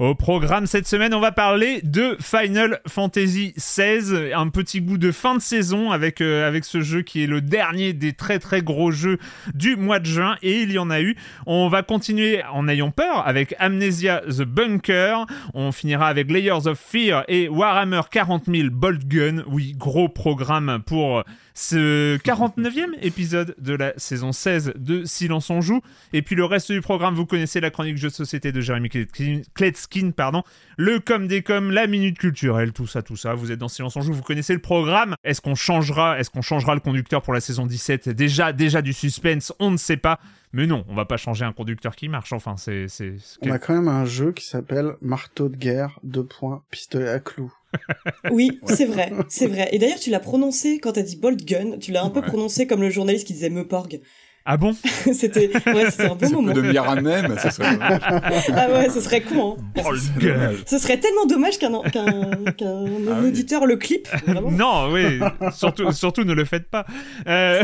Au programme cette semaine, on va parler de Final Fantasy XVI, un petit goût de fin de saison avec, euh, avec ce jeu qui est le dernier des très très gros jeux du mois de juin et il y en a eu. On va continuer en ayant peur avec Amnesia The Bunker, on finira avec Layers of Fear et Warhammer 40 000 Bolt Gun. Oui, gros programme pour ce 49e épisode de la saison 16 de Silence on joue. Et puis le reste du programme, vous connaissez la chronique jeu de société de Jérémy Kletskin, pardon, le com des com, la minute culturelle, tout ça, tout ça. Vous êtes dans Silence on joue, vous connaissez le programme. Est-ce qu'on changera, est-ce qu'on changera le conducteur pour la saison 17 Déjà, déjà du suspense, on ne sait pas. Mais non, on va pas changer un conducteur qui marche. Enfin, c'est, c'est. On a quand même un jeu qui s'appelle Marteau de guerre, deux points, pistolet à clous. Oui, c'est vrai, c'est vrai. Et d'ailleurs, tu l'as prononcé quand t'as dit Bolt Gun, tu l'as un peu prononcé comme le journaliste qui disait Meuporg. Ah bon? C'était ouais, c'était un bon moment. De un même, ça serait Ah ouais, ce serait con. Hein. ce serait tellement dommage qu'un qu'un ah auditeur le clip. Non, oui, surtout surtout ne le faites pas. Euh...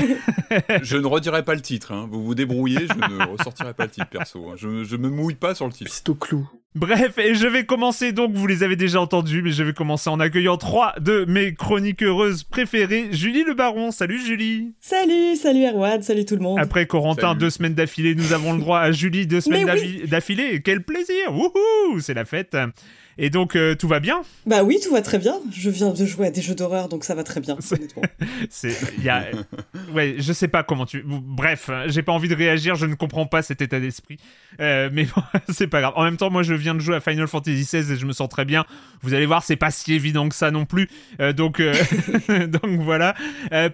je ne redirai pas le titre. Hein. Vous vous débrouillez, je ne ressortirai pas le titre perso. Hein. Je je me mouille pas sur le titre. C'est au clou. Bref, et je vais commencer donc, vous les avez déjà entendus, mais je vais commencer en accueillant trois de mes chroniques heureuses préférées. Julie Le Baron, salut Julie. Salut, salut Erwan, salut tout le monde. Après Corentin, deux semaines d'affilée, nous avons le droit à Julie deux semaines d'affilée. Quel plaisir Wouhou C'est la fête et donc, euh, tout va bien? Bah oui, tout va très bien. Je viens de jouer à des jeux d'horreur, donc ça va très bien, honnêtement. C'est, y a, ouais, je sais pas comment tu. Bref, j'ai pas envie de réagir, je ne comprends pas cet état d'esprit. Euh, mais bon, c'est pas grave. En même temps, moi, je viens de jouer à Final Fantasy XVI et je me sens très bien. Vous allez voir, c'est pas si évident que ça non plus. Euh, donc, donc voilà.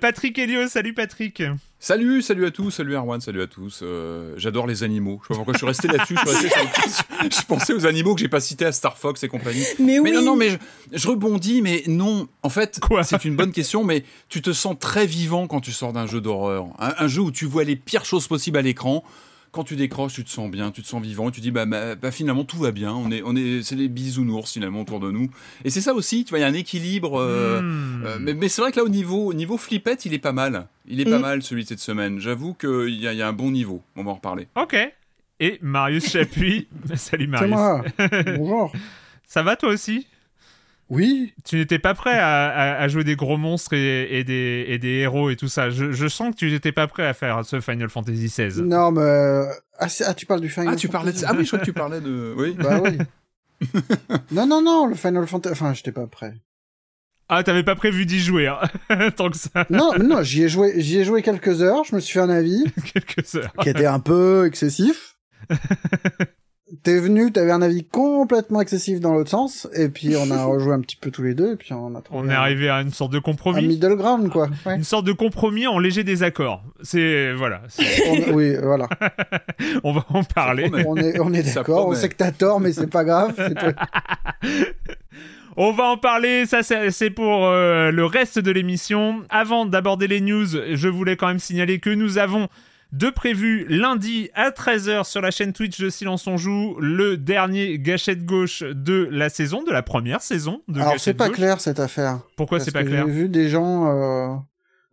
Patrick Helio, salut Patrick. Salut, salut à tous, salut Erwan, salut à tous. Euh, j'adore les animaux. Je sais pas pourquoi je suis resté là-dessus. Je, je, pensais aux animaux que j'ai pas cités à Star Fox et compagnie. Mais, oui. non, non, mais je, rebondis, mais non. En fait, c'est une bonne question, mais tu te sens très vivant quand tu sors d'un jeu d'horreur. un, jeu où tu vois les pires choses possibles à l'écran quand tu décroches, tu te sens bien, tu te sens vivant, et tu dis bah, bah, bah, finalement tout va bien, on est, on est, c'est des bisounours finalement autour de nous. Et c'est ça aussi, tu vois, il y a un équilibre. Euh, hmm. euh, mais, c'est vrai que là au niveau, au niveau flippette, il est pas mal. Il est pas mal celui de cette semaine. J'avoue qu'il y, y, a un bon niveau. On va en reparler. Ok. Et Marius Chapuis. Salut Marius. Bonjour. Ça va toi aussi? Oui. Tu n'étais pas prêt à, jouer des gros monstres et, des, héros et tout ça. Je, sens que tu n'étais pas prêt à faire ce Final Fantasy XVI. Non, mais... Euh, ah, ah, tu parles du Final ah, tu parlais Ah oui, je crois que tu parlais de... Oui. Bah oui. non, non, non, le Final Fantasy... Enfin, j'étais pas prêt. Ah, t'avais pas prévu d'y jouer, hein tant que ça. Non, non, j'y ai joué, j'y ai joué quelques heures. Je me suis fait un avis. quelques heures. Qui était un peu excessif. T'es venu, t'avais un avis complètement excessif dans l'autre sens, et puis on a rejoué un petit peu tous les deux, et puis on a trouvé On est arrivé à une sorte de compromis. un middle ground, quoi. Ouais. Une sorte de compromis en léger désaccord. C'est voilà. On- oui, voilà. on va en parler. On est, on est Ça d'accord. On sait que t'as tort, mais c'est pas grave. c'est toi. On va en parler, ça c'est c'est pour euh, le reste de l'émission. Avant d'aborder les news, je voulais quand même signaler que nous avons de prévu lundi à 13h sur la chaîne Twitch de Silence on Joue le dernier gâchette gauche de la saison, de la première saison de Alors c'est pas gauche. clair cette affaire. Pourquoi c'est pas que clair J'ai vu des gens euh,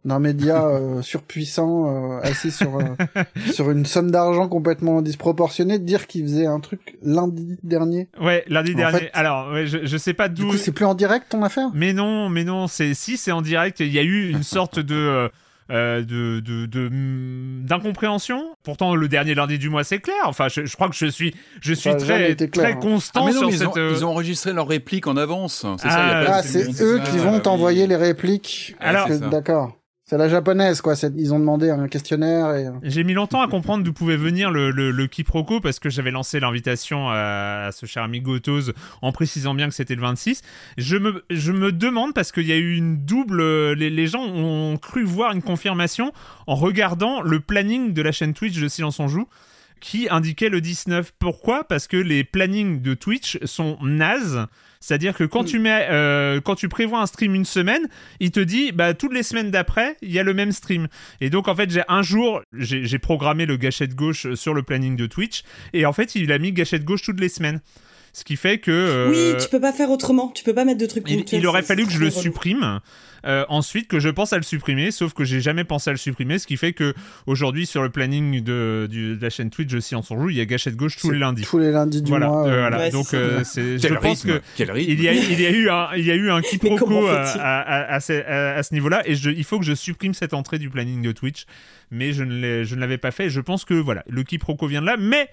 d'un média euh, surpuissant euh, assis sur euh, sur une somme d'argent complètement disproportionnée dire qu'ils faisaient un truc lundi dernier. Ouais, lundi En dernier. fait- Alors, ouais, je, je sais pas Du d'où. coup, c'est plus en direct ton affaire? Mais non, mais non, c'est si c'est en direct, il y a eu une sorte de euh, de de- de, hum, d'incompréhension. Pourtant, le dernier lundi du mois, c'est clair. Enfin, je, je crois que je suis je suis très clair, très hein. constant Ah, mais non, sur mais ils, cette. ont, euh, ils ont enregistré leur réplique en avance. C'est Ah, ça, il y a pas Ah, eux qui vont oui. t'envoyer les répliques. Alors-. D'accord. C'est la japonaise, quoi. Ils ont demandé un questionnaire et. J'ai mis longtemps à comprendre d'où pouvait venir le, le, quiproquo parce que j'avais lancé l'invitation à, ce cher ami Gotos en précisant bien que c'était le 26. Je me, je me demande parce qu'il y a eu une double. euh, Les, les gens ont cru voir une confirmation en regardant le planning de la chaîne Twitch de Silence on Joue qui indiquait le 19. Pourquoi? Parce que les plannings de Twitch sont nazes. C'est-à-dire que quand tu mets, euh, quand tu prévois un stream une semaine, il te dit, bah toutes les semaines d'après, il y a le même stream. Et donc en fait, j'ai un jour, j'ai j'ai programmé le gâchette gauche sur le planning de Twitch, et en fait, il a mis gâchette gauche toutes les semaines. Ce qui fait que euh, Oui, tu peux pas faire autrement. Tu peux pas mettre de trucs il, il aurait fallu que je le relou. supprime. euh, ensuite, que je pense à le supprimer, sauf que j'ai jamais pensé à le supprimer, ce qui fait que aujourd'hui sur le planning de, la chaîne Twitch de Silence on Joue, il y a gâchette gauche tous les lundis. Tous les lundis du Voilà, mois. euh, euh, voilà. Ouais, donc c'est euh, je pense rythme, que quel rythme. il y, a, il y a eu un, il y a eu un quiproquo à, à, à- à ce, à- à ce niveau-là, et je, il faut que je supprime cette entrée du planning de Twitch, mais je ne, je ne l'avais pas fait. et Je pense que voilà, le quiproquo vient de là, mais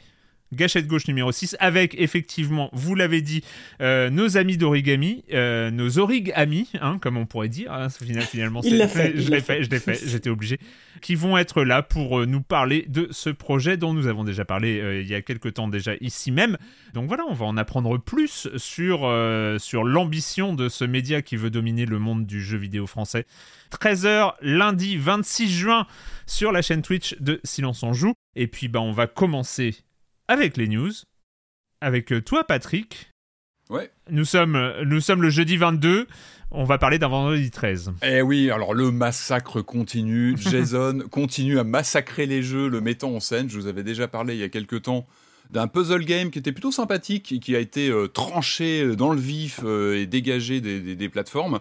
Gâchette gauche numéro 6 avec effectivement, vous l'avez dit, euh, nos amis d'origami, euh, nos orig-amis, hein, comme on pourrait dire. hein, final- finalement, Il c'est- l'a fait, Je l'ai l'a fait, fait. je l'ai fait, j'étais obligé. Qui vont être là pour euh, nous parler de ce projet dont nous avons déjà parlé euh, il y a quelques temps déjà ici même. Donc voilà, on va en apprendre plus sur, sur l'ambition de ce média qui veut dominer le monde du jeu vidéo français. 13h lundi 26 juin sur la chaîne Twitch de Silence on Joue. Et puis bah, on va commencer avec les news. Avec euh, toi Patrick. Ouais. Nous sommes, euh, nous sommes le jeudi 22. On va parler d'un vendredi 13. Eh oui, alors le massacre continue. Jason continue à massacrer les jeux, le mettant en scène. Je vous avais déjà parlé il y a quelques temps d'un puzzle game qui était plutôt sympathique et qui a été euh, tranché dans le vif euh, et dégagé des, des- des plateformes.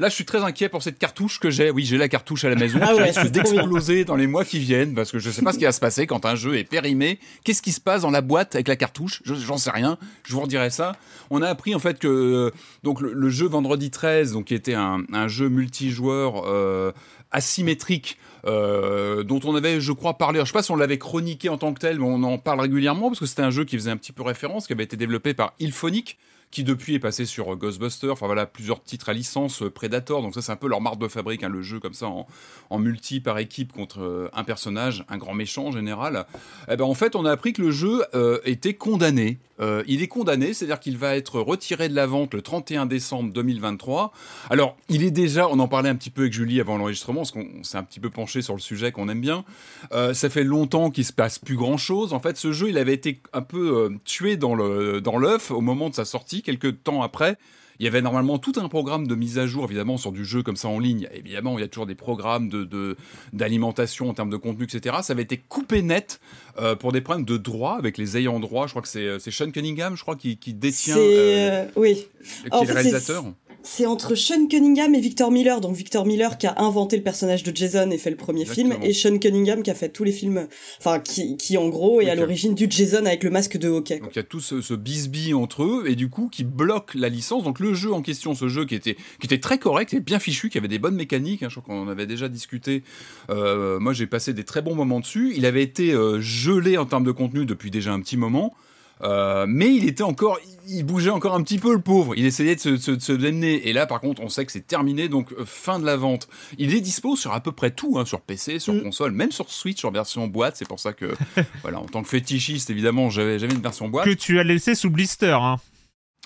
Là, je suis très inquiet pour cette cartouche que j'ai. Oui, j'ai la cartouche à la maison. Ah ouais, risque d'exploser dans les mois qui viennent parce que je sais pas ce qui va se passer quand un jeu est périmé. Qu'est-ce qui se passe dans la boîte avec la cartouche? Je- J'en sais rien. Je vous redirai ça. On a appris en fait que euh, donc le, le jeu Vendredi 13, donc qui était un, un jeu multijoueur euh, asymétrique. euh, dont on avait, je crois, parlé. Alors, je sais pas si on l'avait chroniqué en tant que tel, mais on en parle régulièrement parce que c'était un jeu qui faisait un petit peu référence, qui avait été développé par Ilphonic, qui depuis est passé sur euh, Ghostbusters, enfin voilà, plusieurs titres à licence, euh, Predator, donc ça c'est un peu leur marque de fabrique, hein, le jeu comme ça en, multi par équipe contre euh, un personnage, un grand méchant en général. Eh ben en fait on a appris que le jeu était condamné. Il est condamné, c'est-à-dire qu'il va être retiré de la vente le 31 décembre 2023. Alors il est déjà, on en parlait un petit peu avec Julie avant l'enregistrement, parce qu'on s'est un petit peu penché sur le sujet qu'on aime bien. Ça fait longtemps qu'il se passe plus grand-chose. En fait ce jeu il avait été un peu tué dans le dans l'œuf au moment de sa sortie quelques temps après. Il y avait normalement tout un programme de mise à jour, évidemment, sur du jeu comme ça en ligne. Évidemment, il y a toujours des programmes de, d'alimentation en termes de contenu, etc. Ça avait été coupé net euh, pour des problèmes de droit avec les ayants droit. Je crois que c'est, euh, Sean Cunningham, je crois, qui, qui détient, euh, euh, oui, qui en est fait, le réalisateur. C'est entre Sean Cunningham et Victor Miller. Donc Victor Miller qui a inventé le personnage de Jason et fait le premier Exactement. film, et Sean Cunningham qui a fait tous les films, enfin qui, qui en gros est à l'origine du Jason avec le masque de hockey. quoi. Donc il y a tout ce, ce bisbille entre eux et du coup qui bloque la licence. Donc le jeu en question, ce jeu qui était qui était très correct et bien fichu, qui avait des bonnes mécaniques. hein, je crois qu'on en avait déjà discuté. Euh, moi j'ai passé des très bons moments dessus. Il avait été euh, gelé en termes de contenu depuis déjà un petit moment. Euh, mais il était encore, il bougeait encore un petit peu le pauvre. Il essayait de se, se, démener. Et là, par contre, on sait que c'est terminé, donc euh, fin de la vente. Il est dispo sur à peu près tout, hein, sur PC, sur mm. console, même sur Switch en version boîte. C'est pour ça que, voilà, en tant que fétichiste, évidemment, j'avais jamais une version boîte. Que tu as laissé sous blister, hein.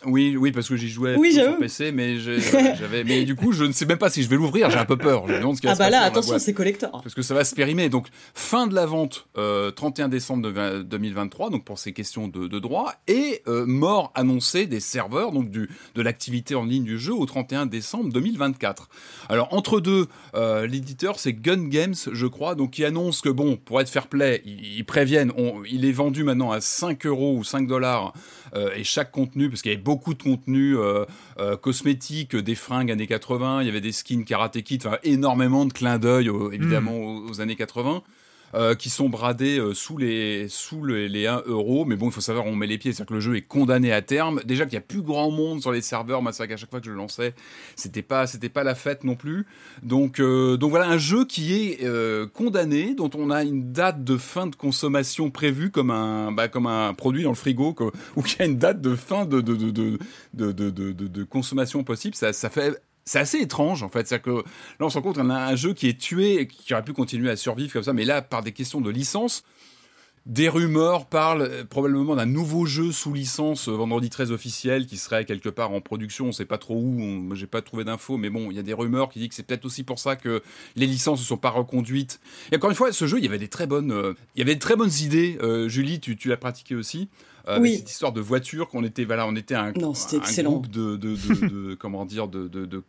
Oui, oui, parce que j'y jouais sur PC, mais j'avais, mais du coup, je ne sais même pas si je vais l'ouvrir. J'ai un peu peur. ah bah là, attention, c'est collector. Parce que ça va se périmer. Donc, fin de la vente, 31 euh, décembre 2023, donc pour ces questions de, droit, et euh, mort annoncée des serveurs, donc du, de l'activité en ligne du jeu au 31 décembre 2024. Alors, entre deux, euh, l'éditeur, c'est Gun Games, je crois, donc qui annonce que bon, pour être fair play, ils, préviennent, il est vendu maintenant à 5 euros ou 5 dollars et chaque contenu, parce qu'il y avait beaucoup de contenu euh, euh, cosmétique, des fringues années 80, il y avait des skins Karate Kid, enfin énormément de clins d'œil évidemment hmm. aux, années 80. Euh, qui sont bradés euh, sous les sous les, 1 euro. Mais bon, il faut savoir on met les pieds, c'est-à-dire que le jeu est condamné à terme. Déjà qu'il y a plus grand monde sur les serveurs, moi c'est qu'à chaque fois que je lançais, c'était pas c'était pas la fête non plus. Donc euh, donc voilà un jeu qui est condamné, dont on a une date de fin de consommation prévue comme un bah, comme un produit dans le frigo, ou qui a une date de fin de de de de, de, de, de consommation possible. Ça ça fait c'est assez étrange en fait. C'est-à-dire que là, on se rend compte qu'on a un jeu qui est tué, qui aurait pu continuer à survivre comme ça, mais là, par des questions de licence, des rumeurs parlent euh, probablement d'un nouveau jeu sous licence euh, vendredi 13 officiel qui serait quelque part en production. On sait pas trop où. J'ai pas trouvé d'infos, mais bon, il y a des rumeurs qui disent que c'est peut-être aussi pour ça que les licences ne sont pas reconduites. Et encore une fois, ce jeu, il y avait des très bonnes, euh, il y avait de très bonnes idées. Julie, tu, tu l'as pratiqué aussi. Euh, oui. cette histoire de voiture qu'on était voilà on était un, non, un groupe de, de, de, comment dire de de, de,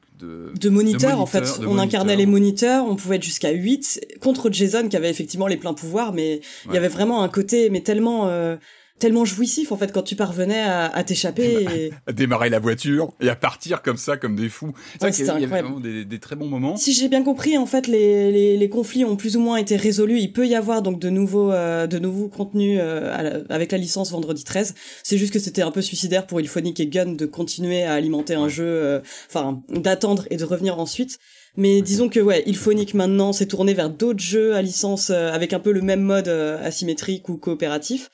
de moniteurs en fait. on incarnait les moniteurs on pouvait être jusqu'à 8 contre Jason qui avait effectivement les pleins pouvoirs mais il y avait vraiment un côté mais tellement euh, tellement jouissif en fait quand tu parvenais à, t'échapper à démarrer la voiture et à partir comme ça comme des fous. C'est il y avait vraiment des, très bons moments. Si j'ai bien compris en fait les, les, conflits ont plus ou moins été résolus. Il peut y avoir donc de nouveaux euh, de nouveaux contenus euh, avec la licence vendredi 13 c'est juste que c'était un peu suicidaire pour Ilphonic et Gun de continuer à alimenter un jeu euh, enfin d'attendre et de revenir ensuite. Mais disons que ouais, Ilphonic maintenant s'est tourné vers d'autres jeux à licence avec un peu le même mode asymétrique ou coopératif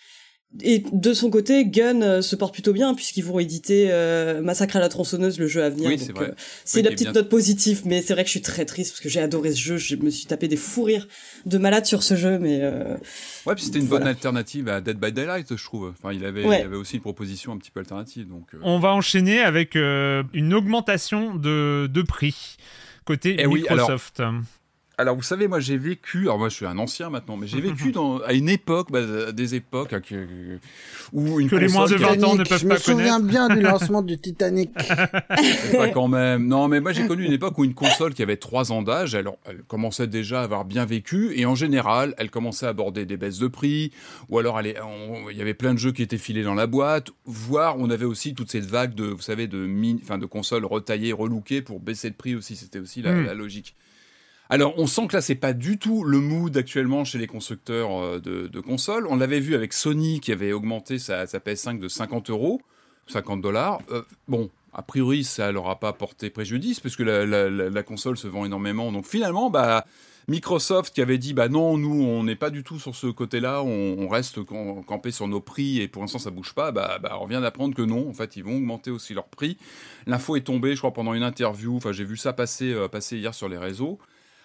et de son côté, Gun euh, se porte plutôt bien puisqu'ils vont éditer euh, Massacre à la tronçonneuse, le jeu à venir. c'est euh, la petite note positive, mais c'est vrai que je suis très triste parce que j'ai adoré ce jeu. Je me suis tapé des fous rires de malade sur ce jeu, mais ouais, puis c'était une bonne alternative à Dead by Daylight, je trouve. Enfin, il avait, il avait aussi une proposition un petit peu alternative. Donc, on va enchaîner avec une augmentation de, de prix côté eh Microsoft. Alors, vous savez, moi, j'ai vécu. Alors, moi, je suis un ancien maintenant, mais j'ai vécu dans, à une époque, bah, des époques où une que les moins de 20 ans ne peuvent pas connaître. Je me souviens bien du lancement du Titanic. pas quand même. Non, mais moi, j'ai connu une époque où une console qui avait 3 ans d'âge, elle, elle, commençait déjà à avoir bien vécu, et en général, elle commençait à aborder des baisses de prix, ou alors, il y avait plein de jeux qui étaient filés dans la boîte, voire on avait aussi toute cette vague de, vous savez, de, fin, de consoles retaillées, relookées pour baisser de prix aussi. C'était aussi la, hmm. la logique. Alors, on sent que là, c'est pas du tout le mood actuellement chez les constructeurs euh, de, consoles. On l'avait vu avec Sony qui avait augmenté sa, PS5 de 50 euros, 50 dollars. Euh, bon, a priori, ça leur a pas porté préjudice puisque la, la, console se vend énormément. Donc finalement, bah, Microsoft qui avait dit bah non, nous on n'est pas du tout sur ce côté-là, on, reste campé sur nos prix et pour l'instant ça bouge pas, bah, bah, on vient d'apprendre que non, en fait ils vont augmenter aussi leurs prix. L'info est tombée, je crois, pendant une interview, enfin j'ai vu ça passer, euh, passer hier sur les réseaux.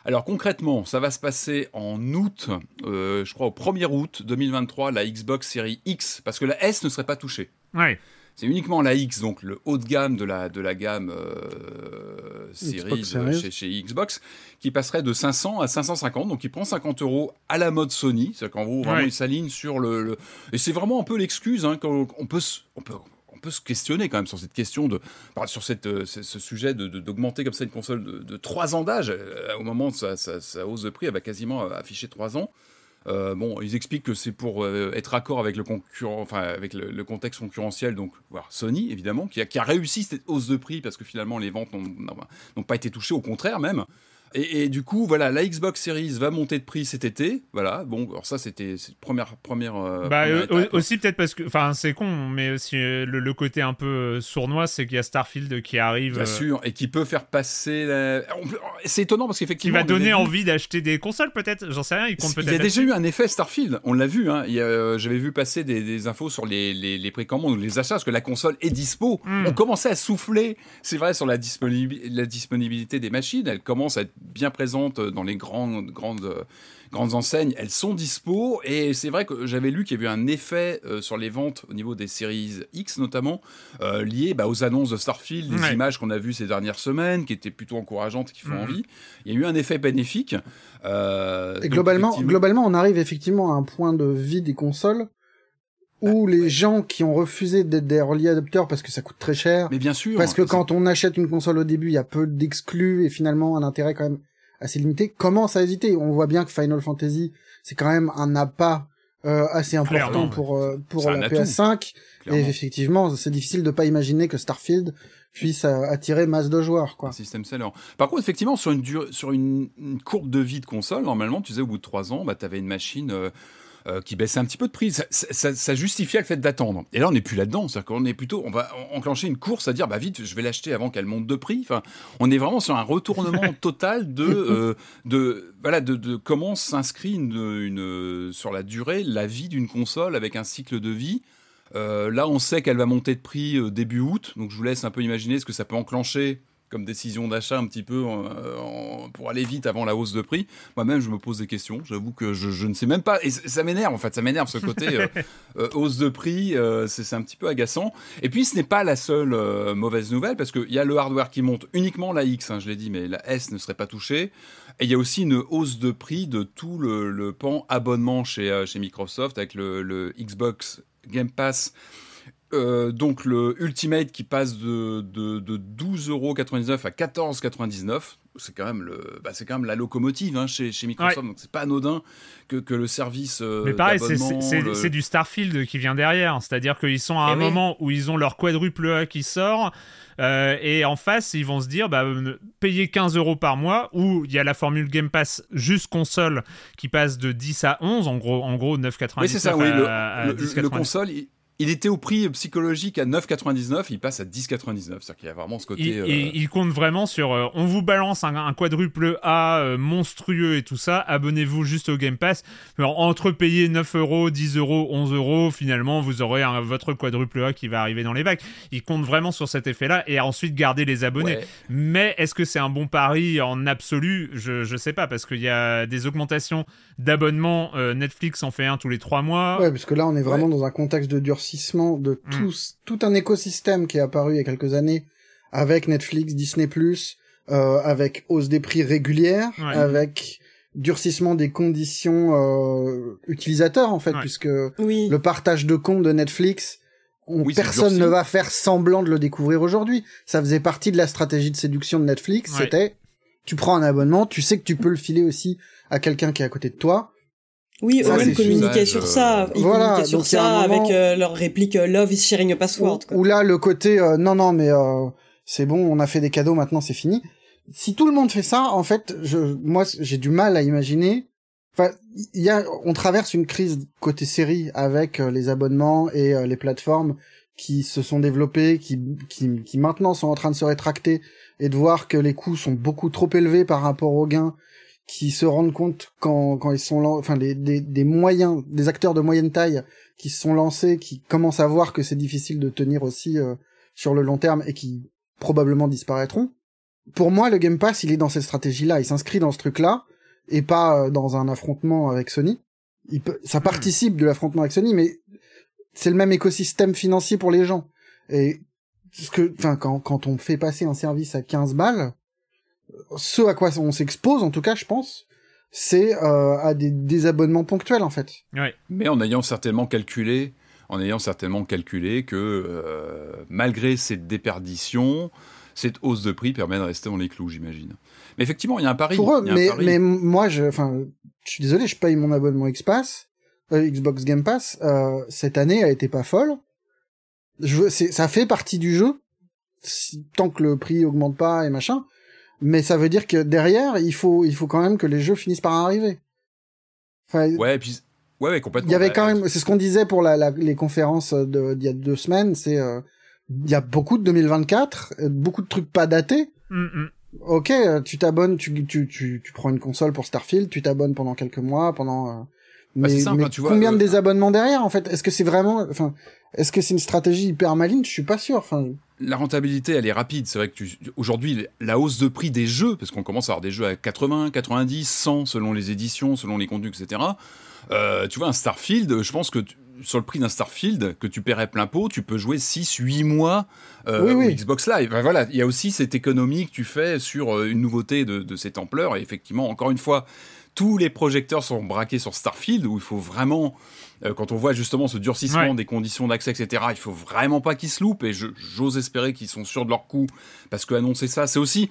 Alors concrètement, ça va se passer en août, euh, je crois au 1er août 2023, la Xbox Series X, parce que la S ne serait pas touchée. Ouais. C'est uniquement la X, donc le haut de gamme de la, de la gamme euh, série chez, chez, Xbox, qui passerait de 500 à 550, donc il prend 50 euros à la mode Sony, c'est-à-dire qu'en gros, vraiment, il s'aligne sur le, Et c'est vraiment un peu l'excuse, hein, qu'on on peut, on peut on peut se questionner quand même sur cette question de, sur cette, euh, ce, sujet d'augmenter comme ça une console de, de 3 ans d'âge. Euh, au moment de sa, hausse de prix, elle va quasiment euh, afficher 3 ans. bon, ils expliquent que c'est pour être accord avec le concurrent, enfin avec le, contexte concurrentiel, donc voilà, Sony évidemment, qui a, qui a, réussi cette hausse de prix parce que finalement les ventes n'ont pas été touchées, au contraire même. Et, du coup, voilà, la Xbox Series va monter de prix cet été. Voilà, bon, alors ça, c'était première première. Euh, bah, euh, aussi peut-être parce que, enfin, c'est con, mais aussi euh, le, côté un peu sournois, c'est qu'il y a Starfield qui arrive. Bien sûr, et qui peut faire passer. La... C'est étonnant parce qu'effectivement. Qui va donner envie d'acheter des consoles, peut-être. J'en sais rien. Il compte peut-être. Il y a déjà eu un effet Starfield. On l'a vu. Hein. J'avais vu passer des, infos sur les, les, les précommandes ou les achats parce que la console est dispo. Hmm. On commençait à souffler. C'est vrai sur la, la disponibilité des machines. Elle commence à être bien présentes dans les grandes, grandes, grandes enseignes. Elles sont dispo et c'est vrai que j'avais lu qu'il y avait eu un effet euh, sur les ventes au niveau des séries X notamment euh, lié bah, aux annonces de Starfield, les images qu'on a vues ces dernières semaines qui étaient plutôt encourageantes, qui font mhm. envie. Il y a eu un effet bénéfique. Euh, et globalement, globalement, on arrive effectivement à un point de vie des consoles où les gens qui ont refusé d'être des early adopters parce que ça coûte très cher. Mais bien sûr. Parce que quand on achète une console au début, il y a peu d'exclus et finalement un intérêt quand même assez limité, commence à hésiter. On voit bien que Final Fantasy, c'est quand même un appât euh, assez important pour euh, pour la PS5. Et effectivement, c'est difficile de pas imaginer que Starfield puisse euh, attirer masse de joueurs, quoi. Un système seller. Par contre, effectivement, sur une, sur une, courbe de vie de console, normalement, tu sais, au bout de trois ans, bah, tu avais une machine euh, qui baissait un petit peu de prix. Ça, ça, ça justifiait le fait d'attendre. Et là, on n'est plus là-dedans. C'est-à-dire qu'on est plutôt, on va enclencher une course à dire, bah vite, je vais l'acheter avant qu'elle monte de prix. Enfin, on est vraiment sur un retournement total de, euh, de, voilà, de, de comment s'inscrit une, une, sur la durée la vie d'une console avec un cycle de vie. Euh, là, on sait qu'elle va monter de prix euh, début août, donc je vous laisse un peu imaginer ce que ça peut enclencher comme décision d'achat un petit peu euh, pour aller vite avant la hausse de prix. Moi-même, je me pose des questions. J'avoue que je, ne sais même pas. Et ça m'énerve, en fait. Ça m'énerve ce côté euh, euh, hausse de prix. c'est un petit peu agaçant. Et puis, ce n'est pas la seule mauvaise nouvelle parce qu'il y a le hardware qui monte uniquement la X, hein, je l'ai dit, mais la S ne serait pas touchée. Et il y a aussi une hausse de prix de tout le, pan abonnement chez, chez Microsoft avec le, le Xbox Game Pass euh, donc le Ultimate qui passe de, de, de 12,99€ à 14,99€, c'est quand même le, bah c'est quand même la locomotive hein, chez, chez Microsoft, donc c'est pas anodin que, que le service. Euh, Mais pareil, c'est du Starfield qui vient derrière, c'est-à-dire qu'ils sont à eh un moment où ils ont leur quadruple A qui sort. Euh, et en face, ils vont se dire, bah, payer 15 euros par mois, ou il y a la formule Game Pass juste console qui passe de 10 à 11, en gros, en gros 9,99 oui, c'est ça, oui, le, le, console, il était au prix psychologique à 9,99, il passe à 10,99. C'est-à-dire qu'il y a vraiment ce côté. Il, euh, il compte vraiment sur. Euh, on vous balance un, quadruple A euh, monstrueux et tout ça. Abonnez-vous juste au Game Pass. entre payer 9 euros, 10 euros, 11 euros, finalement, vous aurez votre quadruple A qui va arriver dans les bacs. Il compte vraiment sur cet effet-là et ensuite garder les abonnés. Mais est-ce que c'est un bon pari en absolu? Je ne sais pas parce qu'il y a des augmentations d'abonnements. Netflix en fait un tous les 3 mois. Ouais, parce que là, on est vraiment dans un contexte de durcissement de mm. tous, tout un écosystème qui est apparu il y a quelques années avec Netflix, Disney+, euh, avec hausse des prix régulière, avec durcissement des conditions euh, utilisateurs en fait, puisque le partage de comptes de Netflix, personne ne va faire semblant de le découvrir aujourd'hui. Ça faisait partie de la stratégie de séduction de Netflix. C'était, tu prends un abonnement, tu sais que tu peux le filer aussi à quelqu'un qui est à côté de toi. Oui, eux même communiquaient sur ça. Ils voilà, sur ça avec euh, leur réplique euh, Love is sharing a password. Ou, là, le côté euh, non, non, mais c'est bon, on a fait des cadeaux, maintenant c'est fini. Si tout le monde fait ça, en fait, je, moi, j'ai du mal à imaginer. Enfin, il y a, on traverse une crise côté série avec les abonnements et les plateformes qui se sont développées, qui, qui, qui maintenant sont en train de se rétracter et de voir que les coûts sont beaucoup trop élevés par rapport aux gains qui se rendent compte quand, quand ils sont enfin des, des moyens, des acteurs de moyenne taille qui se sont lancés, qui commencent à voir que c'est difficile de tenir aussi euh, sur le long terme et qui probablement disparaîtront. Pour moi, le Game Pass, il est dans cette stratégie-là, il s'inscrit dans ce truc-là et pas euh, dans un affrontement avec Sony. Il peut, ça participe de l'affrontement avec Sony, mais c'est le même écosystème financier pour les gens. Et ce que, enfin, quand, quand on fait passer un service à 15 balles, ce à quoi on s'expose, en tout cas, je pense, c'est euh, à des désabonnements ponctuels, en fait. Mais en ayant certainement calculé, en ayant certainement calculé que euh, malgré cette déperdition, cette hausse de prix permet de rester dans les clous, j'imagine. Mais effectivement, il y a un pari. Pour eux, mais, mais moi, je, enfin, je suis désolé, je paye mon abonnement Xpass, euh, Xbox Game Pass. cette année a été pas folle. Je, ça fait partie du jeu. tant que le prix augmente pas et machin mais ça veut dire que derrière, il faut, il faut quand même que les jeux finissent par arriver. Enfin, ouais, et puis ouais, ouais, complètement. Il y avait quand même, c'est ce qu'on disait pour la, la, les conférences d'il y a deux semaines, c'est euh, il y a beaucoup de 2024, euh, beaucoup de trucs pas datés. Mm, mm. Ok, euh, tu t'abonnes, tu, tu, tu, tu prends une console pour Starfield, tu t'abonnes pendant quelques mois, pendant. Bah, mais, mais tu vois, combien de désabonnements derrière en fait? Est-ce que c'est vraiment, enfin, est-ce que c'est une stratégie hyper maligne? Je suis pas sûr. Enfin, la rentabilité, elle est rapide. C'est vrai que tu... aujourd'hui, la hausse de prix des jeux, parce qu'on commence à avoir des jeux à 80, 90, 100 selon les éditions, selon les contenus, etc. Euh, tu vois, un Starfield, je pense que sur le prix d'un Starfield, que tu paierais plein pot, tu peux jouer 6, 8 mois euh, Xbox Live. voilà, il y a aussi cette économie que tu fais sur euh, une nouveauté de, de cette ampleur. Et effectivement, encore une fois, tous les projecteurs sont braqués sur Starfield, où il faut vraiment euh, quand on voit justement ce durcissement des conditions d'accès, etc., il faut vraiment pas qu'ils se loupent. Et j'ose espérer qu'ils sont sûrs de leur coup, parce que annoncer ça, c'est aussi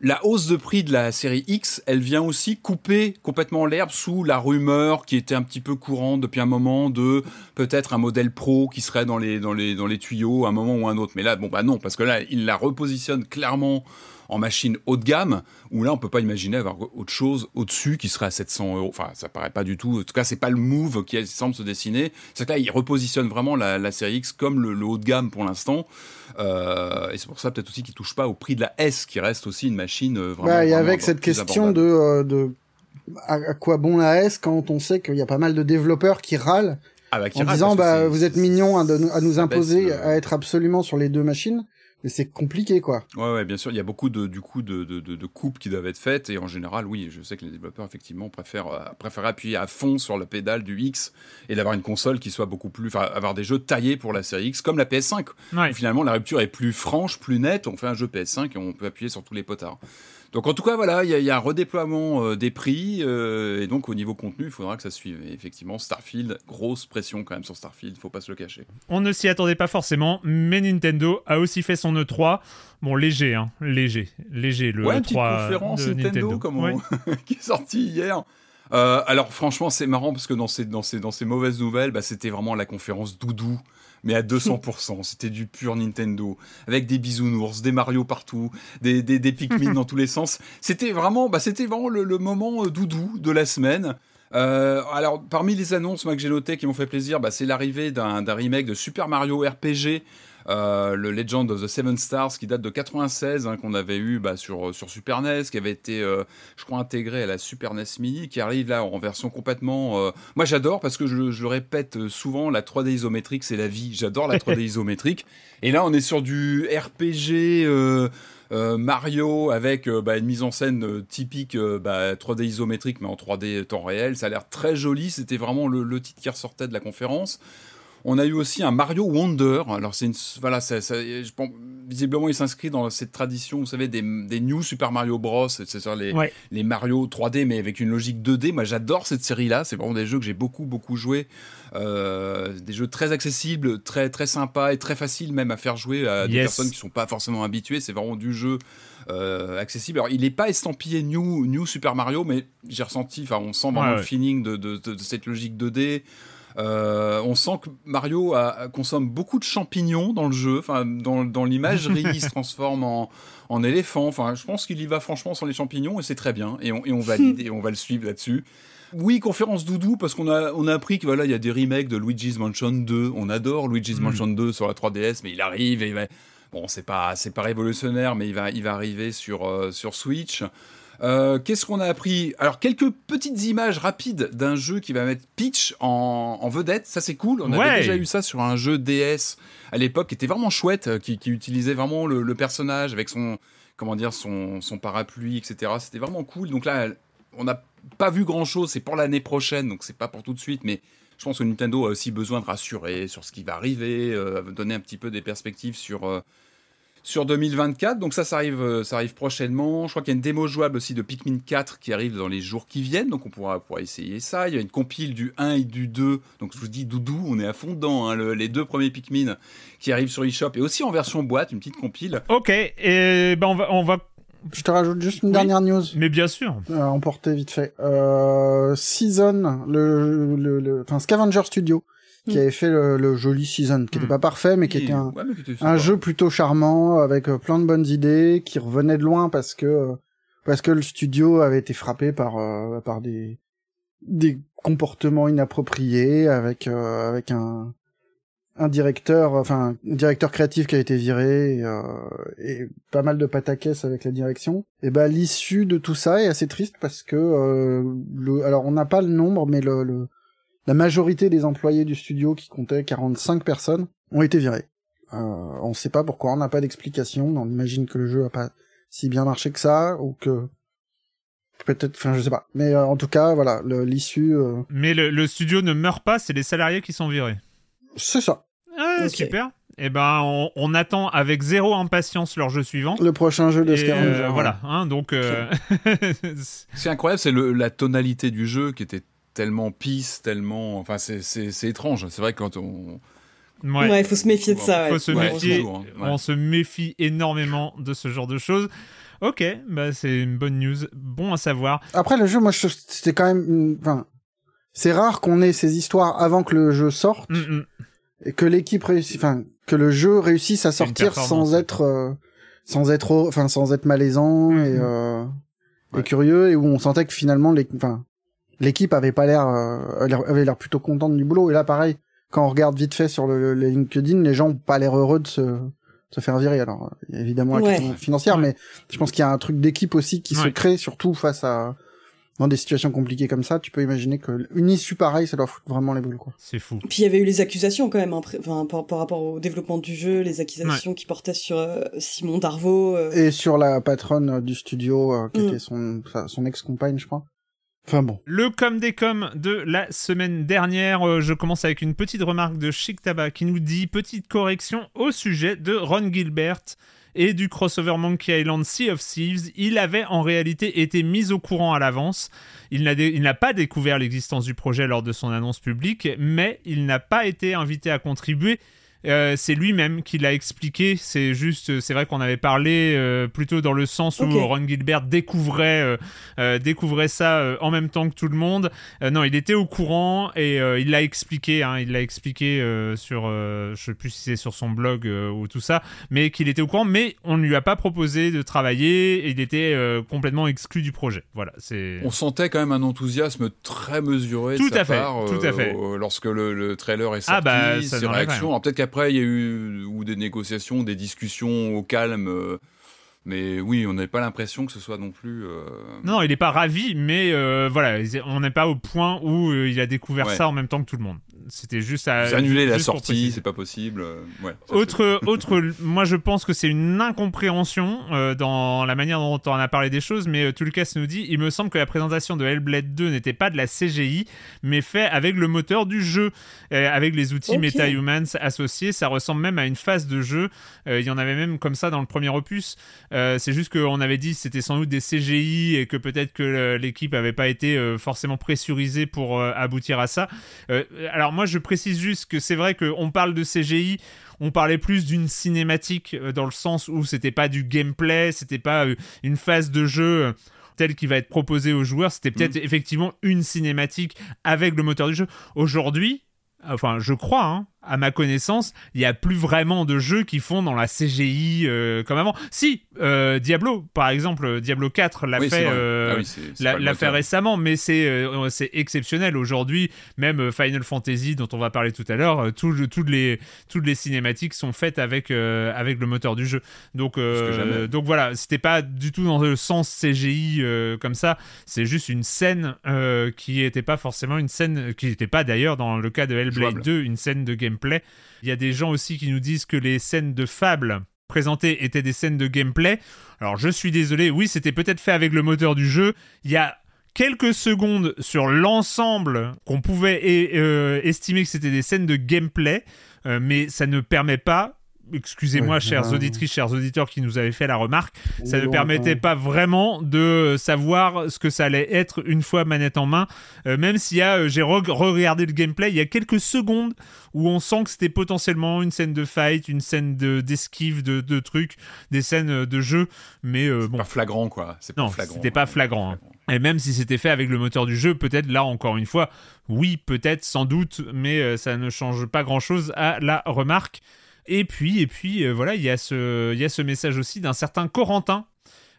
la hausse de prix de la série X. Elle vient aussi couper complètement l'herbe sous la rumeur qui était un petit peu courante depuis un moment de peut-être un modèle pro qui serait dans les dans les dans les tuyaux à un moment ou un autre. Mais là, bon bah non, parce que là, il la repositionne clairement en machine haut de gamme, où là, on peut pas imaginer avoir autre chose au-dessus qui serait à 700 euros. Enfin, ça paraît pas du tout. En tout cas, c'est pas le move qui semble se dessiner. C'est que là, il repositionne vraiment la, série X comme le, haut de gamme pour l'instant. Euh, et c'est pour ça peut-être aussi qu'il touche pas au prix de la S, qui reste aussi une machine euh, vraiment. Bah, et avec cette question de, euh, de à quoi bon la S quand on sait qu'il y a pas mal de développeurs qui râlent ah bah, en disant bah vous êtes mignons à, à nous imposer à être absolument sur les deux machines mais c'est compliqué quoi. Ouais, ouais, bien sûr, il y a beaucoup de du coup de, de, de, coupes qui doivent être faites et en général, oui, je sais que les développeurs effectivement préfèrent euh, préfèrent appuyer à fond sur la pédale du X et d'avoir une console qui soit beaucoup plus, enfin, avoir des jeux taillés pour la série X comme la PS5. finalement, la rupture est plus franche, plus nette. On fait un jeu PS5 et on peut appuyer sur tous les potards. Donc en tout cas, voilà, il y, a un redéploiement euh, des prix, euh, et donc au niveau contenu, il faudra que ça suive. effectivement, Starfield, grosse pression quand même sur Starfield, faut pas se le cacher. On ne s'y attendait pas forcément, mais Nintendo a aussi fait son E3. Bon, léger, hein, léger, léger, le ouais, E3 conférence de Nintendo, Comme qui est sorti hier. Euh, alors franchement, c'est marrant parce que dans ces, dans ces, dans ces mauvaises nouvelles, bah, c'était vraiment la conférence doudou mais à 200%. C'était du pur Nintendo, avec des bisounours, des Mario partout, des, des, des Pikmin dans tous les sens. C'était vraiment, bah, c'était vraiment le, moment euh, doudou de la semaine. Euh, alors, parmi les annonces moi, que j'ai notées qui m'ont fait plaisir, bah, c'est l'arrivée d'un remake de Super Mario RPG euh, le Legend of the Seven Stars qui date de 96, hein, qu'on avait eu bah, sur, sur Super NES, qui avait été, euh, je crois, intégré à la Super NES Mini, qui arrive là en version complètement. Euh, moi, j'adore parce que je, je, le répète souvent, la 3D isométrique, c'est la vie. J'adore la 3D isométrique. Et là, on est sur du RPG. Mario avec bah, une mise en scène typique 3D bah, isométrique mais en 3D temps réel. Ça a l'air très joli. C'était vraiment le, le, titre qui ressortait de la conférence. On a eu aussi un Mario Wonder. Alors c'est une, voilà, ça, je pense, visiblement il s'inscrit dans cette tradition, vous savez, des, des New Super Mario Bros. C'est les, les Mario 3D mais avec une logique 2D. Moi j'adore cette série-là. C'est vraiment des jeux que j'ai beaucoup beaucoup joué. Euh, des jeux très accessibles, très très sympas et très faciles même à faire jouer à des personnes qui sont pas forcément habituées. C'est vraiment du jeu euh, accessible. Alors, il n'est pas estampillé New, New Super Mario, mais j'ai ressenti, enfin, on sent vraiment le feeling de, de, de, cette logique 2D. Euh, on sent que Mario consomme beaucoup de champignons dans le jeu. Enfin, dans, dans l'imagerie, il se transforme en, en éléphant. Enfin, je pense qu'il y va franchement sans les champignons et c'est très bien. Et on, et on valide et on va le suivre là-dessus. Oui, conférence doudou parce qu'on a on a appris que voilà il y a des remakes de Luigi's Mansion 2. On adore Luigi's mm. Mansion 2 sur la 3DS, mais il arrive et il va... bon c'est pas c'est pas révolutionnaire, mais il va il va arriver sur euh, sur Switch. Euh, qu'est-ce qu'on a appris? Alors, quelques petites images rapides d'un jeu qui va mettre Peach en, vedette. Ça, c'est cool. On avait déjà eu ça sur un jeu DS à l'époque qui était vraiment chouette, euh, qui, utilisait vraiment le, personnage avec son, comment dire, son, son parapluie, etc. C'était vraiment cool. Donc là, on n'a pas vu grand-chose. C'est pour l'année prochaine, donc c'est pas pour tout de suite, mais je pense que Nintendo a aussi besoin de rassurer sur ce qui va arriver, euh, donner un petit peu des perspectives sur sur 2024. Donc ça, ça arrive, euh, ça arrive prochainement. Je crois qu'il y a une démo jouable aussi de Pikmin 4 qui arrive dans les jours qui viennent. Donc on pourra, pourra essayer ça. Il y a une compile du 1 et du 2. Donc je vous dis, Doudou, on est à fond dedans. Hein. les deux premiers Pikmin qui arrivent sur eShop et aussi en version boîte, une petite compile. Ok, et ben on va, on va je te rajoute juste une dernière news. Mais bien sûr. Euh, emporter vite fait. Euh, Season, le, le, le, enfin Scavenger Studio, qui avait fait le, joli Season, qui n'était pas parfait, mais qui était un, un jeu plutôt charmant, avec plein de bonnes idées, qui revenait de loin parce que parce que le studio avait été frappé par par des des comportements inappropriés, avec avec un un directeur, enfin un directeur créatif qui a été viré et, euh, et pas mal de pataquès avec la direction. Et ben l'issue de tout ça est assez triste parce que euh, le, alors on n'a pas le nombre, mais le, le, la majorité des employés du studio qui comptaient 45 personnes ont été virés. Euh, on sait pas pourquoi, on n'a pas d'explication. On imagine que le jeu a pas si bien marché que ça ou que peut-être enfin je sais pas mais euh, en tout cas voilà l'issue euh, mais le, le, studio ne meurt pas c'est les salariés qui sont virés c'est ça ah, super. Et eh ben, on, attend avec zéro impatience leur jeu suivant. Le prochain jeu de euh, Voilà, hein, donc. Euh... c'est incroyable, c'est la tonalité du jeu qui était tellement pisse, tellement. Enfin, c'est étrange. C'est vrai que quand on. Ouais, il faut se méfier de ça. Faut se méfier. Hein, on se méfie énormément de ce genre de choses. Ok, bah c'est une bonne news, bon à savoir. Après le jeu, moi c'était quand même, enfin, c'est rare qu'on ait ces histoires avant que le jeu sorte. Mm, mm et que l'équipe réussisse, enfin que le jeu réussisse à sortir sans être, euh, sans être, enfin sans être malaisant et, mhm. euh, et curieux et où on sentait que finalement les, enfin l'équipe avait pas l'air, euh, avait l'air plutôt contente du boulot et là pareil quand on regarde vite fait sur le, LinkedIn les gens ont pas l'air heureux de se se faire virer alors évidemment la question financière mais je pense qu'il y a un truc d'équipe aussi qui se crée surtout face à dans des situations compliquées comme ça, tu peux imaginer que une issue pareille, ça doit foutre vraiment les boules, quoi. C'est fou. Puis il y avait eu les accusations quand même, hein, enfin, par, rapport au développement du jeu, les accusations qui portaient sur euh, Simon Darvaux. Euh. Et sur la patronne du studio, euh, qui mm. était son, son ex-compagne, je crois. Le com des com de la semaine dernière, je commence avec une petite remarque de Chic Tabac qui nous dit petite correction au sujet de Ron Gilbert et du crossover Monkey Island Sea of Thieves, il avait en réalité été mis au courant à l'avance. Il n'a pas découvert l'existence du projet lors de son annonce publique, mais il n'a pas été invité à contribuer euh, c'est lui-même qui l'a expliqué. C'est juste, c'est vrai qu'on avait parlé euh, plutôt dans le sens où Ron Gilbert découvrait, euh, découvrait ça en même temps que tout le monde. non, il était au courant et il l'a expliqué. Hein, il l'a expliqué sur, je sais plus si c'est sur son blog ou tout ça, mais qu'il était au courant. Mais on ne lui a pas proposé de travailler. Et il était complètement exclu du projet. Voilà. C'est. On sentait quand même un enthousiasme très mesuré tout de sa à fait, part, tout à fait. lorsque le, trailer est sorti. Ah bah, ses réactions. Peut-être après, il y a eu ou des négociations, des discussions au calme. Euh, mais oui, on n'avait pas l'impression que ce soit non plus. Euh, non, il n'est pas ravi, mais euh, voilà, on n'est pas au point où il a découvert ça en même temps que tout le monde. C'était juste à. Annuler la sortie, c'est pas possible. Ouais, autre, autre, moi je pense que c'est une incompréhension dans la manière dont on a parlé des choses, mais Tulkas nous dit il me semble que la présentation de Hellblade 2 n'était pas de la CGI, mais fait avec le moteur du jeu, avec les outils MetaHumans associés. Ça ressemble même à une phase de jeu. Il y en avait même comme ça dans le premier opus. Euh, c'est juste qu'on avait dit que c'était sans doute des CGI et que peut-être que l'équipe n'avait pas été euh, forcément pressurisée pour euh, aboutir à ça. alors moi je précise juste que c'est vrai qu'on parle de CGI, on parlait plus d'une cinématique dans le sens où c'était pas du gameplay, c'était pas une phase de jeu telle qui va être proposée aux joueurs, c'était peut-être mm. effectivement une cinématique avec le moteur du jeu. Aujourd'hui, enfin je crois, hein, à ma connaissance, il n'y a plus vraiment de jeux qui font dans la CGI euh, comme avant. Si, euh, Diablo, par exemple, Diablo 4 l'a fait, euh, ah l'a fait récemment, mais c'est c'est exceptionnel. Aujourd'hui, même Final Fantasy, dont on va parler tout à l'heure, toutes les, toutes les cinématiques sont faites avec, avec le moteur du jeu. Donc, donc voilà, c'était pas du tout dans le sens CGI comme ça, c'est juste une scène qui n'était pas forcément une scène, qui n'était pas d'ailleurs dans le cas de Hellblade 2, une scène de game Il y a des gens aussi qui nous disent que les scènes de fable présentées étaient des scènes de gameplay. Alors je suis désolé, oui, c'était peut-être fait avec le moteur du jeu. Il y a quelques secondes sur l'ensemble qu'on pouvait euh, estimer que c'était des scènes de gameplay, euh, mais ça ne permet pas excusez-moi, chers auditrices, chers auditeurs qui nous avaient fait la remarque, ça ne permettait pas vraiment de savoir ce que ça allait être une fois manette en main. Euh, même s'il y a, euh, j'ai re-regardé le gameplay, il y a quelques secondes où on sent que c'était potentiellement une scène de fight, une scène d'esquive de, de, trucs, des scènes de jeu, mais euh, bon. Pas flagrant quoi. non, c'était pas flagrant. Hein. Et même si c'était fait avec le moteur du jeu, peut-être là encore une fois, oui, peut-être, sans doute, mais euh, ça ne change pas grand-chose à la remarque. Et puis, et puis euh, voilà, il y, a ce, il y a ce message aussi d'un certain Corentin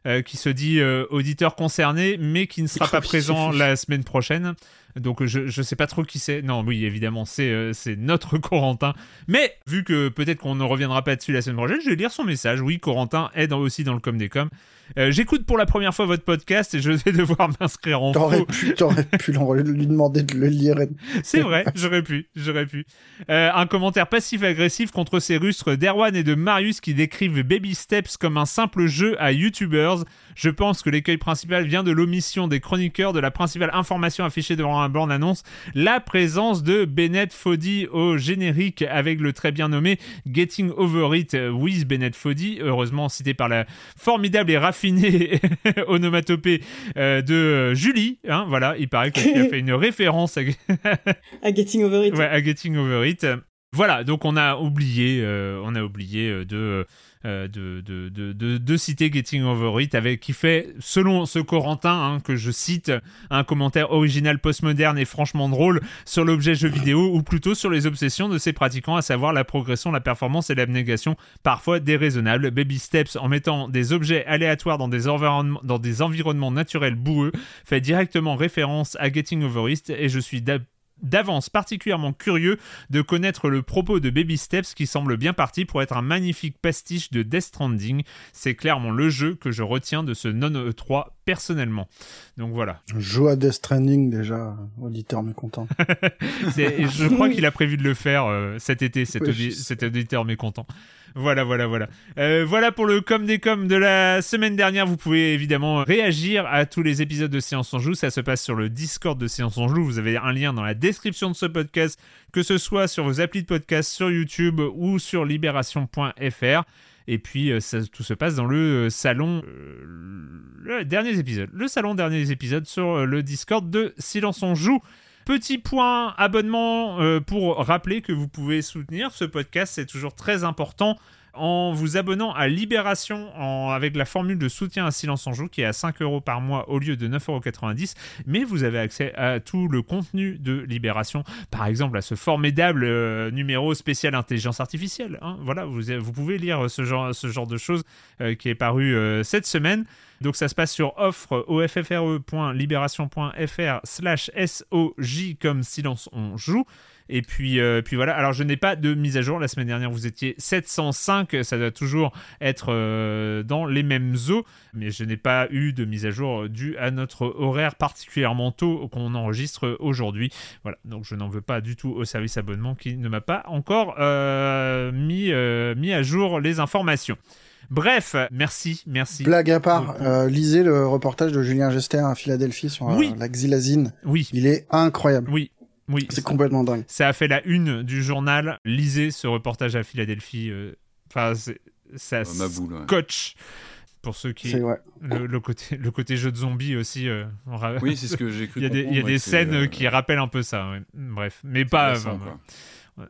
euh, qui se dit auditeur concerné, mais qui ne sera pas présent la semaine prochaine. Donc je ne sais pas trop qui c'est. Non, oui, évidemment, c'est c'est notre Corentin. Mais vu que peut-être qu'on ne reviendra pas dessus la semaine prochaine, je vais lire son message. Oui, Corentin est aussi dans le com des coms. Euh, j'écoute pour la première fois votre podcast et je vais devoir m'inscrire en t'aurais Pu, t'aurais pu lui demander de le lire. C'est vrai, j'aurais pu, j'aurais pu. Euh, un commentaire passif-agressif contre ces rustres d'Erwan et de Marius qui décrivent Baby Steps comme un simple jeu à YouTubers. Je pense que l'écueil principal vient de l'omission des chroniqueurs de la principale information affichée devant un borne annonce, la présence de Bennett Foddy au générique avec le très bien nommé Getting Over It with Bennett Foddy, heureusement cité par la formidable et raffinée onomatopée euh, de euh, Julie. Hein, voilà, il paraît qu'elle a fait une référence à... Getting Over It. Ouais, à Getting Over It. Voilà, donc on a oublié, euh, on a oublié de de, de, de, de, citer Getting Over It, avec, qui fait, selon ce Corentin, hein, que je cite, un commentaire original postmoderne et franchement drôle sur l'objet jeu vidéo, ou plutôt sur les obsessions de ses pratiquants, à savoir la progression, la performance et l'abnégation, parfois déraisonnable. Baby Steps, en mettant des objets aléatoires dans des, environnements, dans des environnements naturels boueux, fait directement référence à Getting Over It, et je suis d'avance particulièrement curieux de connaître le propos de Baby Steps qui semble bien parti pour être un magnifique pastiche de Death Stranding. C'est clairement le jeu que je retiens de ce non-E3 personnellement. Donc voilà. Joue à Death Stranding déjà, auditeur mécontent. je crois qu'il a prévu de le faire euh, cet été, cet, cet auditeur mécontent. Voilà, voilà, voilà. Euh, voilà pour le com des com de la semaine dernière. Vous pouvez évidemment réagir à tous les épisodes de Séance en Joue. Ça se passe sur le Discord de Séance en Joue. Vous avez un lien dans la description de ce podcast, que ce soit sur vos applis de podcast, sur YouTube ou sur libération.fr. Et puis, euh, tout se passe dans le euh, salon, le dernier épisode, le salon dernier épisode sur le Discord de Silence on Joue. Petit point abonnement euh, pour rappeler que vous pouvez soutenir ce podcast, c'est toujours très important en vous abonnant à Libération avec la formule de soutien à Silence en Joue qui est à 5 euros par mois au lieu de 9,90 euros. Mais vous avez accès à tout le contenu de Libération, par exemple à ce formidable euh, numéro spécial intelligence artificielle. Hein. Voilà, vous, pouvez lire ce genre, de choses euh, qui est paru cette semaine. Donc ça se passe sur offre offre.libération.fr slash SOJ comme silence on joue. Et puis, euh, puis voilà. Alors, je n'ai pas de mise à jour. La semaine dernière, vous étiez 705. Ça doit toujours être euh, dans les mêmes eaux. Mais je n'ai pas eu de mise à jour due à notre horaire particulièrement tôt qu'on enregistre aujourd'hui. Voilà. Donc, je n'en veux pas du tout au service abonnement qui ne m'a pas encore euh, mis, mis à jour les informations. Bref, merci, merci. Blague à part, euh, lisez le reportage de Julien Gester à Philadelphie sur euh, la xylazine. Oui. Il est incroyable. Oui. Oui. C'est complètement dingue. Ça a fait la une du journal. Lisez ce reportage à Philadelphie. Euh, enfin, ça coach pour ceux qui le, le, côté le côté jeu de zombies aussi oui c'est ce que j'ai cru il y a des, il y a des scènes qui rappellent un peu ça bref mais pas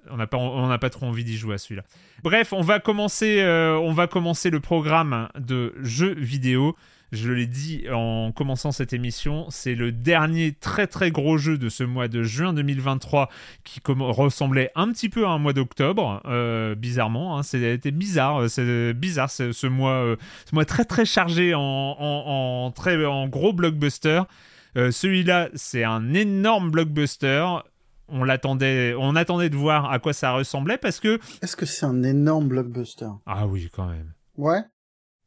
on n'a pas, on pas trop envie d'y jouer à celui-là. Bref, on va commencer, euh, on va commencer le programme de jeux vidéo. Je l'ai dit en commençant cette émission, c'est le dernier très très gros jeu de ce mois de juin 2023 qui ressemblait un petit peu à un mois d'octobre, euh, bizarrement. Hein, c'était bizarre, c'est bizarre ce, mois, euh, ce mois très très chargé en, très, en gros blockbuster. Celui-là, c'est un énorme blockbuster on l'attendait, on attendait de voir à quoi ça ressemblait parce que. Est-ce que c'est un énorme blockbuster? Ah oui, quand même. Ouais?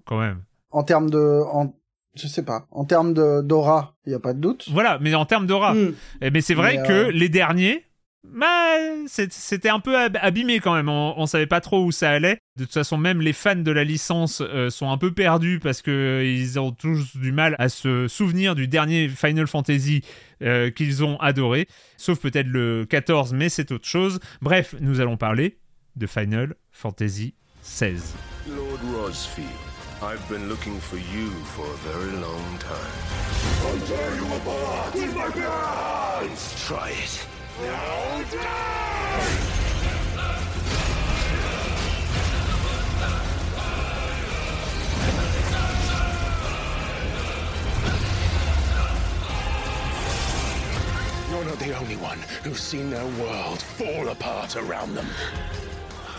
Quand même. En termes de, en, je sais pas. En termes de d'aura, il y a pas de doute. Voilà, mais en termes d'aura. Hmm. Eh, mais c'est vrai que euh, les derniers, bah, c'était un peu abîmé quand même. On, savait pas trop où ça allait. De toute façon, même les fans de la licence euh, sont un peu perdus parce que ils ont tous du mal à se souvenir du dernier Final Fantasy euh, qu'ils ont adoré. Sauf peut-être le 14, mais c'est autre chose. Bref, nous allons parler de Final Fantasy XVI. Lord Rosfield, I've been looking for you for a very long time. I tear you apart with my hands! Try it. Now die! You're not the only one who's seen their world fall apart around them.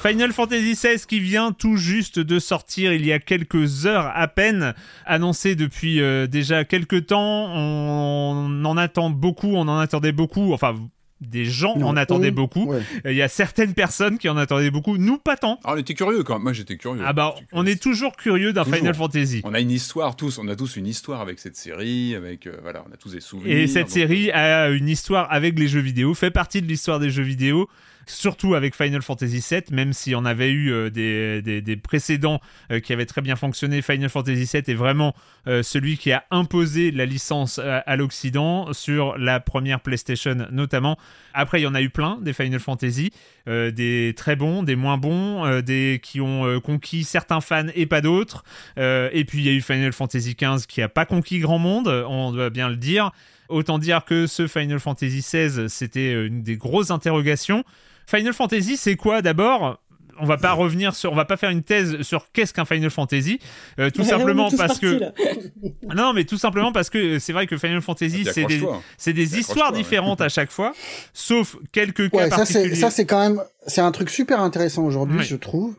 Final Fantasy XVI qui vient tout juste de sortir il y a quelques heures à peine, annoncé depuis euh, déjà quelques temps. On en attend beaucoup, on en attendait beaucoup. Enfin, des gens en attendaient beaucoup. Il y a certaines personnes qui en attendaient beaucoup. Nous, pas tant. Ah, on était curieux quand même. Moi, j'étais curieux. Ah bah, on est toujours curieux d'un Final Fantasy. On a une histoire tous. On a tous une histoire avec cette série. Avec euh, voilà, on a tous des souvenirs. Et cette série euh, a une histoire avec les jeux vidéo. Fait partie de l'histoire des jeux vidéo surtout avec Final Fantasy VII, même si on avait eu euh, des, précédents euh, qui avaient très bien fonctionné. Final Fantasy VII est vraiment euh, celui qui a imposé la licence à, l'Occident sur la première PlayStation notamment. Après, il y en a eu plein des Final Fantasy, des très bons, des moins bons, des qui ont conquis certains fans et pas d'autres. et puis il y a eu Final Fantasy XV qui a pas conquis grand monde, on doit bien le dire. Autant dire que ce Final Fantasy XVI, c'était une des grosses interrogations. Final Fantasy, c'est quoi d'abord? On va pas revenir sur, on va pas faire une thèse sur qu'est-ce qu'un Final Fantasy, euh, tout simplement parce que non, mais tout simplement parce que c'est vrai que Final Fantasy ah, c'est des, c'est des histoires différentes à chaque fois, sauf quelques cas ça particuliers. Ça c'est quand même, c'est un truc super intéressant aujourd'hui, je trouve,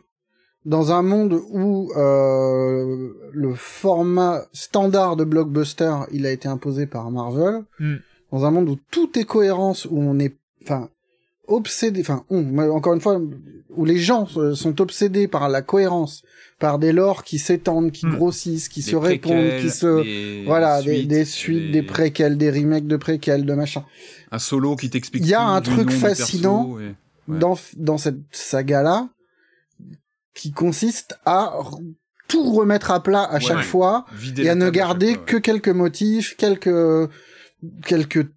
dans un monde où euh, le format standard de blockbuster il a été imposé par Marvel, hmm. dans un monde où tout est cohérence, où on est, enfin obsédés, enfin, encore une fois, où les gens sont obsédés par la cohérence, par des lores qui s'étendent, qui hmm. grossissent, qui se répondent, qui se, voilà, des, suites, des... préquels, des remakes de préquels, de machin. Un solo qui t'explique. Il y a un truc fascinant dans dans cette saga-là qui consiste à tout remettre à plat à chaque fois et à ne garder que quelques motifs, quelques quelques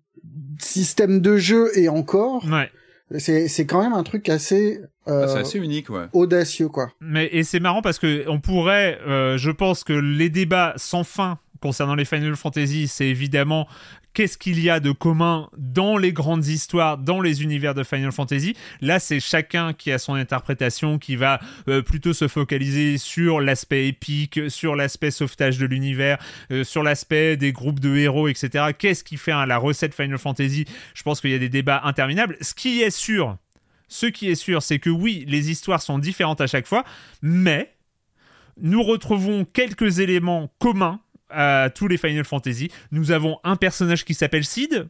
systèmes de jeu et encore. Ouais c'est c'est quand même un truc assez euh, ah, assez unique ouais. audacieux quoi. Mais et c'est marrant parce que on pourrait euh, je pense que les débats sans fin concernant les Final Fantasy c'est évidemment qu'est-ce qu'il y a de commun dans les grandes histoires, dans les univers de Final Fantasy? Là, c'est chacun qui a son interprétation, qui va euh, plutôt se focaliser sur l'aspect épique, sur l'aspect sauvetage de l'univers, euh, sur l'aspect des groupes de héros, etc. Qu'est-ce qui fait la recette Final Fantasy? Je pense qu'il y a des débats interminables. Ce qui est sûr, ce qui est sûr, c'est que oui, les histoires sont différentes à chaque fois, mais nous retrouvons quelques éléments communs à tous les Final Fantasy. Nous avons un personnage qui s'appelle Sid,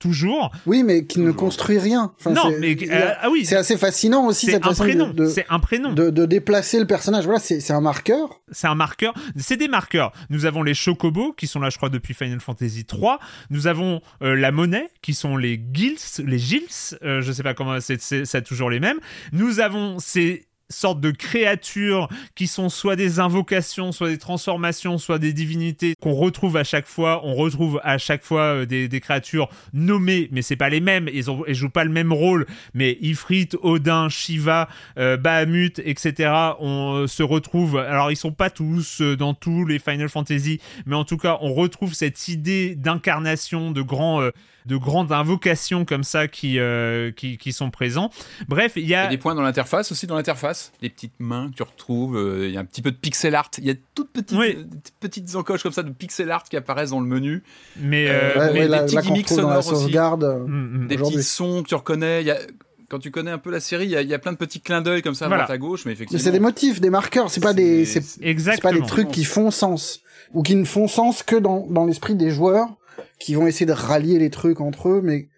toujours. Oui, mais qui ne construit rien. non, mais euh, ah oui, c'est assez fascinant aussi cette façon de, c'est un prénom de, déplacer le personnage. Voilà, c'est un marqueur. C'est un marqueur. C'est des marqueurs. Nous avons les chocobos qui sont là, je crois, depuis Final Fantasy 3. Nous avons euh, la monnaie qui sont les gils, les gils. Euh, je sais pas comment c'est, c'est toujours les mêmes. Nous avons ces sortes de créatures qui sont soit des invocations, soit des transformations, soit des divinités qu'on retrouve à chaque fois. On retrouve à chaque fois euh, des, créatures nommées, mais c'est pas les mêmes. Ils, ont, jouent pas le même rôle. Mais Ifrit, Odin, Shiva, euh, Bahamut, etc. On euh, se retrouve. Alors ils sont pas tous dans tous les Final Fantasy, mais en tout cas on retrouve cette idée d'incarnation de grands de grandes invocations comme ça qui, euh, qui, qui, sont présents. Bref, il y a... des points dans l'interface aussi, dans l'interface. Les petites mains que tu retrouves, euh, il y a un petit peu de pixel art. Il y a toutes petites, petites encoches comme ça de pixel art qui apparaissent dans le menu. Mais, euh, mais des petits gimmicks sonores aussi. Mm, mm. des petits sons que tu reconnais. Il y a quand tu connais un peu la série, il y, a plein de petits clins d'œil comme ça à droite à gauche, mais effectivement. c'est des motifs, des marqueurs, c'est pas des, c'est pas des trucs qui font sens ou qui ne font sens que dans, dans l'esprit des joueurs qui vont essayer de rallier les trucs entre eux, mais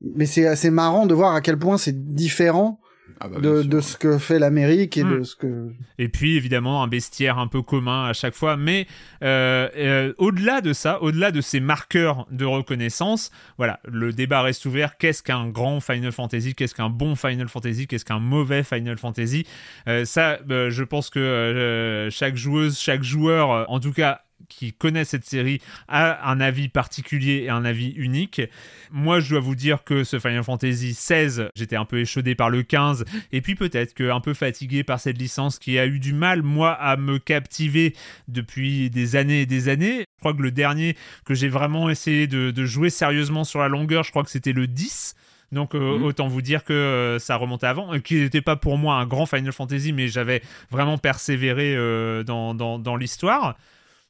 mais c'est assez marrant de voir à quel point c'est différent ah bah, de, de, ce que fait l'Amérique et de hmm. ce que et puis évidemment un bestiaire un peu commun à chaque fois mais euh, euh, au-delà de ça au-delà de ces marqueurs de reconnaissance voilà le débat reste ouvert. Qu'est-ce qu'un grand Final Fantasy? Qu'est-ce qu'un bon Final Fantasy? Qu'est-ce qu'un mauvais Final Fantasy? Euh, ça je pense que chaque joueuse chaque joueur en tout cas qui connaît cette série a un avis particulier et un avis unique. Moi, je dois vous dire que ce Final Fantasy XVI, j'étais un peu échaudé par le 15, et puis peut-être que un peu fatigué par cette licence qui a eu du mal, moi, à me captiver depuis des années et des années. Je crois que le dernier que j'ai vraiment essayé de, jouer sérieusement sur la longueur, je crois que c'était le 10. Donc euh, mhm. autant vous dire que euh, ça remontait avant, euh, qui n'était pas pour moi un grand Final Fantasy, mais j'avais vraiment persévéré dans, dans l'histoire.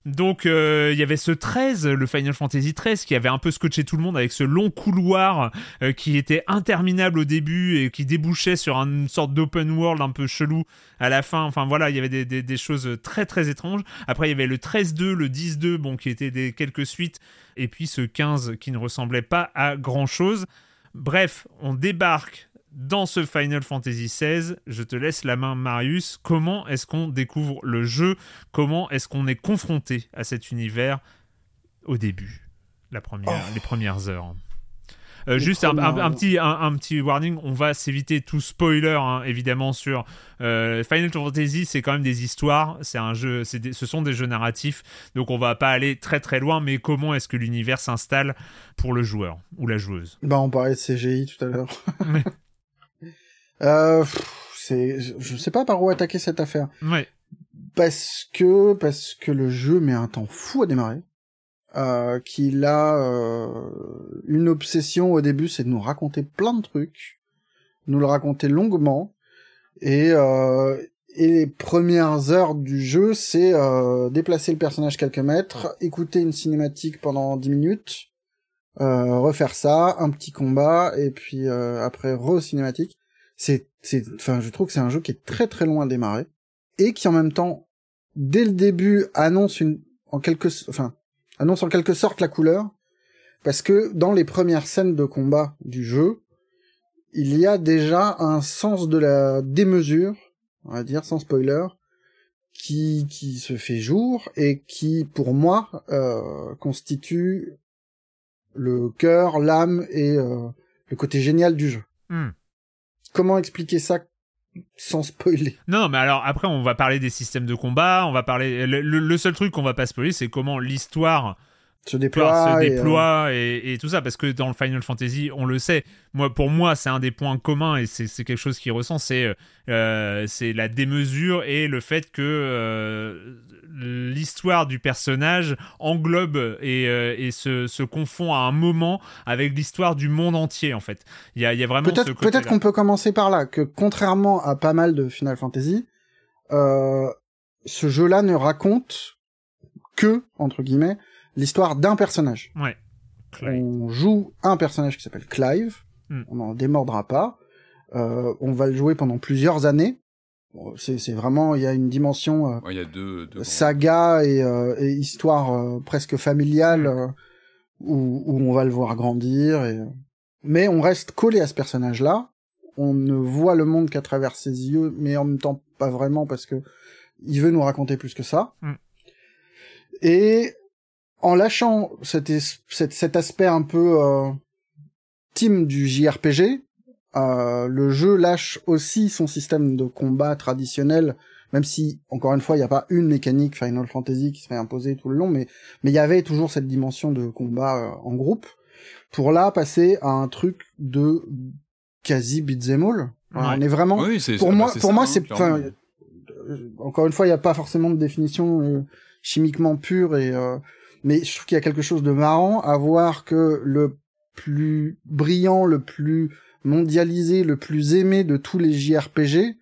Donc euh, il y avait ce 13, le Final Fantasy 13, qui avait un peu scotché tout le monde avec ce long couloir euh, qui était interminable au début et qui débouchait sur une sorte d'open world un peu chelou à la fin. Enfin voilà, il y avait des, choses très très étranges. Après il y avait le 13-2, le 10-2, bon qui étaient des quelques suites, et puis ce 15 qui ne ressemblait pas à grand chose. Bref, on débarque dans ce Final Fantasy XVI, je te laisse la main Marius, comment est-ce qu'on découvre le jeu? Comment est-ce qu'on est confronté à cet univers au début, la première, Oh. les premières heures? Euh, Les juste un, un- premières- un petit, un, un petit warning, on va s'éviter tout spoiler hein, évidemment sur euh, Final Fantasy, c'est quand même des histoires, c'est un jeu, des- ce sont des jeux narratifs, donc on va pas aller très très loin, mais comment est-ce que l'univers s'installe pour le joueur ou la joueuse? Bah, on parlait de CGI tout à l'heure. Euh, c'est, je sais pas par où attaquer cette affaire. Ouais, Parce que, parce que le jeu met un temps fou à démarrer. Euh, qu'il a euh, une obsession au début, c'est de nous raconter plein de trucs, nous le raconter longuement, et euh, et les premières heures du jeu, c'est euh, déplacer le personnage quelques mètres, écouter une cinématique pendant 10 minutes, euh, refaire ça, un petit combat, et puis euh, après re-cinématique. C'est, c'est, enfin, je trouve que c'est un jeu qui est très très loin à démarrer, et qui en même temps, dès le début, annonce une, en quelque, enfin, annonce en quelque sorte la couleur, parce que dans les premières scènes de combat du jeu, il y a déjà un sens de la démesure, on va dire sans spoiler, qui qui se fait jour et qui, pour moi, euh, constitue le cœur, l'âme et euh, le côté génial du jeu. Hmm. Comment expliquer ça sans spoiler? Non, mais alors après, on va parler des systèmes de combat, on va parler. Le, le- le seul truc qu'on va pas spoiler, c'est comment l'histoire Se se déploie. et, euh, et, et tout ça, parce que dans le Final Fantasy, on le sait. Moi, pour moi, c'est un des points communs et c'est quelque chose qui ressent, c'est euh, c'est la démesure et le fait que euh, l'histoire du personnage englobe et, et se, se confond à un moment avec l'histoire du monde entier, en fait. Il y a, il y a vraiment Peut-être peut-être qu'on peut commencer par là, que contrairement à pas mal de Final Fantasy, ce jeu-là ne raconte que, entre guillemets, l'histoire d'un personnage. Ouais. Clive. On joue un personnage qui s'appelle Clive, Hmm. on n'en démordra pas, euh, on va le jouer pendant plusieurs années. Bon, C'est c'est vraiment, il y a une dimension euh, Ouais, Il y a deux. deux saga et, euh, et histoire euh, presque familiale Mm. euh, où, où on va le voir grandir. Et... Mais on reste collé à ce personnage-là. On ne voit le monde qu'à travers ses yeux, mais en même temps pas vraiment parce que il veut nous raconter plus que ça. Mm. Et en lâchant cet, es- cet, cet aspect un peu euh, team du JRPG, euh, le jeu lâche aussi son système de combat traditionnel même si encore une fois il n'y a pas une mécanique Final Fantasy qui serait imposée tout le long mais mais il y avait toujours cette dimension de combat euh, en groupe pour là passer à un truc de quasi beat'em all Voilà, Ouais. on est vraiment Oui, pour bah, moi c'est pour ça, moi hein, c'est enfin euh, encore une fois il n'y a pas forcément de définition euh, chimiquement pure et euh, mais je trouve qu'il y a quelque chose de marrant à voir que le plus brillant le plus mondialisé le plus aimé de tous les JRPG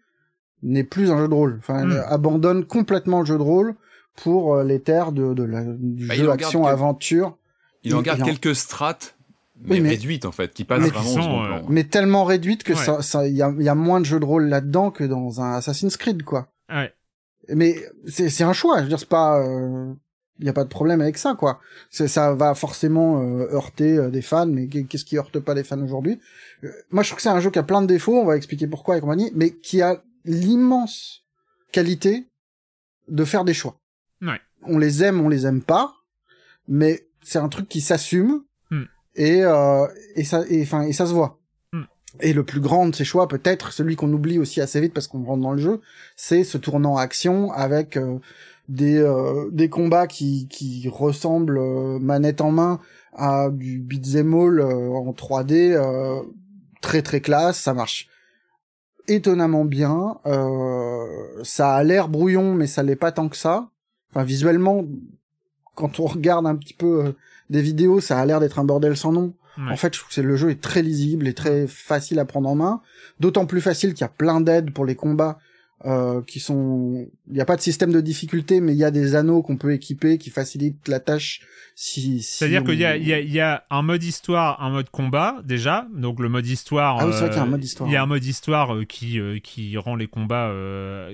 n'est plus un jeu de rôle enfin Mm. elle abandonne complètement le jeu de rôle pour euh, les terres de, de la, du Bah, jeu en garde action que- aventure Il en garde quelques strates, mais, Oui, mais- réduites en fait, qui passent Mais vraiment au sont, second euh, plan. mais tellement réduite que Ouais. ça ça il y a, il y a moins de jeux de rôle là-dedans que dans un Assassin's Creed quoi Ouais. mais c'est c'est un choix je veux dire c'est pas euh, il y a pas de problème avec ça quoi ça va forcément euh, heurter euh, des fans mais qu'est- qu'est-ce qui heurte pas les fans aujourd'hui? Euh, moi je trouve que c'est un jeu qui a plein de défauts on va expliquer pourquoi et compagnie mais qui a l'immense qualité de faire des choix Ouais. on les aime on les aime pas mais c'est un truc qui s'assume Hmm. et euh, et ça et enfin et ça se voit Hmm. et le plus grand de ces choix, peut-être celui qu'on oublie aussi assez vite parce qu'on rentre dans le jeu, c'est ce tournant action avec euh, des euh, des combats qui qui ressemblent euh, manette en main à du beat'em all euh, en 3D euh, très très classe, ça marche étonnamment bien. euh, ça a l'air brouillon, mais ça l'est pas tant que ça. Enfin visuellement, quand on regarde un petit peu euh, des vidéos, ça a l'air d'être un bordel sans nom. Ouais. En fait, je trouve que le jeu est très lisible et très facile à prendre en main. D'autant plus facile qu'il y a plein d'aides pour les combats euh, qui sont, il n'y a pas de système de difficulté, mais il y a des anneaux qu'on peut équiper qui facilitent la tâche. Si, si c'est-à-dire qu'il y a, y, a, y a un mode histoire, un mode combat déjà. Donc le mode histoire. Ah oui, c'est vrai qu'il y a un mode histoire. Il y a un mode histoire qui qui rend les combats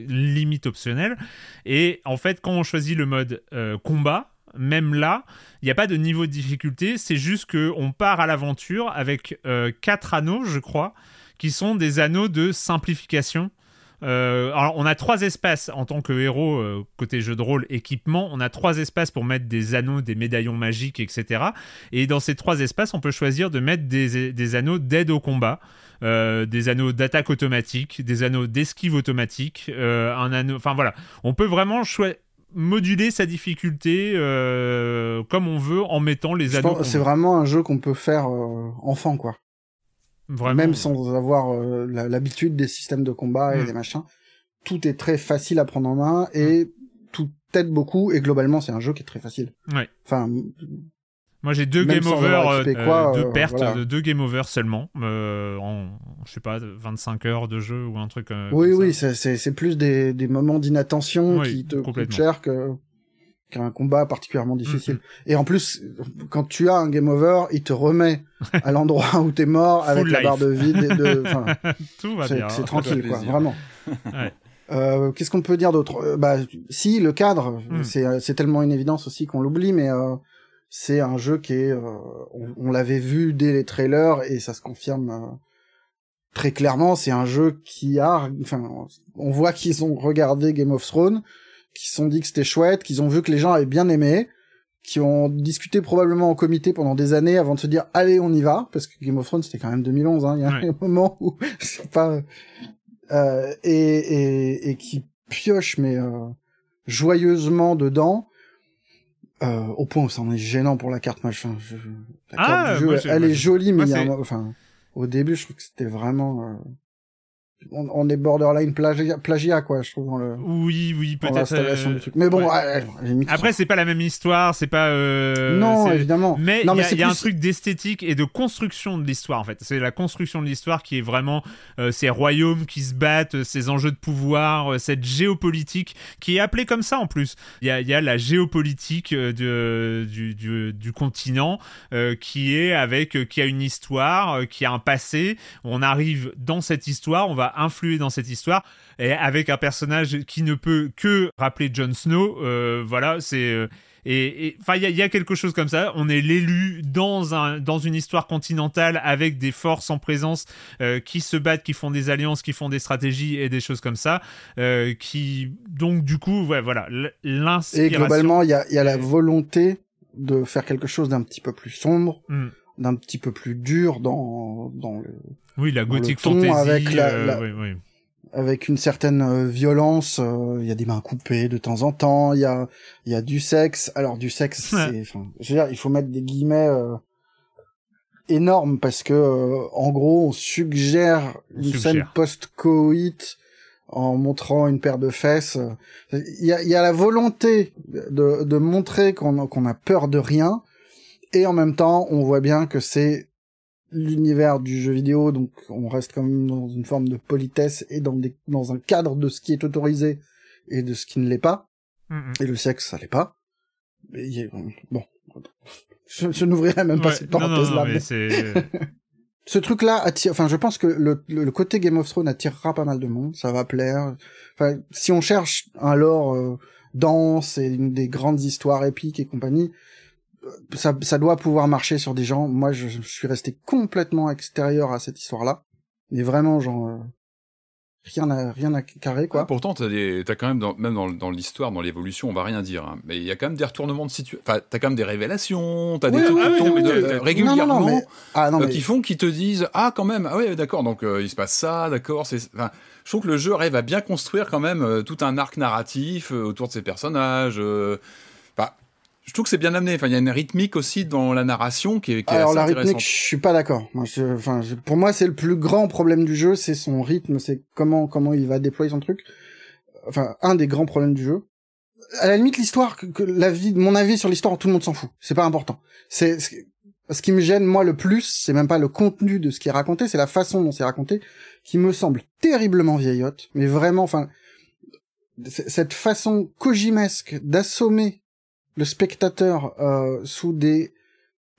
limite optionnels. Et en fait, quand on choisit le mode combat, même là, il n'y a pas de niveau de difficulté, c'est juste qu'on part à l'aventure avec euh, quatre anneaux, je crois, qui sont des anneaux de simplification. Euh, alors, on a trois espaces en tant que héros, euh, côté jeu de rôle, équipement. On a trois espaces pour mettre des anneaux, des médaillons magiques, etc. Et dans ces trois espaces, on peut choisir de mettre des, anneaux d'aide au combat. des anneaux d'attaque automatique, des anneaux d'esquive automatique, un anneau. Enfin voilà, on peut vraiment choisir moduler sa difficulté euh, comme on veut en mettant les anneaux. C'est vraiment un jeu qu'on peut faire euh, enfant, quoi. Vraiment. Même sans avoir euh, l'habitude des systèmes de combat et hmm. des machins. Tout est très facile à prendre en main et hmm. tout aide beaucoup et globalement c'est un jeu qui est très facile. Ouais. Enfin, moi, j'ai deux game over, euh, euh, deux pertes, de deux game over seulement, euh, en, je sais pas, 25 heures de jeu ou un truc. oui, oui, c'est plus des, des moments d'inattention qui te coûtent cher que qu'un combat particulièrement difficile. Mm-hmm. Et en plus, quand tu as un game over, il te remet à l'endroit où t'es mort avec la barre de vide et de. Tout va bien. C'est tranquille, quoi, vraiment. ouais. Euh, Qu'est-ce qu'on peut dire d'autre? Bah, si le cadre, mm. c'est tellement une évidence aussi qu'on l'oublie, mais euh, c'est un jeu qui est, euh, on, l'avait vu dès les trailers et ça se confirme euh, très clairement. C'est un jeu qui a, enfin, on voit qu'ils ont regardé Game of Thrones, qu'ils se sont dit que c'était chouette, qu'ils ont vu que les gens avaient bien aimé, qui ont discuté probablement en comité pendant des années avant de se dire allez on y va parce que Game of Thrones c'était quand même 2011 hein, il y a un moment où c'est pas euh, et, et, et qui pioche mais euh, joyeusement dedans euh, au point où ça en est gênant pour la carte machin. la ah, carte du jeu, elle est jolie, mais il y a enfin, au début, je trouve que c'était vraiment. On, est borderline plagiat, plagiat quoi je trouve dans le oui oui peut-être euh... mais bon après c'est pas la même histoire c'est pas euh... non évidemment. mais il y a, un truc d'esthétique et de construction de l'histoire en fait. C'est la construction de l'histoire qui est vraiment euh, ces royaumes qui se battent ces enjeux de pouvoir cette géopolitique qui est appelée comme ça en plus. Il y a, y a la géopolitique de, du, du, du continent qui est avec qui a une histoire qui a un passé. On arrive dans cette histoire on va influer dans cette histoire et avec un personnage qui ne peut que rappeler Jon Snow. Euh, voilà, c'est euh, et enfin il y, a quelque chose comme ça. On est l'élu dans un dans une histoire continentale avec des forces en présence euh, qui se battent, qui font des alliances, qui font des stratégies et des choses comme ça. qui donc du coup ouais voilà l'inspiration. Et globalement il y a y a la volonté de faire quelque chose d'un petit peu plus sombre. Hmm. D'un petit peu plus dur dans dans le oui, la gothique fantasy. Avec, euh, oui, oui. avec une certaine euh, violence. Euh, il y a des mains coupées de temps en temps. Il y a, il y a du sexe. Alors du sexe, c'est, enfin, je veux dire, il faut mettre des guillemets énormes parce que, en gros, on suggère une scène post-coït en montrant une paire de fesses. Il y a, il y a la volonté de, de montrer qu'on qu'on a peur de rien, et en même temps, on voit bien que c'est l'univers du jeu vidéo, donc on reste quand même dans une forme de politesse et dans, des, dans un cadre de ce qui est autorisé et de ce qui ne l'est pas. Et le sexe, ça l'est pas. Mais, bon, je, je n'ouvrirai même pas cette parenthèse-là. ce truc-là attire, enfin, je pense que le, le, côté Game of Thrones attirera pas mal de monde, ça va plaire. Enfin, si on cherche un lore euh, dense et une des grandes histoires épiques et compagnie, ça, ça doit pouvoir marcher sur des gens. Moi, je, suis resté complètement extérieur à cette histoire-là. Mais vraiment, genre, euh, rien à rien à carrer quoi. pourtant, t'as des, t'as quand même dans, même dans, l'histoire, dans l'évolution, on va rien dire. Hein. mais il y a quand même des retournements de situation. Enfin, t'as quand même des révélations, t'as des trucs qui tombent régulièrement, ah, non, euh, qui font, qui te disent ah quand même, ah ouais d'accord, donc euh, il se passe ça, d'accord, c'est. Enfin, je trouve que le jeu arrive à bien construire quand même tout un arc narratif autour de ses personnages je trouve que c'est bien amené. Enfin, il y a une rythmique aussi dans la narration qui est, qui Alors, la rythmique, je suis pas d'accord. Enfin, pour moi, c'est le plus grand problème du jeu, c'est son rythme, c'est comment comment il va déployer son truc. Enfin, un des grands problèmes du jeu. À la limite, l'histoire, que, la vie, mon avis sur l'histoire, tout le monde s'en fout. C'est pas important. C'est ce qui me gêne moi le plus, c'est même pas le contenu de ce qui est raconté, c'est la façon dont c'est raconté qui me semble terriblement vieillotte. Mais vraiment, enfin, cette façon kojimesque d'assommer le spectateur euh, sous des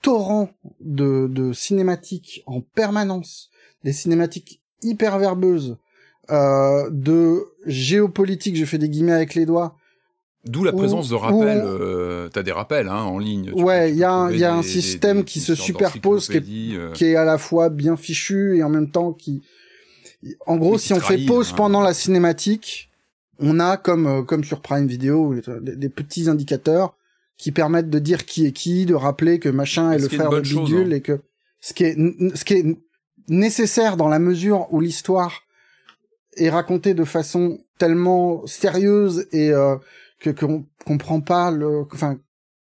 torrents de, de cinématiques en permanence, des cinématiques hyper verbeuses, euh, de géopolitique, je fais des guillemets avec les doigts. D'où la présence de rappels. Euh, T'as des rappels hein, en ligne. ouais, il y a, y a un système qui se superpose, qui est, euh. qui est à la fois bien fichu et en même temps qui, en gros, si on fait pause hein. pendant la cinématique, on a comme euh, comme sur Prime Video des, petits indicateurs qui permettent de dire qui est qui, de rappeler que machin est, le frère de Bidule hein. et que ce qui est ce qui est nécessaire dans la mesure où l'histoire est racontée de façon tellement sérieuse et euh, que qu'on comprend pas le enfin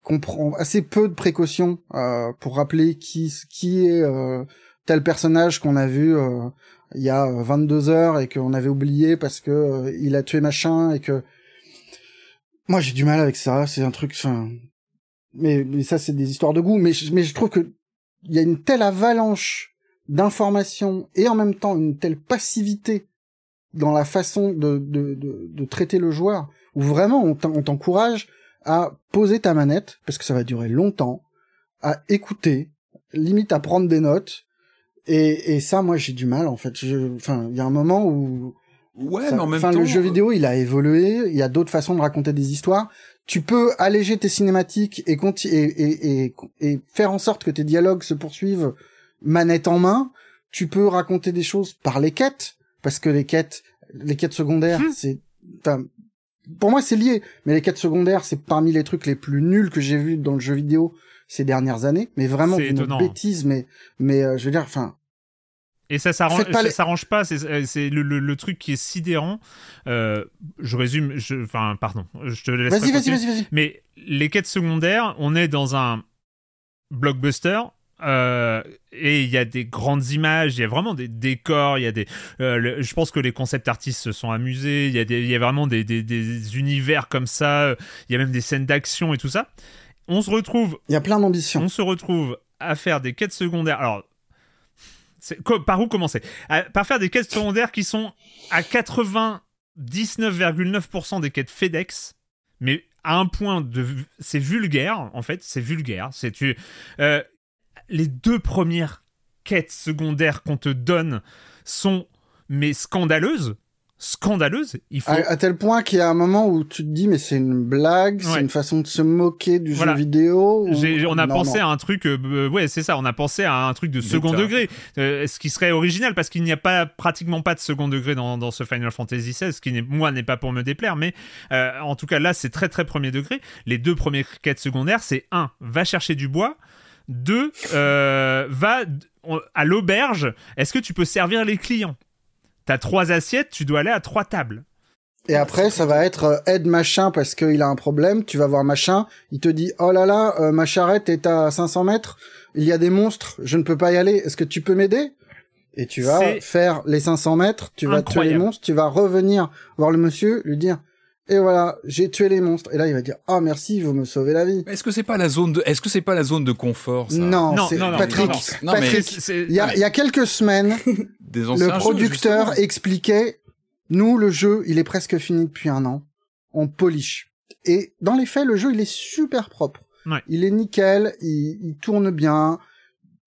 qu'on prend assez peu de précautions euh, pour rappeler qui qui est euh, tel personnage qu'on a vu euh, il y a 22 heures et qu'on avait oublié parce que euh, il a tué machin et que moi j'ai du mal avec ça c'est un truc enfin mais, ça c'est des histoires de goût mais je trouve que il y a une telle avalanche d'informations et en même temps une telle passivité dans la façon de, de, de, de traiter le joueur où vraiment on t'encourage à poser ta manette parce que ça va durer longtemps à écouter limite à prendre des notes et, et ça, moi, j'ai du mal, en fait. Enfin, il y a un moment où... Ouais, mais en même temps... le jeu vidéo, il a évolué. Il y a d'autres façons de raconter des histoires. Tu peux alléger tes cinématiques et, et, et, et, faire en sorte que tes dialogues se poursuivent manette en main. Tu peux raconter des choses par les quêtes, parce que les quêtes, les quêtes secondaires, hmm. c'est, enfin, pour moi, c'est lié. Mais les quêtes secondaires, c'est parmi les trucs les plus nuls que j'ai vus dans le jeu vidéo ces dernières années, mais vraiment une bêtise, mais mais euh, je veux dire, enfin. Et ça s'arrange pas, s'arrange pas c'est euh, le, le, truc qui est sidérant. Euh, je résume, enfin, pardon, je te laisse. Vas-y, vas-y, vas-y, vas-y. Mais les quêtes secondaires, on est dans un blockbuster. et il y a des grandes images, il y a vraiment des décors, il y a des. je pense que les concept artistes se sont amusés. Il y a des, il y a vraiment des, des, des univers comme ça. Il y a même des scènes d'action et tout ça on se retrouve. Il y a plein d'ambitions. On se retrouve à faire des quêtes secondaires. Alors, par où commencer? Par faire des quêtes secondaires qui sont à 99,9% des quêtes FedEx, mais à un point de. C'est vulgaire, en fait, c'est vulgaire. C'est tu. Euh, les deux premières quêtes secondaires qu'on te donne sont mais scandaleuses scandaleuse. Il faut... à, tel point qu'il y a un moment où tu te dis mais c'est une blague, c'est une façon de se moquer du jeu vidéo. On a pensé à un truc, euh, euh, ouais c'est ça, on a pensé à un truc de second degré, euh, ce qui serait original parce qu'il n'y a pas pratiquement pas de second degré dans, dans ce Final Fantasy XVI, ce qui moi n'est pas pour me déplaire, mais en tout cas là c'est très très premier degré. Les deux premières quêtes secondaires c'est un, va chercher du bois. Deux, va à l'auberge. Est-ce que tu peux servir les clients? T'as trois assiettes, tu dois aller à trois tables. Et après, ça va être euh, aide machin parce qu'il a un problème. Tu vas voir machin. Il te dit oh là là, euh, ma charrette est à 500 mètres. Il y a des monstres. Je ne peux pas y aller. Est-ce que tu peux m'aider? Et tu vas faire les 500 mètres. Tu vas tuer les monstres. Tu vas revenir voir le monsieur, lui dire et voilà, j'ai tué les monstres. Et là, il va dire, ah merci, vous me sauvez la vie. Est-ce que c'est pas la zone de, est-ce que c'est pas la zone de confort ça? Non, c'est Patrick. Patrick, il y a, il y a quelques semaines, le producteur expliquait, nous le jeu, il est presque fini depuis un an. On polish. Et dans les faits, le jeu, il est super propre. Il est nickel, il, il tourne bien.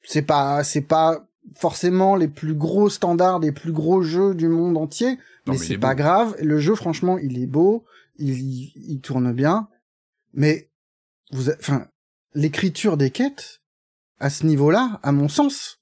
C'est pas, c'est pas forcément les plus gros standards des plus gros jeux du monde entier, mais, c'est pas grave. Le jeu, franchement, il est beau, il, il tourne bien, mais vous, enfin, l'écriture des quêtes à ce niveau-là, à mon sens,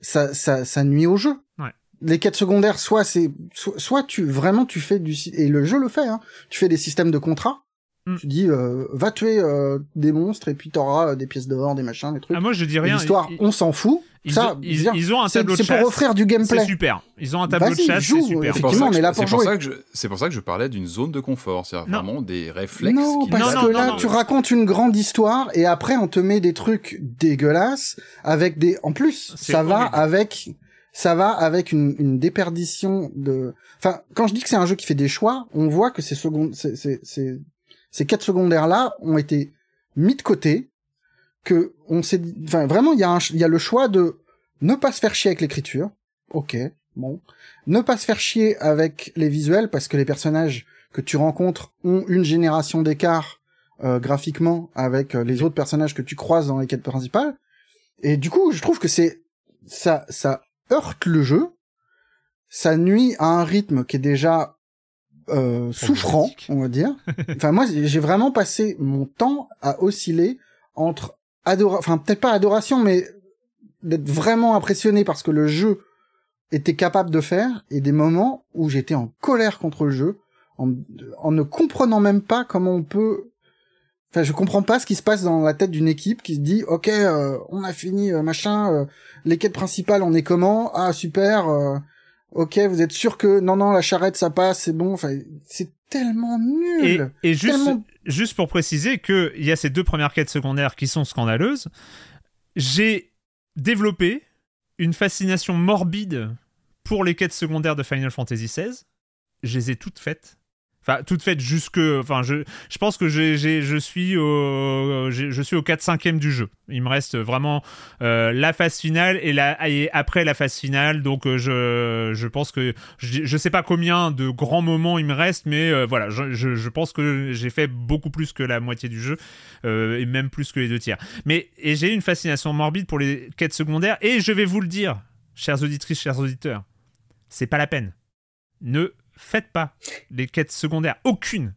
ça, ça, ça nuit au jeu. Ouais. Les quêtes secondaires, soit c'est, soit, tu vraiment tu fais du et le jeu le fait, hein, tu fais des systèmes de contrats Mm. Tu dis, euh, va tuer euh, des monstres et puis t'auras euh, des pièces d'or, des machins, des trucs. Ah, moi je dis rien. L'histoire, on s'en fout. Ils, ça, ont, ils, ont un tableau de chasse. C'est pour offrir du gameplay. C'est super. Ils ont un tableau de chasse. c'est super. Effectivement, on est là pour jouer. C'est pour ça que je parlais d'une zone de confort. C'est vraiment des réflexes. Non, parce que là, tu racontes une grande histoire et après, on te met des trucs dégueulasses avec des. En plus, ça va avec ça va avec une, une, déperdition de. Enfin, quand je dis que c'est un jeu qui fait des choix, on voit que c'est second, c'est ces quatre secondaires-là ont été mis de côté, que on s'est enfin, vraiment, il y a un, il y a le choix de ne pas se faire chier avec l'écriture. Ok, bon. Ne pas se faire chier avec les visuels parce que les personnages que tu rencontres ont une génération d'écart euh, graphiquement avec euh, les autres personnages que tu croises dans les quêtes principales. Et du coup, je trouve que c'est ça, ça heurte le jeu. Ça nuit à un rythme qui est déjà euh, souffrant, on va dire. enfin, moi, j'ai vraiment passé mon temps à osciller entre enfin peut-être pas adoration, mais d'être vraiment impressionné parce que le jeu était capable de faire et des moments où j'étais en colère contre le jeu en, en ne comprenant même pas comment on peut enfin je comprends pas ce qui se passe dans la tête d'une équipe qui se dit OK euh, on a fini euh, machin euh, les quêtes principales on est comment? Ah super OK vous êtes sûr que non non la charrette ça passe c'est bon enfin c'est tellement nul et, juste juste pour préciser que il y a ces deux premières quêtes secondaires qui sont scandaleuses j'ai développé une fascination morbide pour les quêtes secondaires de Final Fantasy XVI. Je les ai toutes faites. Enfin, toutes faites jusque. Enfin, je, je pense que je suis au, je suis au 4-5e du jeu. Il me reste vraiment euh, la phase finale et, la, et après la phase finale. Donc, euh, je, je pense que. Je, je sais pas combien de grands moments il me reste, mais euh, voilà, je, je, pense que j'ai fait beaucoup plus que la moitié du jeu et même plus que les deux tiers. Mais j'ai une fascination morbide pour les quêtes secondaires et je vais vous le dire, chères auditrices, chers auditeurs, c'est pas la peine. Ne faites pas les quêtes secondaires. Aucune.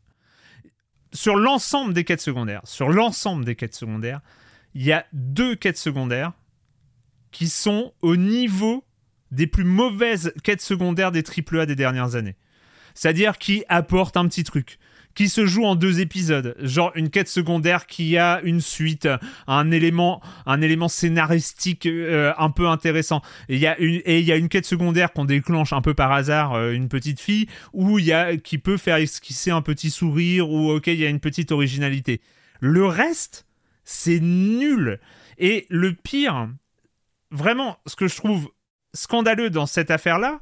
Sur l'ensemble des quêtes secondaires, sur l'ensemble des quêtes secondaires, il y a deux quêtes secondaires qui sont au niveau des plus mauvaises quêtes secondaires des AAA des dernières années. C'est-à-dire qui apportent un petit truc qui se joue en deux épisodes, genre une quête secondaire qui a une suite, un élément, un élément scénaristique euh, un peu intéressant. Et il y a une et il y a une quête secondaire qu'on déclenche un peu par hasard, euh, une petite fille, où il y a qui peut faire esquisser un petit sourire ou ok il y a une petite originalité. Le reste, c'est nul. Et le pire, vraiment, ce que je trouve scandaleux dans cette affaire-là,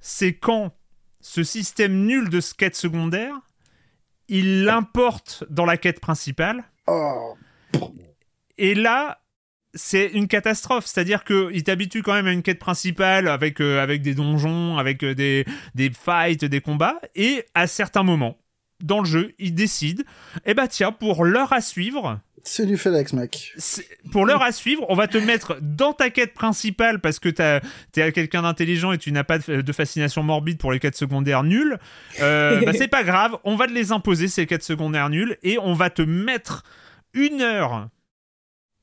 c'est quand ce système nul de quête secondaire il l'importe dans la quête principale. Et là, c'est une catastrophe. C'est-à-dire qu'il t'habitue quand même à une quête principale avec, euh, des donjons, avec euh, des, des fights, des combats. Et à certains moments, dans le jeu, il décide, eh bah tiens, pour l'heure à suivre, c'est du FedEx, mec. Pour l'heure à suivre, on va te mettre dans ta quête principale parce que t'es quelqu'un d'intelligent et tu n'as pas de, fascination morbide pour les quêtes secondaires nulles. Euh, bah, c'est pas grave, on va te les imposer, ces quêtes secondaires nulles, et on va te mettre une heure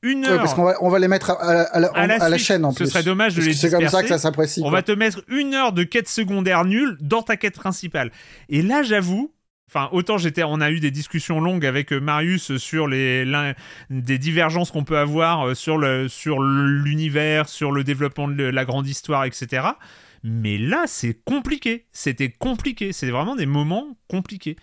une heure. parce qu'on va, on va les mettre à, la, chaîne en plus. Ce serait dommage de les C'est comme ça que ça s'apprécie. On va te mettre une heure de quête secondaire nulle dans ta quête principale. Et là, j'avoue, Enfin, autant j'étais, on a eu des discussions longues avec euh, Marius sur les des divergences qu'on peut avoir euh, sur le sur l'univers, sur le développement de la grande histoire, etc. Mais là, c'est compliqué. C'était compliqué. C'est vraiment des moments compliqués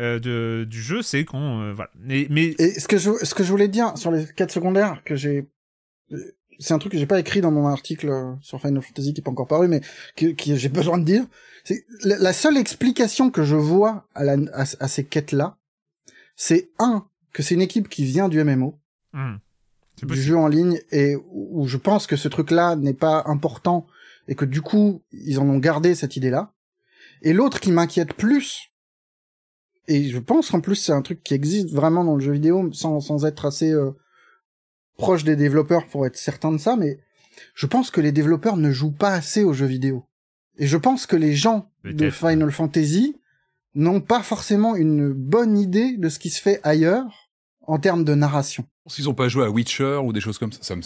euh, de, du jeu. C'est quand voilà. Mais, mais... Et ce que je ce que je voulais dire sur les quêtes secondaires que j'ai c'est un truc que j'ai pas écrit dans mon article sur Final Fantasy qui est pas encore paru, mais que, que j'ai besoin de dire. C'est la, seule explication que je vois à, la, à, ces quêtes-là, c'est un que c'est une équipe qui vient du MMO, du jeu en ligne, et où je pense que ce truc-là n'est pas important et que du coup ils en ont gardé cette idée-là. Et l'autre qui m'inquiète plus, et je pense qu'en plus c'est un truc qui existe vraiment dans le jeu vidéo sans, sans être assez euh, proche des développeurs pour être certain de ça, mais je pense que les développeurs ne jouent pas assez aux jeux vidéo. Et je pense que les gens de Final Fantasy n'ont pas forcément une bonne idée de ce qui se fait ailleurs en termes de narration. S'ils ont pas joué à Witcher ou des choses comme ça, ça me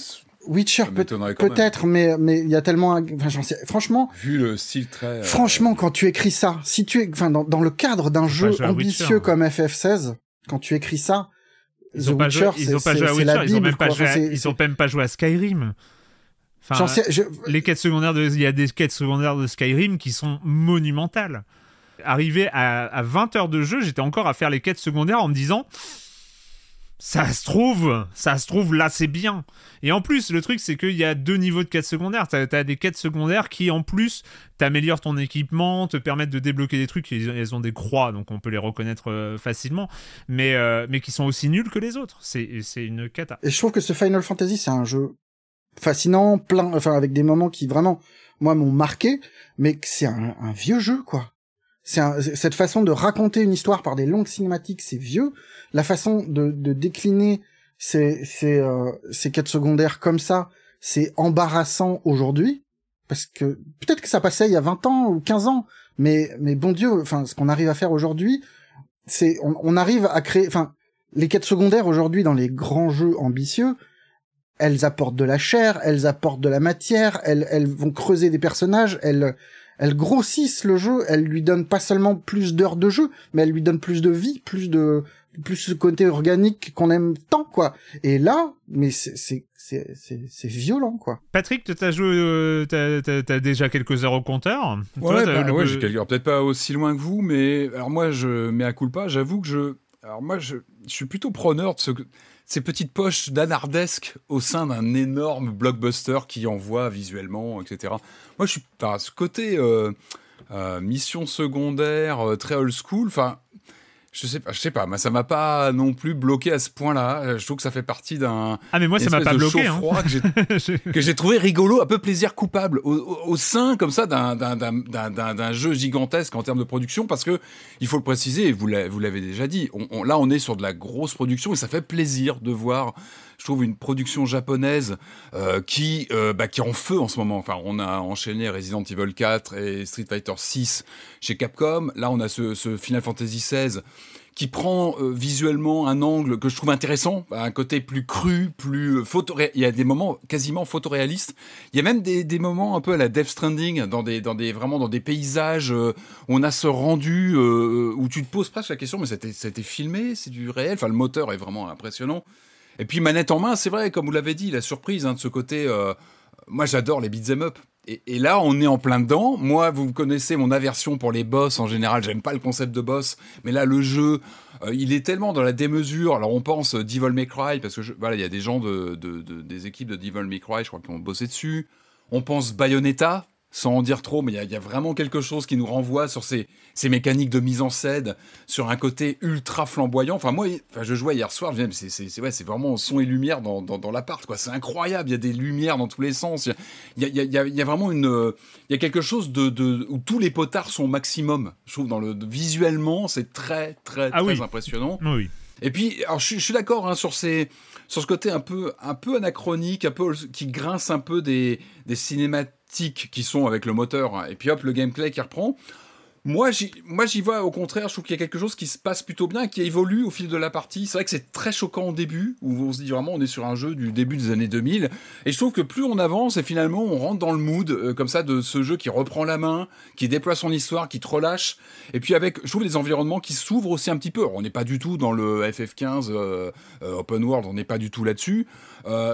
Witcher peut-être, mais mais il y a tellement, enfin j'en sais, franchement. Vu le style très. Euh, franchement, quand tu écris ça, si tu es, enfin dans, dans le cadre d'un jeu ambitieux hein. comme FF16, quand tu écris ça, ils The Witcher, ils ont pas joué à Witcher, ils ont même pas joué, ils ont même pas joué à Skyrim les quêtes secondaires de, il y a des quêtes secondaires de Skyrim qui sont monumentales. Arrivé à, 20 heures de jeu, j'étais encore à faire les quêtes secondaires en me disant, ça se trouve, ça se trouve, là c'est bien. Et en plus, le truc c'est qu'il y a deux niveaux de quêtes secondaires. T'as as des quêtes secondaires qui en plus t'améliorent ton équipement, te permettent de débloquer des trucs. Elles ont des croix, donc on peut les reconnaître euh, facilement, mais, euh, mais qui sont aussi nuls que les autres. C'est une cata. Et je trouve que ce Final Fantasy c'est un jeu fascinant, plein, enfin avec des moments qui vraiment moi m'ont marqué, mais c'est un, vieux jeu quoi. C'est cette façon de raconter une histoire par des longues cinématiques, c'est vieux. La façon de, de décliner ces ces euh, ces quêtes secondaires comme ça, c'est embarrassant aujourd'hui parce que peut-être que ça passait il y a 20 ans ou 15 ans, mais mais bon Dieu, enfin ce qu'on arrive à faire aujourd'hui, c'est on, on, arrive à créer, enfin les quêtes secondaires aujourd'hui dans les grands jeux ambitieux, elles apportent de la chair, elles apportent de la matière, elles elles vont creuser des personnages, elles elles grossissent le jeu, elles lui donnent pas seulement plus d'heures de jeu, mais elles lui donnent plus de vie, plus de plus ce côté organique qu'on aime tant quoi. Et là, mais c'est c'est c'est violent quoi. Patrick, t'as joué, euh, t'as déjà quelques heures au compteur. Ouais, bah, ouais j'ai peut-être pas aussi loin que vous, mais alors moi je mets à coup pas. J'avoue que je, alors moi je, je suis plutôt preneur de ce ces petites poches d'anardesque au sein d'un énorme blockbuster qui envoie visuellement, etc. Moi, je suis, enfin, ce côté euh, euh, mission secondaire, euh, très old school, enfin, je sais pas, je sais pas, mais ça m'a pas non plus bloqué à ce point-là. Je trouve que ça fait partie d'un ah mais moi ça m'a pas bloqué hein. que j'ai trouvé rigolo, un peu plaisir coupable au, au, sein comme ça d'un d'un jeu gigantesque en termes de production parce que il faut le préciser, vous l'avez déjà dit, on, là on est sur de la grosse production et ça fait plaisir de voir je trouve une production japonaise euh, qui euh, bah, qui est en feu en ce moment. Enfin, on a enchaîné Resident Evil 4 et Street Fighter 6 chez Capcom. Là, on a ce, Final Fantasy 16 qui prend euh, visuellement un angle que je trouve intéressant, un côté plus cru, plus photo. Il y a des moments quasiment photoréalistes. Il y a même des, moments un peu à la Death Stranding, dans des, dans des vraiment dans des paysages où on a ce rendu où tu te poses presque la question, mais c'était filmé, c'est du réel. Enfin, le moteur est vraiment impressionnant. Et puis manette en main, c'est vrai, comme vous l'avez dit, la surprise hein, de ce côté. Euh, moi, j'adore les beat'em up. Et, là, on est en plein dedans. Moi, vous connaissez mon aversion pour les boss en général. J'aime pas le concept de boss, mais là, le jeu, euh, il est tellement dans la démesure. Alors, on pense Devil May Cry parce que voilà, il y a des gens de, des équipes de Devil May Cry, je crois, qui ont bossé dessus. On pense Bayonetta, sans en dire trop, mais il y, a vraiment quelque chose qui nous renvoie sur ces, ces, mécaniques de mise en scène, sur un côté ultra flamboyant. Enfin, moi, enfin, je jouais hier soir, c'est ouais, vraiment son et lumière dans, dans, dans l'appart, quoi. C'est incroyable, il y a des lumières dans tous les sens. Il y a, y, a, y a, vraiment une. Il y a quelque chose de, de, où tous les potards sont au maximum. Je trouve, dans le, visuellement, c'est très, très, ah très impressionnant. Oui. Et puis, alors, je, je suis d'accord hein, sur ces sur ce côté un peu un peu anachronique, un peu qui grince un peu des des cinématiques qui sont avec le moteur, hein, et puis hop, le gameplay qui reprend. Moi, j'y vois au contraire, je trouve qu'il y a quelque chose qui se passe plutôt bien, qui évolue au fil de la partie. C'est vrai que c'est très choquant au début, où on se dit vraiment on est sur un jeu du début des années 2000. Et je trouve que plus on avance, et finalement on rentre dans le mood euh, comme ça de ce jeu qui reprend la main, qui déploie son histoire, qui te relâche. Et puis avec, je trouve des environnements qui s'ouvrent aussi un petit peu. on n'est pas du tout dans le FF15 euh, euh, Open World, on n'est pas du tout là-dessus.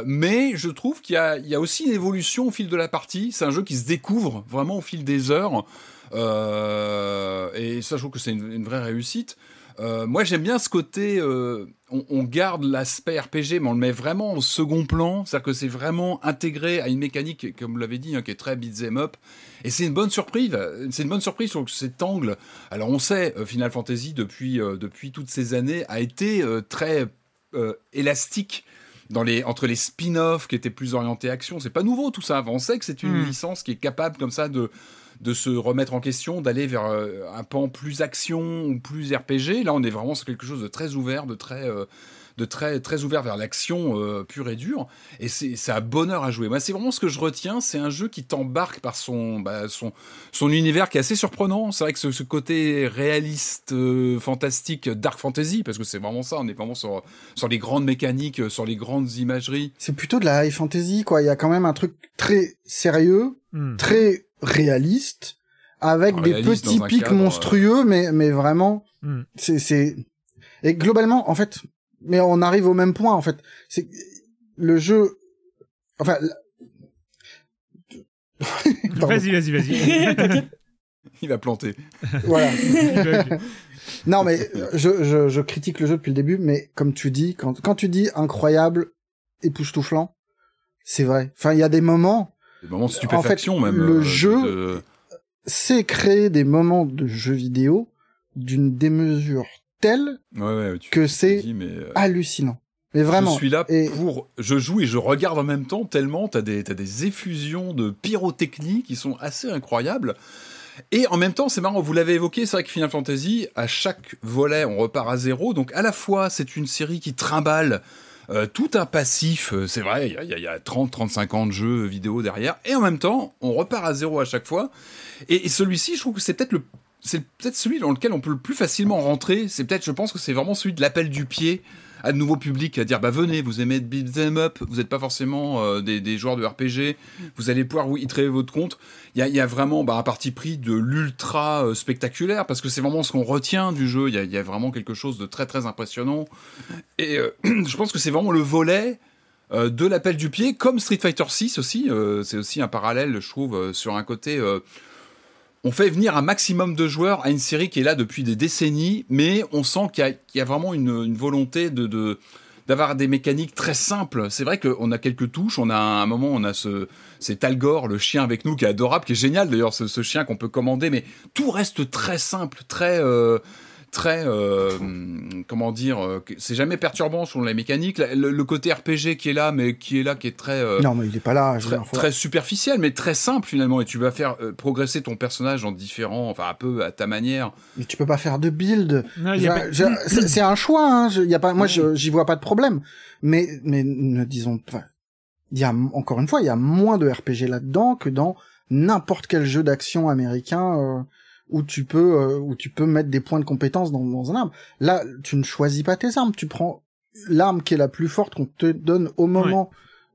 Mais je trouve qu'il y, a aussi une évolution au fil de la partie. C'est un jeu qui se découvre vraiment au fil des heures. Euh, et ça, je trouve que c'est une, vraie réussite. Euh, moi, j'aime bien ce côté. Euh, on, garde l'aspect RPG, mais on le met vraiment au second plan. C'est-à-dire que c'est vraiment intégré à une mécanique, comme vous l'avez dit, hein, qui est très beat'em up. Et c'est une bonne surprise. C'est une bonne surprise sur cet angle. Alors, on sait, Final Fantasy depuis toutes ces années a été très élastique. Dans les, entre les spin-offs qui étaient plus orientés action, c'est pas nouveau tout ça. On sait que c'est une hmm. licence qui est capable comme ça de, de se remettre en question, d'aller vers euh, un pan plus action ou plus RPG. Là, on est vraiment sur quelque chose de très ouvert, de très euh, de très très ouvert vers l'action euh, pure et dure. Et c'est un bonheur à jouer. Moi c'est vraiment ce que je retiens. C'est un jeu qui t'embarque par son, bah, son son univers qui est assez surprenant. C'est vrai que ce, côté réaliste fantastique dark fantasy parce que c'est vraiment ça. On est vraiment sur sur les grandes mécaniques sur les grandes imageries. C'est plutôt de la high fantasy quoi. Il y a quand même un truc très sérieux hmm. très réaliste avec des petits pics euh, monstrueux mais mais vraiment hmm. c'est c'est et globalement en fait mais on arrive au même point en fait. C'est le jeu enfin vas-y vas-y vas-y. Il va planter voilà. Non mais je, je je critique le jeu depuis le début mais comme tu dis quand quand tu dis incroyable époustouflant c'est vrai. Enfin il y a des moments des moments de stupéfaction en fait, même. Le euh, jeu c'est créer des moments de jeux vidéo d'une démesure telle que c'est euh, hallucinant. Mais vraiment. Je suis là pour, je joue et je regarde en même temps tellement t'as des, t'as des effusions de pyrotechnie qui sont assez incroyables. Et en même temps, c'est marrant, vous l'avez évoqué, c'est vrai que Final Fantasy, à chaque volet, on repart à zéro. Donc à la fois, c'est une série qui trimballe euh, tout un passif, euh, c'est vrai, il y a, 30-35 ans de jeux vidéo derrière, et en même temps, on repart à zéro à chaque fois. Et, celui-ci, je trouve que c'est peut-être le c'est peut-être celui dans lequel on peut le plus facilement rentrer. C'est peut-être, je pense que c'est vraiment celui de l'appel du pied à de nouveaux publics, à dire bah venez, vous aimez beat them up, vous n'êtes pas forcément euh, des, joueurs de RPG, vous allez pouvoir créer votre compte. Il y a, vraiment bah, un parti pris de l'ultra euh, spectaculaire parce que c'est vraiment ce qu'on retient du jeu. Il y, a, vraiment quelque chose de très très impressionnant et euh, je pense que c'est vraiment le volet de l'appel du pied, comme Street Fighter 6 aussi. c'est aussi un parallèle, je trouve, sur un côté on fait venir un maximum de joueurs à une série qui est là depuis des décennies, mais on sent qu'il y, a vraiment une, volonté d'avoir des mécaniques très simples. C'est vrai qu'on a quelques touches. On a un moment, on a ce c'est Talgor, le chien avec nous, qui est adorable, qui est génial d'ailleurs, ce, chien qu'on peut commander. Mais tout reste très simple, très euh, très euh, comment dire euh, c'est jamais perturbant sur la mécanique le, côté RPG qui est là mais qui est là qui est très euh, non mais il est pas là très, superficiel mais très simple finalement. Et tu vas faire progresser ton personnage en différents enfin un peu à ta manière. Mais tu peux pas faire de build. C'est un choix hein. y a pas moi j'y vois pas de problème. Mais mais disons il y a encore une fois il y a moins de RPG là-dedans que dans n'importe quel jeu d'action américain où tu peux euh, où tu peux mettre des points de compétence dans, dans un arme. Là, tu ne choisis pas tes armes, tu prends l'arme qui est la plus forte qu'on te donne au moment.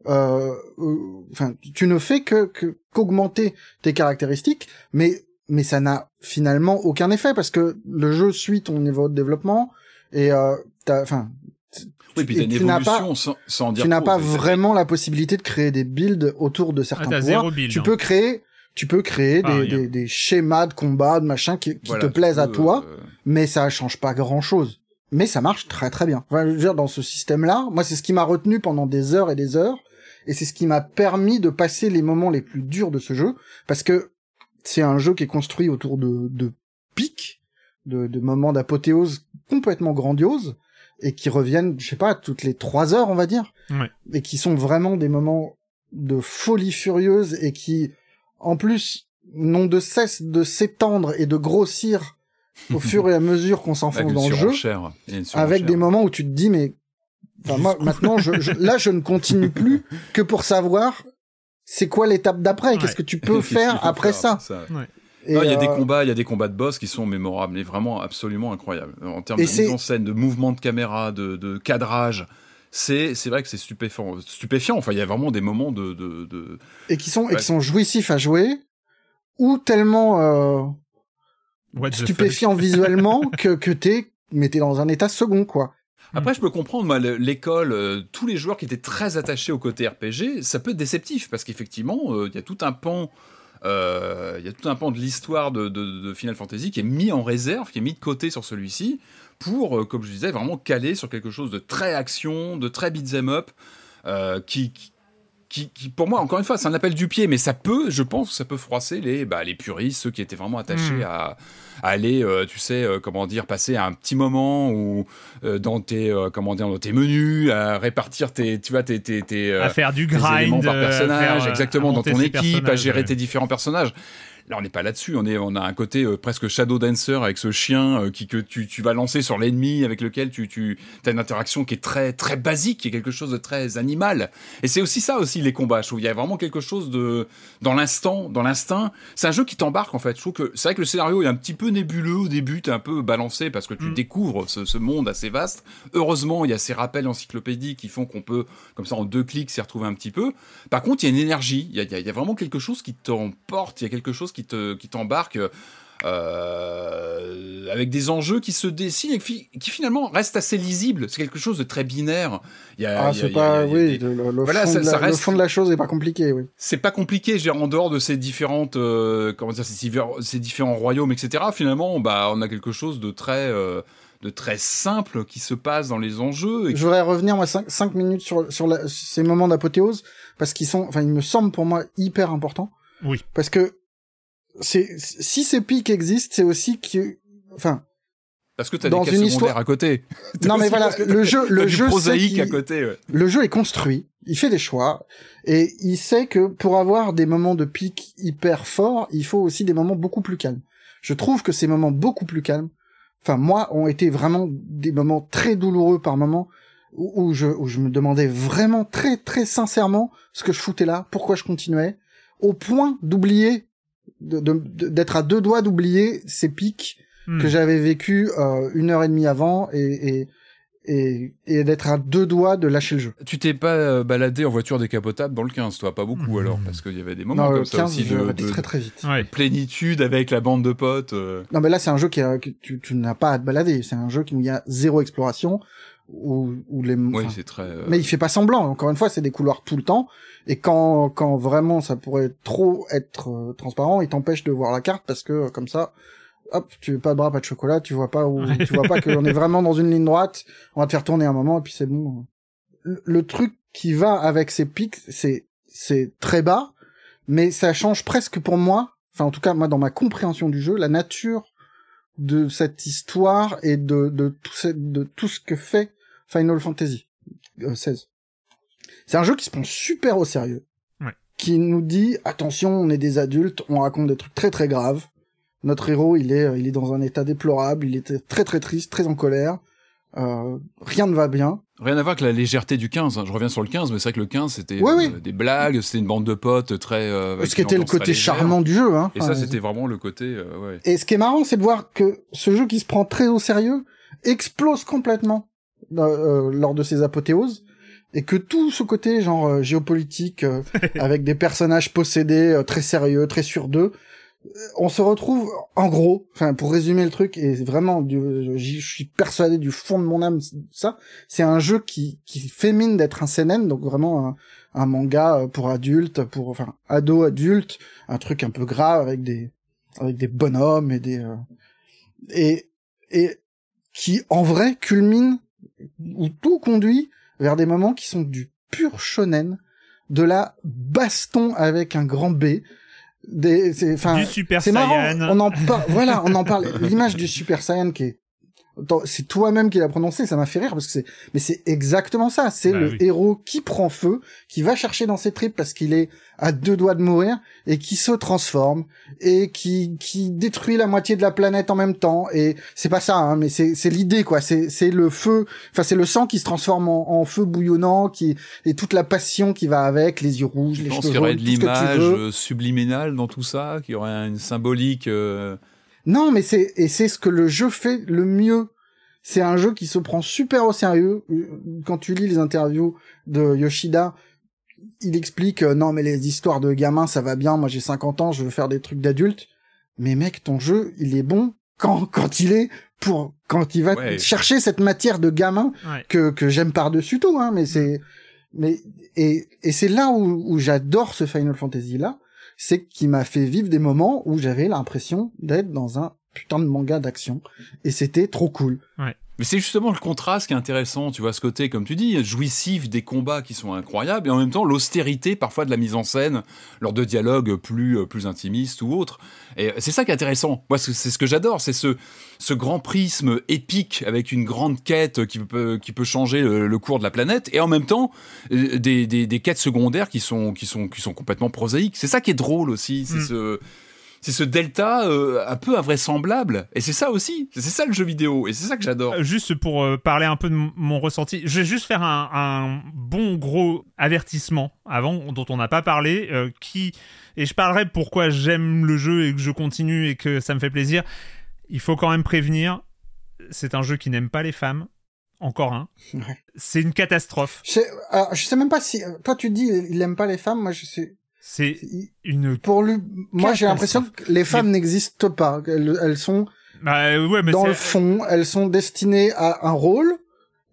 Euh, euh, enfin, tu ne fais que qu'augmenter tes caractéristiques, mais mais ça n'a finalement aucun effet parce que le jeu suit ton niveau de développement et euh, enfin oui, puis tu n'as pas, sans, dire tu n'as pas vraiment la possibilité de créer des builds autour de certains ah, pouvoirs. tu peux créer tu peux créer des, des, des, schémas de combat, de machin qui, qui te plaisent à toi, euh, mais ça change pas grand chose. Mais ça marche très très bien. Enfin, je veux dire, dans ce système-là, moi, c'est ce qui m'a retenu pendant des heures et des heures, et c'est ce qui m'a permis de passer les moments les plus durs de ce jeu, parce que c'est un jeu qui est construit autour de, de pics, de, de moments d'apothéose complètement grandioses, et qui reviennent, je sais pas, toutes les trois heures, on va dire, ouais. et qui sont vraiment des moments de folie furieuse et qui en plus, n'ont de cesse de s'étendre et de grossir au fur et à mesure qu'on s'enfonce dans le jeu, avec des moments où tu te dis mais enfin, moi maintenant je, là je ne continue plus que pour savoir c'est quoi l'étape d'après, qu'est-ce que tu peux faire après ça. il y a des euh, combats, il y a des combats de boss qui sont mémorables, mais vraiment absolument incroyables. En termes de mise en scène, de mouvement de caméra, de, de cadrage c'est c'est vrai que c'est stupéfiant stupéfiant. Enfin il y a vraiment des moments de, de, de... et qui sont et qui sont jouissifs à jouer ou tellement euh, stupéfiants visuellement que que t'es mais t'es dans un état second quoi. Après, je peux comprendre, moi, l'école, euh, tous les joueurs qui étaient très attachés au côté RPG, ça peut être déceptif parce qu'effectivement, euh, il y a tout un pan, il y a tout un pan de l'histoire de, Final Fantasy qui est mis en réserve, qui est mis de côté sur celui-ci, pour, euh, comme je disais, vraiment caler sur quelque chose de très action, de très beat'em up, euh, qui, qui, qui, pour moi, encore une fois, c'est un appel du pied, mais ça peut, je pense, ça peut froisser les, bah, les puristes, ceux qui étaient vraiment attachés hmm. à, aller, euh, tu sais, comment dire, passer un petit moment ou dans tes, comment dire, dans tes menus, à répartir tes, tu vois, tes, tes, tes à faire du grind, par personnage, exactement, dans ton équipe, à gérer tes différents personnages. Là, on n'est pas là-dessus. On est, on a un côté euh, presque Shadow Dancer avec ce chien euh, qui que tu, tu vas lancer sur l'ennemi avec lequel tu, tu as une interaction qui est très très basique, qui est quelque chose de très animal. Et c'est aussi ça aussi les combats. Je trouve il y a vraiment quelque chose de dans l'instant, dans l'instinct. C'est un jeu qui t'embarque en fait. Je trouve que c'est vrai que le scénario est un petit peu nébuleux au début, t'es un peu balancé parce que tu mm. découvres ce, ce, monde assez vaste. Heureusement, il y a ces rappels encyclopédiques qui font qu'on peut comme ça en deux clics s'y retrouver un petit peu. Par contre, il y a une énergie. Il y a, il y a vraiment quelque chose qui t'emporte. Il y a quelque chose qui te qui t'embarque euh, avec des enjeux qui se dessinent et qui, finalement restent assez lisibles. C'est quelque chose de très binaire. Il y a, ah, c'est pas, oui, le, voilà, fond ça, reste... le, fond de la chose est pas compliqué, oui. C'est pas compliqué, j'ai en dehors de ces différentes, euh, comment dire, ces, différents royaumes, etc. Finalement, bah, on a quelque chose de très, euh, de très simple qui se passe dans les enjeux. Et Je voudrais revenir moi 5 minutes sur sur ces moments d'apothéose parce qu'ils sont, enfin, ils me semblent pour moi hyper importants. Oui. Parce que c'est si ces pics existent, c'est aussi que, enfin, Parce que t'as des quêtes une histoire à côté. Non mais voilà, le jeu, le jeu, prosaïque à côté. Le jeu est construit, il fait des choix et il sait que pour avoir des moments de pic hyper forts, il faut aussi des moments beaucoup plus calmes. Je trouve que ces moments beaucoup plus calmes, enfin moi, ont été vraiment des moments très douloureux par moments où, je, où je me demandais vraiment très très sincèrement ce que je foutais là, pourquoi je continuais, au point d'oublier, d'être à deux doigts d'oublier ces pics que hmm. j'avais vécu euh, une heure et demie avant et, et, et, d'être à deux doigts de lâcher le jeu. Tu t'es pas euh, baladé en voiture décapotable dans le 15, toi? Pas beaucoup hmm. alors Parce qu'il y avait des moments comme ça aussi de, très très vite. plénitude avec la bande de potes. Euh. Non mais là c'est un jeu qui a, que tu, tu n'as pas à te balader. C'est un jeu où il y a zéro exploration. Où, où les oui, c'est très mais il fait pas semblant. Encore une fois c'est des couloirs tout le temps. Et quand quand vraiment ça pourrait trop être transparent il t'empêche de voir la carte parce que comme ça hop, tu veux pas de bras, pas de chocolat, tu vois pas où, tu vois pas qu'on est vraiment dans une ligne droite, on va te faire tourner un moment et puis c'est bon. Le, truc qui va avec ces pics, c'est, c'est très bas, mais ça change presque pour moi, enfin en tout cas moi dans ma compréhension du jeu, la nature de cette histoire et de, de tout, ce, de tout ce que fait Final Fantasy euh, 16. C'est un jeu qui se prend super au sérieux. Qui nous dit, attention, on est des adultes, on raconte des trucs très très graves notre héros, il est, il est dans un état déplorable, il est très très triste, très en colère. Euh, rien ne va bien. Rien à voir avec la légèreté du 15. Hein. Je reviens sur le 15, mais c'est vrai que le 15, c'était euh, des blagues, c'était une bande de potes très... Euh, ce qui était le côté charmant du jeu. Hein. Et ça, c'était vraiment le côté... Euh, ouais. Et ce qui est marrant, c'est de voir que ce jeu qui se prend très au sérieux explose complètement euh, lors de ses apothéoses. Et que tout ce côté genre géopolitique, avec des personnages possédés très sérieux, très sur d'eux, on se retrouve en gros, enfin pour résumer le truc et vraiment je suis persuadé du fond de mon âme ça, c'est un jeu qui qui fait mine d'être un CNN donc vraiment un, manga pour adultes, pour enfin ados adultes, un truc un peu grave avec des avec des bonhommes et des euh, et et qui en vrai culmine ou tout conduit vers des moments qui sont du pur shonen, de la baston avec un grand B, des, c'est, du Super Saiyan. On en parle, voilà, on en parle. L'image du Super Saiyan qui est, c'est toi-même qui l'a prononcé, ça m'a fait rire parce que c'est, mais c'est exactement ça. C'est bah le héros qui prend feu, qui va chercher dans ses tripes parce qu'il est à deux doigts de mourir et qui se transforme et qui, qui détruit la moitié de la planète en même temps. Et c'est pas ça, hein, mais c'est, c'est l'idée, quoi. C'est, c'est le feu, enfin, c'est le sang qui se transforme en, feu bouillonnant, qui, et toute la passion qui va avec, les yeux rouges, les cheveux qu'il y aurait de l'image subliminale dans tout ça, qu'il y aurait une symbolique, euh, non, mais c'est et c'est ce que le jeu fait le mieux. C'est un jeu qui se prend super au sérieux. Quand tu lis les interviews de Yoshida, il explique euh, non mais les histoires de gamins ça va bien. Moi j'ai 50 ans, je veux faire des trucs d'adulte. Mais mec, ton jeu, il est bon quand quand il est pour quand il va chercher cette matière de gamin que que j'aime par dessus tout. Hein, mais c'est mais et et c'est là où où j'adore ce Final Fantasy là c'est qu'il m'a fait vivre des moments où j'avais l'impression d'être dans un putain de manga d'action et c'était trop cool. Mais c'est justement le contraste qui est intéressant, tu vois, ce côté, comme tu dis, jouissif des combats qui sont incroyables, et en même temps l'austérité parfois de la mise en scène lors de dialogues plus, euh, plus intimistes ou autres. Et c'est ça qui est intéressant. Moi, c'est ce que j'adore, c'est ce, ce grand prisme épique avec une grande quête qui peut, qui peut changer le, cours de la planète, et en même temps euh, des, des, des, quêtes secondaires qui sont, qui sont, qui sont complètement prosaïques. C'est ça qui est drôle aussi, c'est mm. ce c'est ce delta euh, un peu invraisemblable. Et c'est ça aussi, c'est ça le jeu vidéo, et c'est ça que j'adore. Euh, juste pour euh, parler un peu de mon ressenti, je vais juste faire un, bon gros avertissement avant, dont on n'a pas parlé, qui, et je parlerai pourquoi j'aime le jeu et que je continue et que ça me fait plaisir. Il faut quand même prévenir, c'est un jeu qui n'aime pas les femmes. Encore un. C'est une catastrophe. Je sais, je sais même pas si. Toi, tu dis il n'aime pas les femmes. Moi, je sais. C'est une. Pour lui, moi j'ai l'impression que les femmes n'existent pas. Elles, sont bah, ouais, mais dans le fond, elles sont destinées à un rôle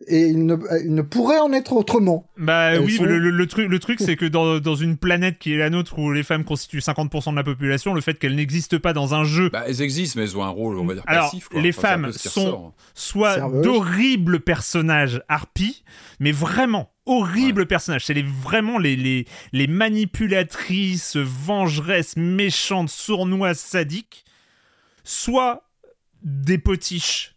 et il ne, il ne pourrait en être autrement. Bah oui, le, le, truc, le truc c'est que dans, dans une planète qui est la nôtre où les femmes constituent 50% de la population, le fait qu'elles n'existent pas dans un jeu. Bah elles existent, mais elles ont un rôle, on va dire, Alors, passif. Les femmes sont soit d'horribles personnages harpies, mais vraiment horribles personnages. C'est les, vraiment les, les, les manipulatrices, vengeresses, méchantes, sournoises, sadiques, soit des potiches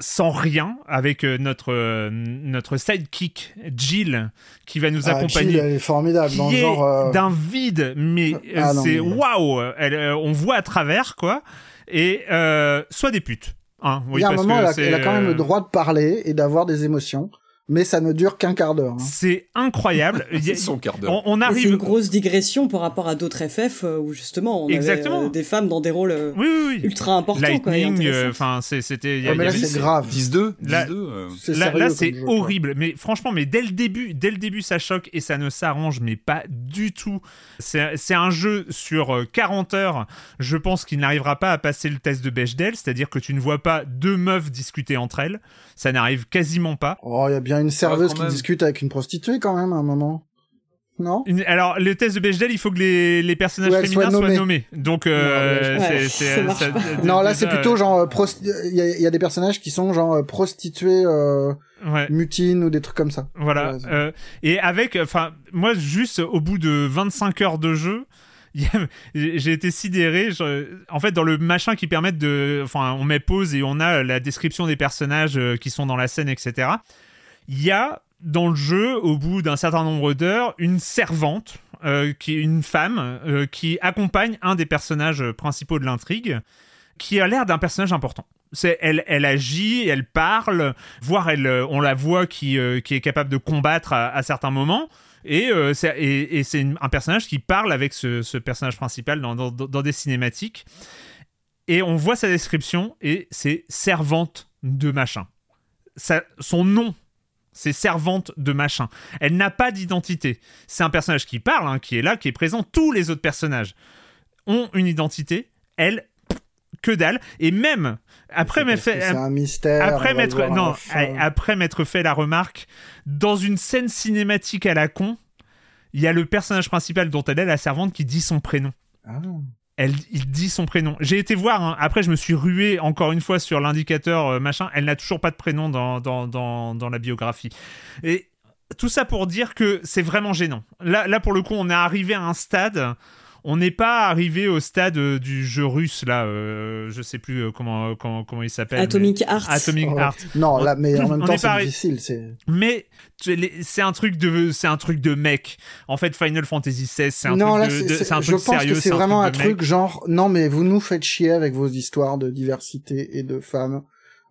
sans rien avec euh, notre euh, notre sidekick Jill qui va nous Ah, accompagner. Jill, elle est formidable. qui est genre, euh, d'un vide, mais Ah c'est waouh. Elle, euh, On voit à travers quoi. Et euh, soit des putes. Hein, oui, il y a un moment, elle a, elle a quand même le droit de parler et d'avoir des émotions, mais ça ne dure qu'un quart d'heure. hein. C'est incroyable. C'est son quart d'heure. on, on Et C'est arrive. une grosse digression par rapport à d'autres FF euh, où justement on Exactement. avait euh, des femmes dans des rôles euh, Oui, oui, oui. ultra importants. Lightning, euh, enfin, c'est- c'était. il y a- Ouais, mais là, c'est grave. 10-2 Là- 10-2 euh. C'est Là, quoi. horrible. Mais franchement, mais dès le début, dès le début, ça choque et ça ne s'arrange, mais pas du tout. C'est un jeu sur euh, 40 heures. Je pense qu'il n'arrivera pas à passer le test de Bechdel, c'est-à-dire que tu ne vois pas deux meufs discuter entre elles. Ça n'arrive quasiment pas. Oh, il y a bien une serveuse qui même. discute avec une prostituée quand même à un moment. Non? Une- alors, le test de Bechdel, il faut que les, les personnages Ouais, féminins soient soient nommés. Donc, euh, Ouais, c'est- ouais. Non, là c'est plutôt genre euh, il y, a- il y a des personnages qui sont genre euh, prostituées euh, ouais. mutines ou des trucs comme ça. Voilà. Ouais, euh, et avec, enfin, moi, juste au bout de 25 heures de jeu, j'ai été sidéré. en fait, dans le machin qui permet de. Enfin, on met pause et on a la description des personnages euh, qui sont dans la scène, etc. Il y a dans le jeu, au bout d'un certain nombre d'heures, une servante, euh, qui est une femme, euh, qui accompagne un des personnages principaux de l'intrigue, qui a l'air d'un personnage important. Elle, elle agit, elle parle, voire elle, on la voit qui, qui est capable de combattre à certains moments. Et, euh, c'est, et, c'est un personnage qui parle avec ce, personnage principal dans, des cinématiques. Et on voit sa description et c'est servante de machin. Son nom, c'est servante de machin. Elle n'a pas d'identité. C'est un personnage qui parle, hein, qui est là, qui est présent. Tous les autres personnages ont une identité. Elle, que dalle. Et même après m'être fait, un mystère. après non, après m'être fait la remarque dans une scène cinématique à la con, il y a le personnage principal dont elle est la servante qui dit son prénom. Ah. Elle, il dit son prénom. J'ai été voir, hein, après je me suis rué encore une fois sur l'indicateur euh, machin, elle n'a toujours pas de prénom dans, dans, dans, dans la biographie. Et tout ça pour dire que c'est vraiment gênant. Là, là, pour le coup, on est arrivé à un stade. On n'est pas arrivé au stade euh, du jeu russe, là. euh, je sais plus euh, comment, comment, comment il s'appelle. mais- Atomic Heart. Atomic Oh, Heart. Non, On- là, mais en même temps, est c'est difficile. C'est Mais c'est un truc de, c'est un truc de mec. En fait, Final Fantasy XVI, c'est un non, truc là, de, c'est- de- c'est- c'est un je truc pense sérieux. que c'est vraiment un truc mec. genre, non, mais vous nous faites chier avec vos histoires de diversité et de femmes.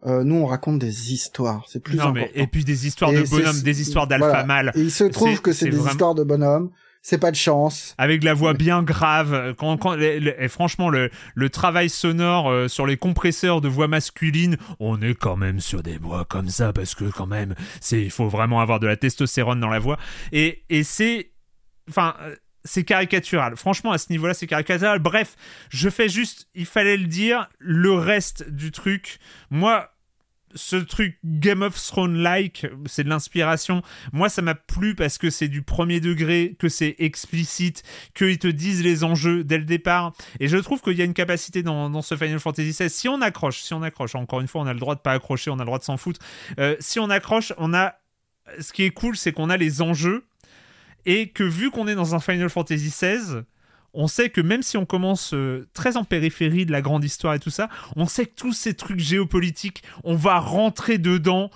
Euh, nous, on raconte des histoires. C'est plus non, important. mais, et puis des histoires Et de c'est- bonhommes, des histoires d'alpha voilà. mâle. Et il se trouve C'est- que c'est c'est des vraiment- histoires de bonhommes. C'est pas de chance. avec la voix bien grave. Quand, quand, le- et franchement, le, le travail sonore euh, sur les compresseurs de voix masculine, on est quand même sur des voix comme ça parce que quand même, il faut vraiment avoir de la testostérone dans la voix. Et, et c'est, enfin. euh, C'est caricatural. Franchement, à ce niveau-là, c'est caricatural. Bref, je fais juste, il fallait le dire, le reste du truc. Moi, ce truc Game of Thrones-like, c'est de l'inspiration. Moi, ça m'a plu parce que c'est du premier degré, que c'est explicite, qu'ils te disent les enjeux dès le départ. Et je trouve qu'il y a une capacité dans, ce Final Fantasy XVI. Si on accroche, si on accroche, encore une fois, on a le droit de pas accrocher, on a le droit de s'en foutre. Euh, si on accroche, on a. Ce qui est cool, c'est qu'on a les enjeux. Et que vu qu'on est dans un Final Fantasy XVI, on sait que même si on commence euh, très en périphérie de la grande histoire et tout ça, on sait que tous ces trucs géopolitiques, on va rentrer dedans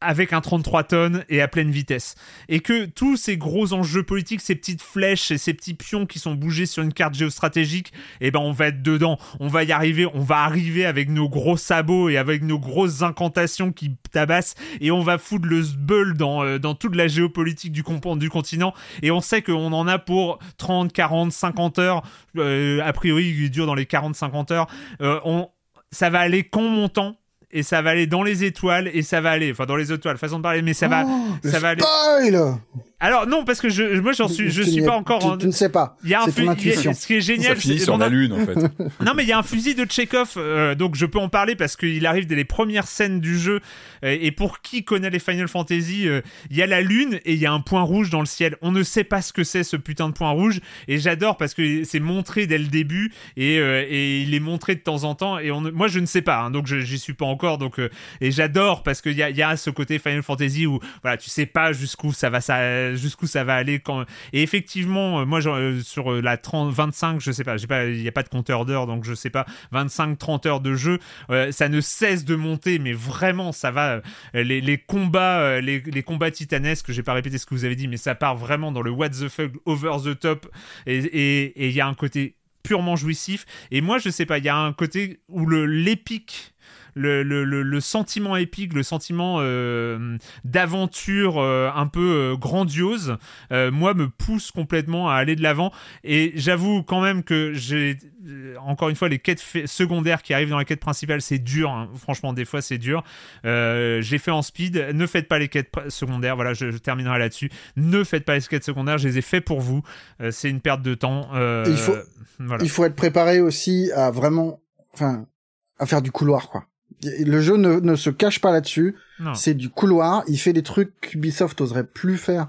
avec un 33 tonnes et à pleine vitesse. Et que tous ces gros enjeux politiques, ces petites flèches et ces petits pions qui sont bougés sur une carte géostratégique, eh ben on va être dedans, on va y arriver, on va arriver avec nos gros sabots et avec nos grosses incantations qui tabassent. Et on va foutre le sbeul dans, euh, dans toute la géopolitique du, du continent. Et on sait qu'on en a pour 30, 40, 50 heures, euh, a priori il dure dans les 40-50 heures, Euh, on, ça va aller con montant et ça va aller dans les étoiles et ça va aller enfin dans les étoiles façon de parler mais ça va Oh, ça va aller alors non parce que je moi j'en suis je Tu suis pas encore tu, en- tu ne sais pas. il y a un C'est fu- ton il y a- intuition. ce qui est Ça génial finit c'est- sur on la lune en fait. non mais il y a un fusil de Chekhov euh, donc je peux en parler parce qu'il arrive dès les premières scènes du jeu euh, et pour qui connaît les Final Fantasy euh, il y a la lune et il y a un point rouge dans le ciel on ne sait pas ce que c'est ce putain de point rouge et j'adore parce que c'est montré dès le début et, euh, et il est montré de temps en temps et on moi je ne sais pas hein, donc je- j'y suis pas encore donc et j'adore parce qu'il y a, y a ce côté Final Fantasy où voilà, tu sais pas jusqu'où ça va, jusqu'où ça va aller quand. Et effectivement, moi sur la 30, 25, je sais pas, il y a pas de compteur d'heures, donc je sais pas, 25, 30 heures de jeu, ça ne cesse de monter, mais vraiment, ça va. les, les combats, les, les combats titanesques, j'ai pas répété ce que vous avez dit, mais ça part vraiment dans le what the fuck over the top et il y a un côté purement jouissif. Et moi, je sais pas, il y a un côté où l'épique le, le, le, sentiment épique, le sentiment euh, d'aventure euh, un peu euh, grandiose, moi me pousse complètement à aller de l'avant. Et j'avoue quand même que j'ai encore une fois les quêtes secondaires qui arrivent dans la quête principale, c'est dur. Hein. Franchement, des fois c'est dur. j'ai fait en speed. Ne faites pas les quêtes secondaires. Voilà, je, terminerai là-dessus. Ne faites pas les quêtes secondaires. Je les ai fait pour vous. c'est une perte de temps. il faut, il faut être préparé aussi à vraiment, enfin, à faire du couloir, quoi. Le jeu ne, ne se cache pas là-dessus. C'est du couloir. Il fait des trucs qu'Ubisoft oserait plus faire.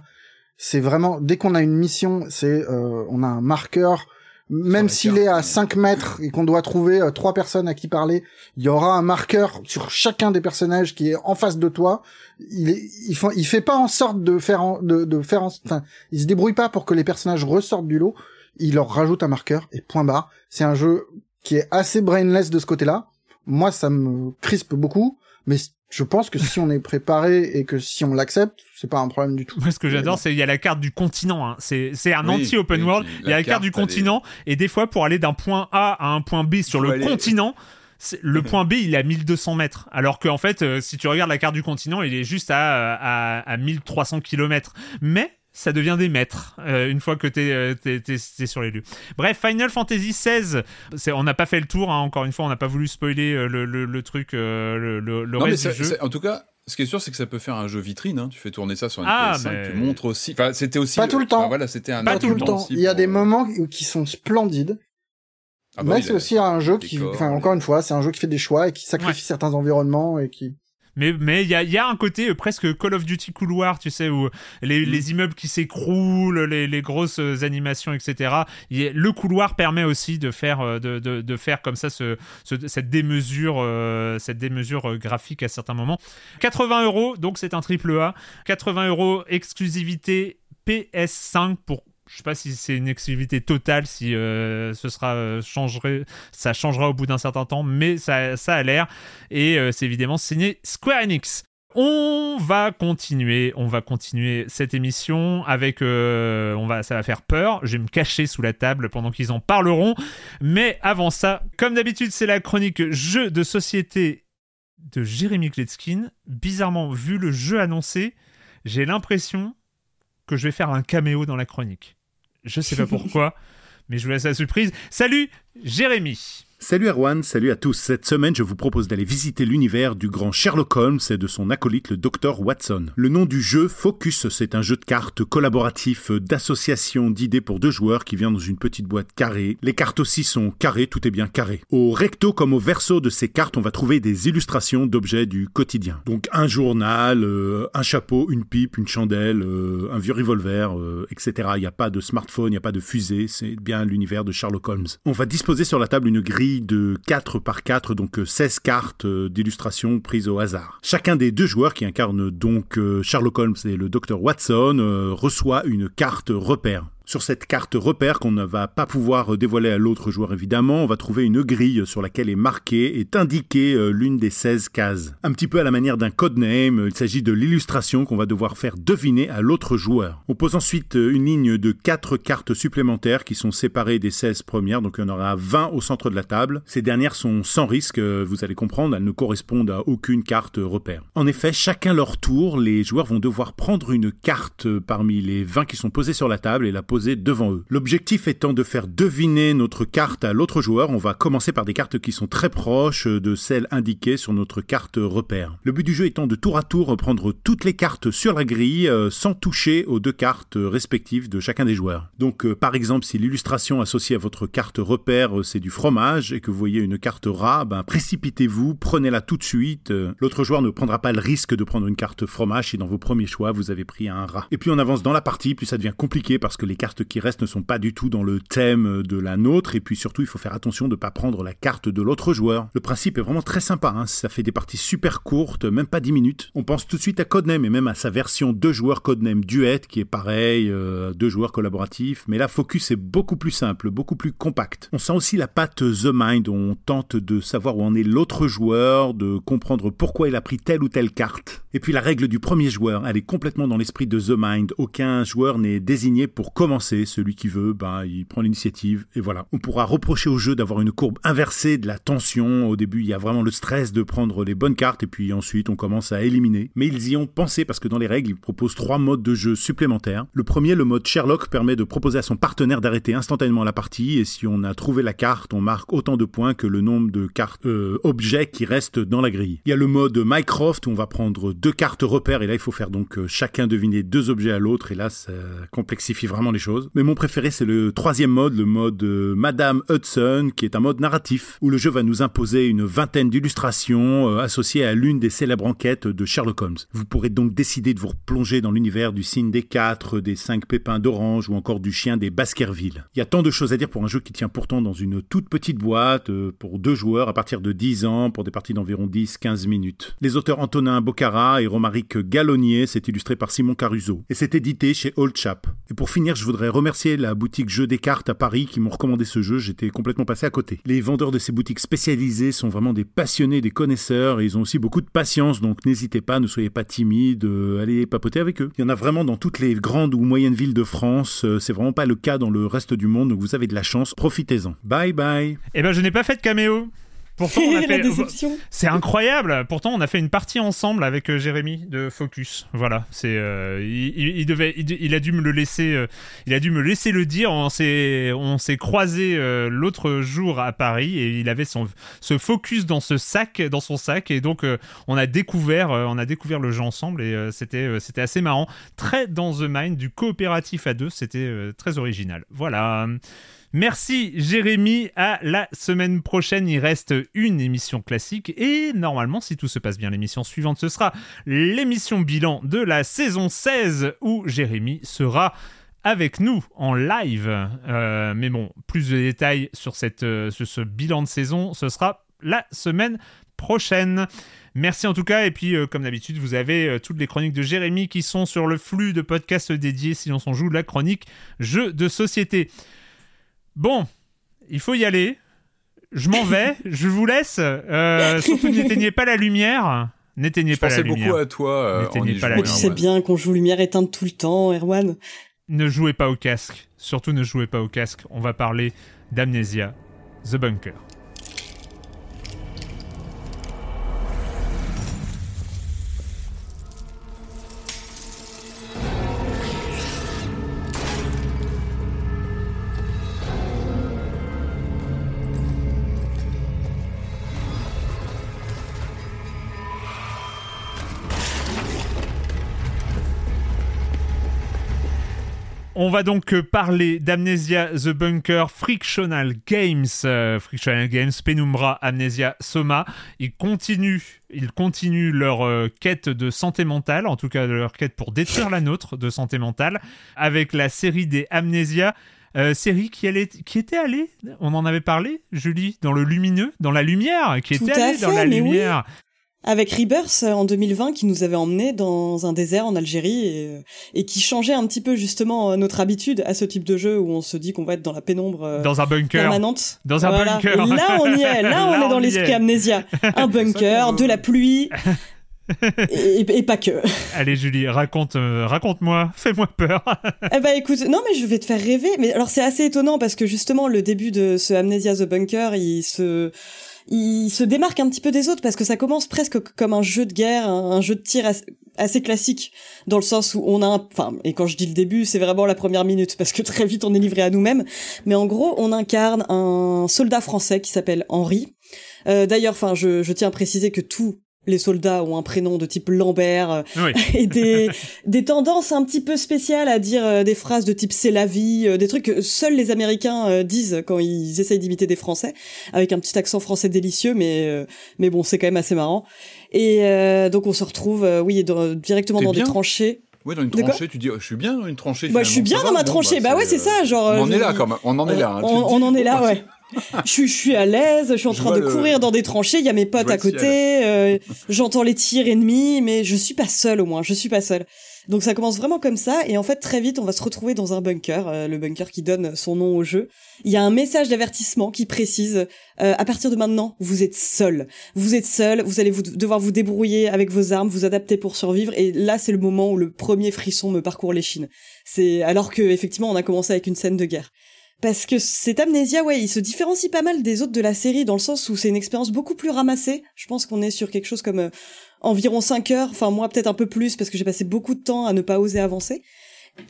C'est vraiment dès qu'on a une mission, c'est euh, on a un marqueur. Même s'il est à 5 mètres et qu'on doit trouver euh, trois personnes à qui parler, il y aura un marqueur sur chacun des personnages qui est en face de toi. Il est, il, fait, il fait pas en sorte de faire, en, de, de faire, enfin, il se débrouille pas pour que les personnages ressortent du lot. Il leur rajoute un marqueur et point barre. C'est un jeu qui est assez brainless de ce côté-là moi, ça me crispe beaucoup, mais je pense que si on est préparé et que si on l'accepte, c'est pas un problème du tout. Moi, ce que j'adore, c'est il y a la carte du continent. Hein. C'est c'est un anti-open world. Il y a la carte, du continent et des fois pour aller d'un point A à un point B sur le continent. Le point B, il est à 1200 mètres. Alors qu'en fait, euh, si tu regardes la carte du continent, il est juste à, à, à 1300 km. Mais ça devient des maîtres euh, une fois que tu es, euh, sur les lieux. Bref, Final Fantasy XVI, on n'a pas fait le tour, hein, encore une fois, on n'a pas voulu spoiler euh, le, le, truc, le, le reste du jeu. En tout cas, ce qui est sûr, c'est que ça peut faire un jeu vitrine. Hein. Tu fais tourner ça sur une ah, PS5, tu montres aussi. Enfin, c'était aussi. Pas tout le temps. voilà, c'était un. Pas tout le temps. Il y a des moments qui sont splendides. Ah bah mais c'est aussi un jeu qui, enfin, encore une fois, c'est un jeu qui fait des choix et qui sacrifie certains environnements et qui. Mais mais il y a, y a, un côté euh, presque Call of Duty couloir, tu sais, où les, mm. les immeubles qui s'écroulent, les, les, grosses euh, animations, etc. le couloir permet aussi de faire euh, de, de, de faire comme ça ce, cette démesure cette démesure graphique à certains moments. 80 euros, donc c'est un triple A. 80 euros exclusivité PS5 pour je sais pas si c'est une exclusivité totale, si euh, ce sera euh, ça changera au bout d'un certain temps, mais ça, ça a l'air. Et euh, c'est évidemment signé Square Enix. On va continuer, on va continuer cette émission avec, on va, ça va faire peur. Je vais me cacher sous la table pendant qu'ils en parleront. Mais avant ça, comme d'habitude, c'est la chronique jeu de société de Jérémy Kletskin. Bizarrement, vu le jeu annoncé, j'ai l'impression que je vais faire un caméo dans la chronique. Je sais pas pourquoi, mais je vous laisse la surprise. Salut, Jérémy. Salut Erwan, salut à tous. Cette semaine, je vous propose d'aller visiter l'univers du grand Sherlock Holmes et de son acolyte le Dr Watson. Le nom du jeu, Focus, c'est un jeu de cartes collaboratif d'association d'idées pour deux joueurs qui vient dans une petite boîte carrée. Les cartes aussi sont carrées, tout est bien carré. Au recto comme au verso de ces cartes, on va trouver des illustrations d'objets du quotidien. Donc un journal, euh, un chapeau, une pipe, une chandelle, euh, un vieux revolver, euh, etc. Il n'y a pas de smartphone, il n'y a pas de fusée, c'est bien l'univers de Sherlock Holmes. On va disposer sur la table une grille de 4 par 4, donc 16 euh, cartes euh, d'illustration prises au hasard. Chacun des deux joueurs qui incarnent donc euh, Sherlock Holmes et le docteur Watson reçoit une carte repère. Sur cette carte repère qu'on ne va pas pouvoir dévoiler à l'autre joueur évidemment, on va trouver une grille sur laquelle est marquée, est indiquée euh, l'une des 16 cases. Un petit peu à la manière d'un codename, il s'agit de l'illustration qu'on va devoir faire deviner à l'autre joueur. On pose ensuite euh, une ligne de 4 cartes supplémentaires qui sont séparées des 16 premières, donc il y en aura 20 au centre de la table. Ces dernières sont sans risque, euh, vous allez comprendre, elles ne correspondent à aucune carte repère. En effet, chacun leur tour, les joueurs vont devoir prendre une carte parmi les 20 qui sont posées sur la table et la poser devant eux. L'objectif étant de faire deviner notre carte à l'autre joueur, on va commencer par des cartes qui sont très proches de celles indiquées sur notre carte repère. Le but du jeu étant de tour à tour prendre toutes les cartes sur la grille euh, sans toucher aux deux cartes respectives de chacun des joueurs. Donc euh, par exemple si l'illustration associée à votre carte repère euh, c'est du fromage et que vous voyez une carte rat, ben, précipitez-vous, prenez-la tout de suite. L'autre joueur ne prendra pas le risque de prendre une carte fromage si dans vos premiers choix vous avez pris un rat. Et puis on avance dans la partie, puis ça devient compliqué parce que les cartes qui restent ne sont pas du tout dans le thème de la nôtre, et puis surtout, il faut faire attention de ne pas prendre la carte de l'autre joueur. Le principe est vraiment très sympa, hein. ça fait des parties super courtes, même pas 10 minutes. On pense tout de suite à Codename, et même à sa version deux joueurs Codename Duet, qui est pareil, euh, deux joueurs collaboratifs, mais là, Focus est beaucoup plus simple, beaucoup plus compact. On sent aussi la patte The Mind, on tente de savoir où en est l'autre joueur, de comprendre pourquoi il a pris telle ou telle carte. Et puis la règle du premier joueur, elle est complètement dans l'esprit de The Mind. Aucun joueur n'est désigné pour commencer. Celui qui veut, ben, il prend l'initiative et voilà. On pourra reprocher au jeu d'avoir une courbe inversée de la tension. Au début, il y a vraiment le stress de prendre les bonnes cartes et puis ensuite on commence à éliminer. Mais ils y ont pensé parce que dans les règles, ils proposent trois modes de jeu supplémentaires. Le premier, le mode Sherlock, permet de proposer à son partenaire d'arrêter instantanément la partie et si on a trouvé la carte, on marque autant de points que le nombre de cartes euh, objets qui restent dans la grille. Il y a le mode Mycroft où on va prendre deux cartes repères et là il faut faire donc euh, chacun deviner deux objets à l'autre et là ça complexifie vraiment les Mais mon préféré c'est le troisième mode, le mode euh, Madame Hudson qui est un mode narratif où le jeu va nous imposer une vingtaine d'illustrations associées à l'une des célèbres enquêtes de Sherlock Holmes. Vous pourrez donc décider de vous replonger dans l'univers du signe des quatre, des cinq pépins d'orange ou encore du chien des Baskerville. Il y a tant de choses à dire pour un jeu qui tient pourtant dans une toute petite boîte pour deux joueurs à partir de 10 ans pour des parties d'environ 10-15 minutes. Les auteurs Antonin Bocara et Romaric Gallonnier, c'est illustré par Simon Caruso. Et c'est édité chez Old Chap. Et pour finir, je voudrais remercier la boutique Jeux des cartes à Paris qui m'ont recommandé ce jeu. J'étais complètement passé à côté. Les vendeurs de ces boutiques spécialisées sont vraiment des passionnés, des connaisseurs et ils ont aussi beaucoup de patience. Donc n'hésitez pas, ne soyez pas timide, euh, allez papoter avec eux. Il y en a vraiment dans toutes les grandes ou moyennes villes de France. Euh, c'est vraiment pas le cas dans le reste du monde. Donc vous avez de la chance. Profitez-en. Bye bye. Eh ben je n'ai pas fait de caméo. Pourtant, on a fait... C'est incroyable. Pourtant, on a fait une partie ensemble avec euh, Jérémy de Focus. Voilà, c'est euh, il, devait, il, a dû me le laisser, euh, il a dû me laisser le dire. On s'est, on s'est croisé l'autre jour à Paris et il avait son ce Focus dans ce sac, dans son sac et donc on a découvert, on a découvert le jeu ensemble et c'était, c'était assez marrant. Très dans the mind du coopératif à deux, c'était très original. Voilà. Merci Jérémy. À la semaine prochaine, il reste une émission classique et normalement, si tout se passe bien, l'émission suivante, ce sera l'émission bilan de la saison 16 où Jérémy sera avec nous en live. Euh, mais bon, plus de détails sur, euh, ce bilan de saison, ce sera la semaine prochaine. Merci en tout cas, et puis euh, comme d'habitude, vous avez toutes les chroniques de Jérémy qui sont sur le flux de podcasts dédiés si on s'en joue la chronique jeu de société. Bon, il faut y aller. Je m'en vais. je vous laisse. Euh, surtout n'éteignez pas la lumière. N'éteignez pas la lumière. Je beaucoup à toi. Euh, n'éteignez pas la lumière. Tu sais bien qu'on joue lumière éteinte tout le temps, Erwan. Ne jouez pas au casque. Surtout ne jouez pas au casque. On va parler d'Amnesia, The Bunker. On va donc euh, parler d'Amnesia The Bunker, Frictional Games, euh, Frictional Games, Penumbra, Amnesia, Soma. Ils continuent, ils continuent leur euh, quête de santé mentale, en tout cas leur quête pour détruire la nôtre de santé mentale, avec la série des Amnesia. série qui, allait, qui était allée, on en avait parlé, Julie, dans le lumineux, dans la lumière, qui était allée dans la lumière. Avec Rebirth en 2020 qui nous avait emmenés dans un désert en Algérie et, et, qui changeait un petit peu justement notre habitude à ce type de jeu où on se dit qu'on va être dans la pénombre euh, dans un bunker permanente. Dans un bunker. Là on y est, là, on est dans l'esprit amnésia. Un bunker, de la pluie. et, pas que. Allez Julie, raconte, euh, raconte-moi, fais-moi peur. eh ben écoute, non mais je vais te faire rêver. Mais alors c'est assez étonnant parce que justement le début de ce Amnesia the Bunker, il se il se démarque un petit peu des autres parce que ça commence presque comme un jeu de guerre, un, jeu de tir assez, classique dans le sens où on a enfin et quand je dis le début, c'est vraiment la première minute parce que très vite on est livré à nous-mêmes, mais en gros, on incarne un soldat français qui s'appelle Henri. Euh, D'ailleurs, enfin, je tiens à préciser que tout les soldats ont un prénom de type Lambert euh, et des, des tendances un petit peu spéciales à dire euh, des phrases de type c'est la vie, euh, des trucs que seuls les Américains disent quand ils essayent d'imiter des Français, avec un petit accent français délicieux, mais mais bon c'est quand même assez marrant. Et donc on se retrouve, oui, directement dans des tranchées. Oui, dans une tranchée, tu dis, oh, je suis bien dans une tranchée. Bah, je suis bien dans ma tranchée. Bah, bah ouais, c'est ça. Genre, on en est là quand même. On en est là. Hein, on, en est là, ouais. Je, suis à l'aise, je suis en train de courir dans des tranchées, il y a mes potes à côté, euh, j'entends les tirs ennemis, mais je suis pas seul au moins, je suis pas seul. Donc ça commence vraiment comme ça, et en fait très vite on va se retrouver dans un bunker, euh, le bunker qui donne son nom au jeu. Il y a un message d'avertissement qui précise euh, à partir de maintenant vous êtes seul, vous êtes seul, vous allez vous devoir vous débrouiller avec vos armes, vous adapter pour survivre, et là c'est le moment où le premier frisson me parcourt les chines. C'est alors que effectivement on a commencé avec une scène de guerre parce que cet Amnésia, ouais, il se différencie pas mal des autres de la série dans le sens où c'est une expérience beaucoup plus ramassée. Je pense qu'on est sur quelque chose comme euh, environ 5 heures, enfin moi peut-être un peu plus parce que j'ai passé beaucoup de temps à ne pas oser avancer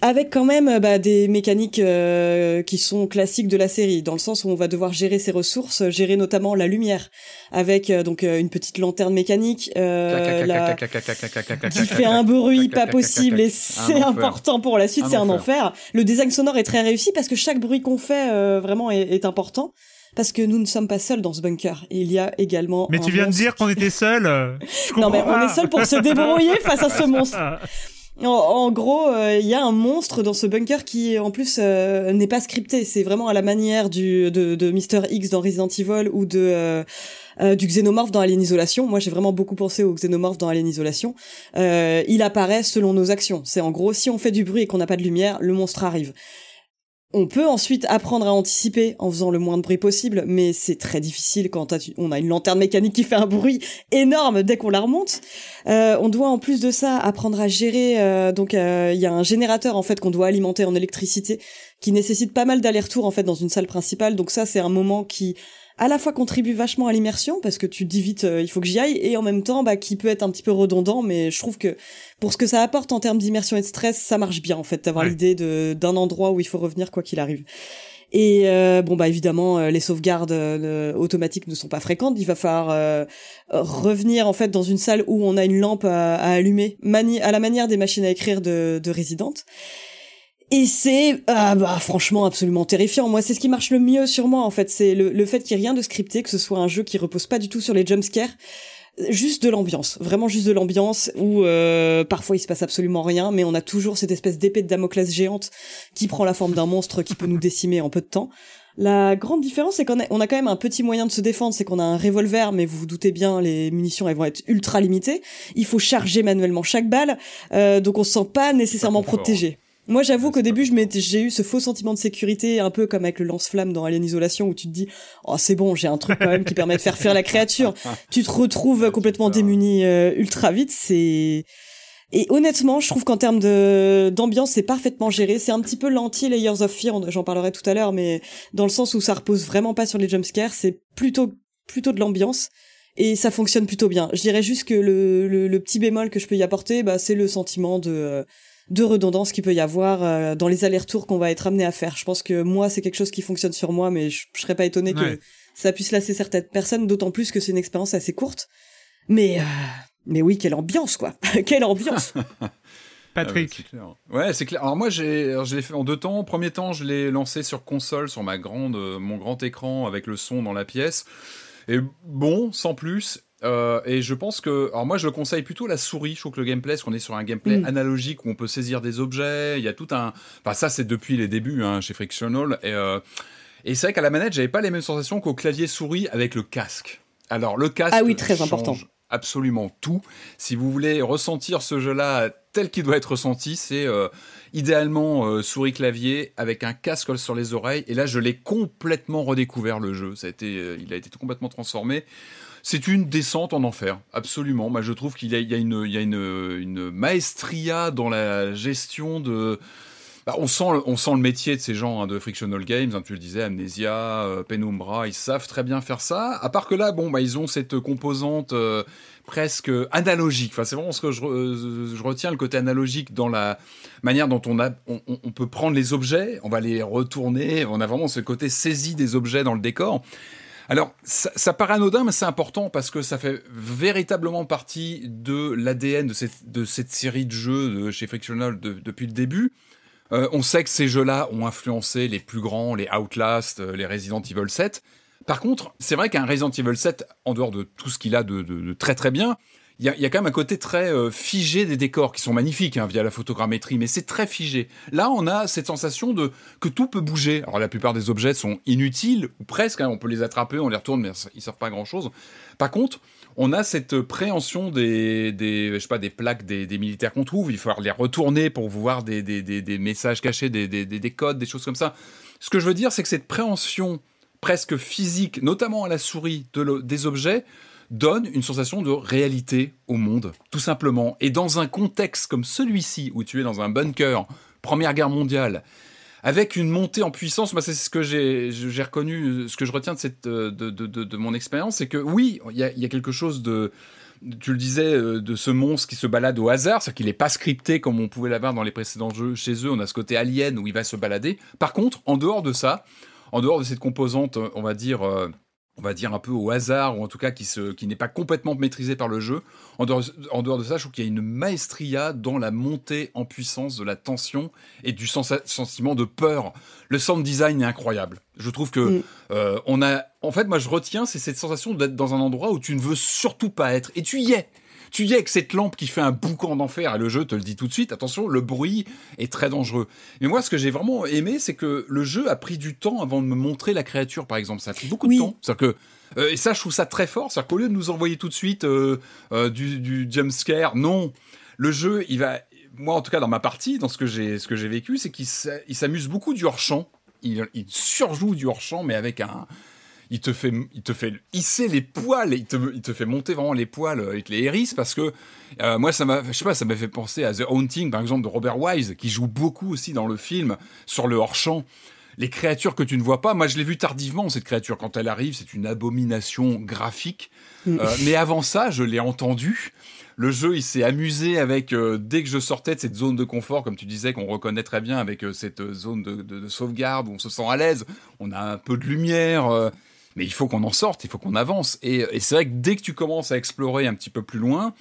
avec quand même euh, bah, des mécaniques euh, qui sont classiques de la série, dans le sens où on va devoir gérer ses ressources, gérer notamment la lumière, avec euh, donc une petite lanterne mécanique la... qui fait un bruit pas possible et c'est important pour la suite, c'est un enfer. Le design sonore est très réussi parce que chaque bruit qu'on fait vraiment est, est, important. Parce que nous ne sommes pas seuls dans ce bunker. Il y a également. Mais tu viens de dire qu'on était seuls. non, mais on est seuls pour se débrouiller face à ce monstre. En, gros, euh, il y a un monstre dans ce bunker qui, en plus, euh, n'est pas scripté. C'est vraiment à la manière de, de Mr X dans Resident Evil ou de euh, du xénomorphe dans Alien Isolation. Moi, j'ai vraiment beaucoup pensé au xénomorphe dans Alien Isolation. il apparaît selon nos actions. C'est en gros, si on fait du bruit et qu'on n'a pas de lumière, le monstre arrive. On peut ensuite apprendre à anticiper en faisant le moins de bruit possible, mais c'est très difficile quand on a une lanterne mécanique qui fait un bruit énorme dès qu'on la remonte. Euh, on doit en plus de ça apprendre à gérer. Euh, donc euh, il y a un générateur en fait qu'on doit alimenter en électricité qui nécessite pas mal d'allers-retours en fait dans une salle principale. Donc ça c'est un moment qui à la fois contribue vachement à l'immersion parce que tu dis vite euh, il faut que j'y aille et en même temps bah qui peut être un petit peu redondant mais je trouve que pour ce que ça apporte en termes d'immersion et de stress ça marche bien en fait d'avoir l'idée de d'un endroit où il faut revenir quoi qu'il arrive. Et euh, bon bah évidemment euh, les sauvegardes automatiques ne sont pas fréquentes. Il va falloir revenir en fait dans une salle où on a une lampe à, allumer, à la manière des machines à écrire de, de Resident. Et c'est ah bah franchement absolument terrifiant. Moi, c'est ce qui marche le mieux sur moi en fait, c'est le, fait qu'il n'y ait rien de scripté, que ce soit un jeu qui repose pas du tout sur les jumpscares, juste de l'ambiance, vraiment juste de l'ambiance où euh, parfois il se passe absolument rien, mais on a toujours cette espèce d'épée de Damoclès géante qui prend la forme d'un monstre qui peut nous décimer en peu de temps. La grande différence, c'est qu'on a, on a quand même un petit moyen de se défendre, c'est qu'on a un revolver, mais vous vous doutez bien, les munitions, elles vont être ultra limitées. Il faut charger manuellement chaque balle, euh, donc on se sent pas nécessairement protégé. Moi, j'avoue qu'au début, j'ai eu ce faux sentiment de sécurité, un peu comme avec le lance-flamme dans Alien Isolation, où tu te dis, oh, c'est bon, j'ai un truc quand même qui permet de faire fuir la créature. Tu te retrouves complètement démuni euh, ultra vite. C'est et honnêtement, je trouve qu'en termes de d'ambiance, c'est parfaitement géré. C'est un petit peu l'anti Layers of Fear, j'en parlerai tout à l'heure, mais dans le sens où ça repose vraiment pas sur les jumpscares, c'est plutôt plutôt de l'ambiance et ça fonctionne plutôt bien. Je dirais juste que le, le, petit bémol que je peux y apporter, bah, c'est le sentiment de euh, de redondance qu'il peut y avoir euh, dans les allers-retours qu'on va être amené à faire. Je pense que moi, c'est quelque chose qui fonctionne sur moi, mais je, serais pas étonné que ça puisse lasser certaines personnes, d'autant plus que c'est une expérience assez courte. Mais, euh, mais oui, quelle ambiance, quoi. quelle ambiance. Patrick. Ah ouais, c'est clair. Alors moi, j'ai, je l'ai fait en deux temps. Premier temps, je l'ai lancé sur console, sur ma grande, mon grand écran avec le son dans la pièce. Et bon, sans plus. Euh, et je pense que, alors moi je conseille plutôt la souris. Je trouve que le gameplay, parce qu'on est sur un gameplay mm. analogique où on peut saisir des objets. Il y a tout un, enfin ça c'est depuis les débuts hein, chez Frictional. Et, euh... et c'est vrai qu'à la manette, j'avais pas les mêmes sensations qu'au clavier souris avec le casque. Alors le casque. Ah oui, très important. Absolument tout. Si vous voulez ressentir ce jeu-là tel qu'il doit être ressenti, c'est euh, idéalement euh, souris clavier avec un casque sur les oreilles. Et là, je l'ai complètement redécouvert le jeu. Ça a été, euh, il a été complètement transformé. C'est une descente en enfer, absolument. Moi, je trouve qu'il y a, une, maestria dans la gestion de. Bah, on, sent, le métier de ces gens hein, de Frictional Games, hein, tu le disais, Amnesia, euh, Penumbra, ils savent très bien faire ça. À part que là, bah, ils ont cette composante euh, presque analogique. C'est vraiment ce que je, retiens, le côté analogique dans la manière dont on, on, peut prendre les objets, on va les retourner, on a vraiment ce côté saisi des objets dans le décor. Alors, ça, ça paraît anodin, mais c'est important parce que ça fait véritablement partie de l'ADN de cette, série de jeux de chez Frictional depuis le début. Euh, on sait que ces jeux-là ont influencé les plus grands, les Outlast, euh, les Resident Evil 7. Par contre, c'est vrai qu'un Resident Evil 7, en dehors de tout ce qu'il a de, très très bien, il y a, quand même un côté très euh, figé des décors qui sont magnifiques hein, via la photogrammétrie, mais c'est très figé. Là, on a cette sensation de que tout peut bouger. Alors la plupart des objets sont inutiles ou presque. Hein, on peut les attraper, on les retourne, mais ils servent pas à grand chose. Par contre, on a cette préhension des, je sais pas, des plaques des, militaires qu'on trouve. Il faut les retourner pour voir des, messages cachés, des, des, codes, des choses comme ça. Ce que je veux dire, c'est que cette préhension presque physique, notamment à la souris, de des objets, donne une sensation de réalité au monde, tout simplement. Et dans un contexte comme celui-ci, où tu es dans un bunker, Première Guerre mondiale, avec une montée en puissance, moi c'est ce que j'ai reconnu, ce que je retiens de, cette, de, de, mon expérience, c'est que oui, il y a, y a, quelque chose de, tu le disais, euh, de ce monstre qui se balade au hasard, c'est-à-dire qu'il n'est pas scripté comme on pouvait l'avoir dans les précédents jeux chez eux, on a ce côté alien où il va se balader. Par contre, en dehors de ça, en dehors de cette composante, on va dire... Euh, on va dire un peu au hasard, ou en tout cas qui, se, qui n'est pas complètement maîtrisé par le jeu. En dehors, en dehors de ça, je trouve qu'il y a une maestria dans la montée en puissance de la tension et du sentiment de peur. Le sound design est incroyable. Je trouve que mm. euh, on a, en fait, moi je retiens, c'est cette sensation d'être dans un endroit où tu ne veux surtout pas être, et tu y es tu y es avec cette lampe qui fait un boucan d'enfer, et le jeu te le dit tout de suite, attention, le bruit est très dangereux. Mais moi, ce que j'ai vraiment aimé, c'est que le jeu a pris du temps avant de me montrer la créature, par exemple. Ça a pris beaucoup de temps. C'est-à-dire que, euh, et ça, je trouve ça très fort. C'est-à-dire qu'au lieu de nous envoyer tout de suite euh, euh, du, du jump scare, non. Le jeu, il va, moi, en tout cas, dans ma partie, dans ce que j'ai, ce que j'ai vécu, c'est qu'il s'amuse beaucoup du hors-champ. Il, il surjoue du hors-champ, mais avec un, il te fait, il te fait hisser les poils, il te, il te fait monter vraiment les poils avec les hérisses parce que euh, moi ça m'a, je sais pas, ça m'a fait penser à The Haunting par exemple de Robert Wise qui joue beaucoup aussi dans le film sur le hors champ. Les créatures que tu ne vois pas, moi je l'ai vu tardivement cette créature quand elle arrive, c'est une abomination graphique. Mm. Euh, mais avant ça, je l'ai entendu. Le jeu, il s'est amusé avec euh, dès que je sortais de cette zone de confort, comme tu disais, qu'on reconnaît très bien avec cette zone de, de, de, sauvegarde où on se sent à l'aise. On a un peu de lumière mais il faut qu'on en sorte, il faut qu'on avance. Et, c'est vrai que dès que tu commences à explorer un petit peu plus loin,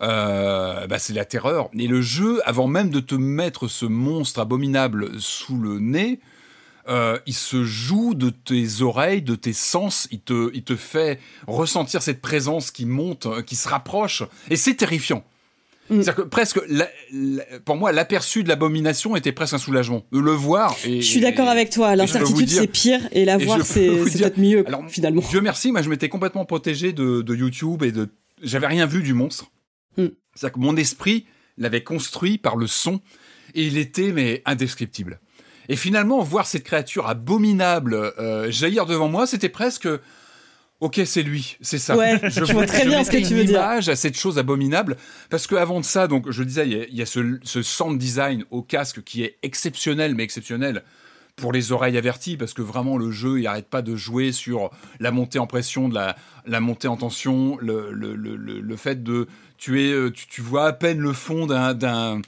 euh, bah c'est la terreur. Et le jeu, avant même de te mettre ce monstre abominable sous le nez, euh, il se joue de tes oreilles, de tes sens, il te, il te fait ressentir cette présence qui monte, qui se rapproche, et c'est terrifiant. Mm. C'est-à-dire que presque, pour moi, l'aperçu de l'abomination était presque un soulagement. Le voir. Et, je suis d'accord avec toi. L'incertitude, c'est pire, et la voir, c'est peut-être mieux, Alors, finalement. Dieu merci, moi, je m'étais complètement protégé de, YouTube et de. J'avais rien vu du monstre. Mm. C'est-à-dire que mon esprit l'avait construit par le son, et il était, mais, indescriptible. Et finalement, voir cette créature abominable euh, jaillir devant moi, c'était presque Ok, c'est lui, c'est ça. je, vois très bien ce que tu veux dire. à cette chose abominable, parce que avant de ça, donc je disais, il y a, ce, ce, sound design au casque qui est exceptionnel, mais exceptionnel pour les oreilles averties, parce que vraiment le jeu, il arrête pas de jouer sur la montée en pression, de la, la montée en tension, le, le, le, le fait de tu es, euh, tu, tu, vois à peine le fond d'un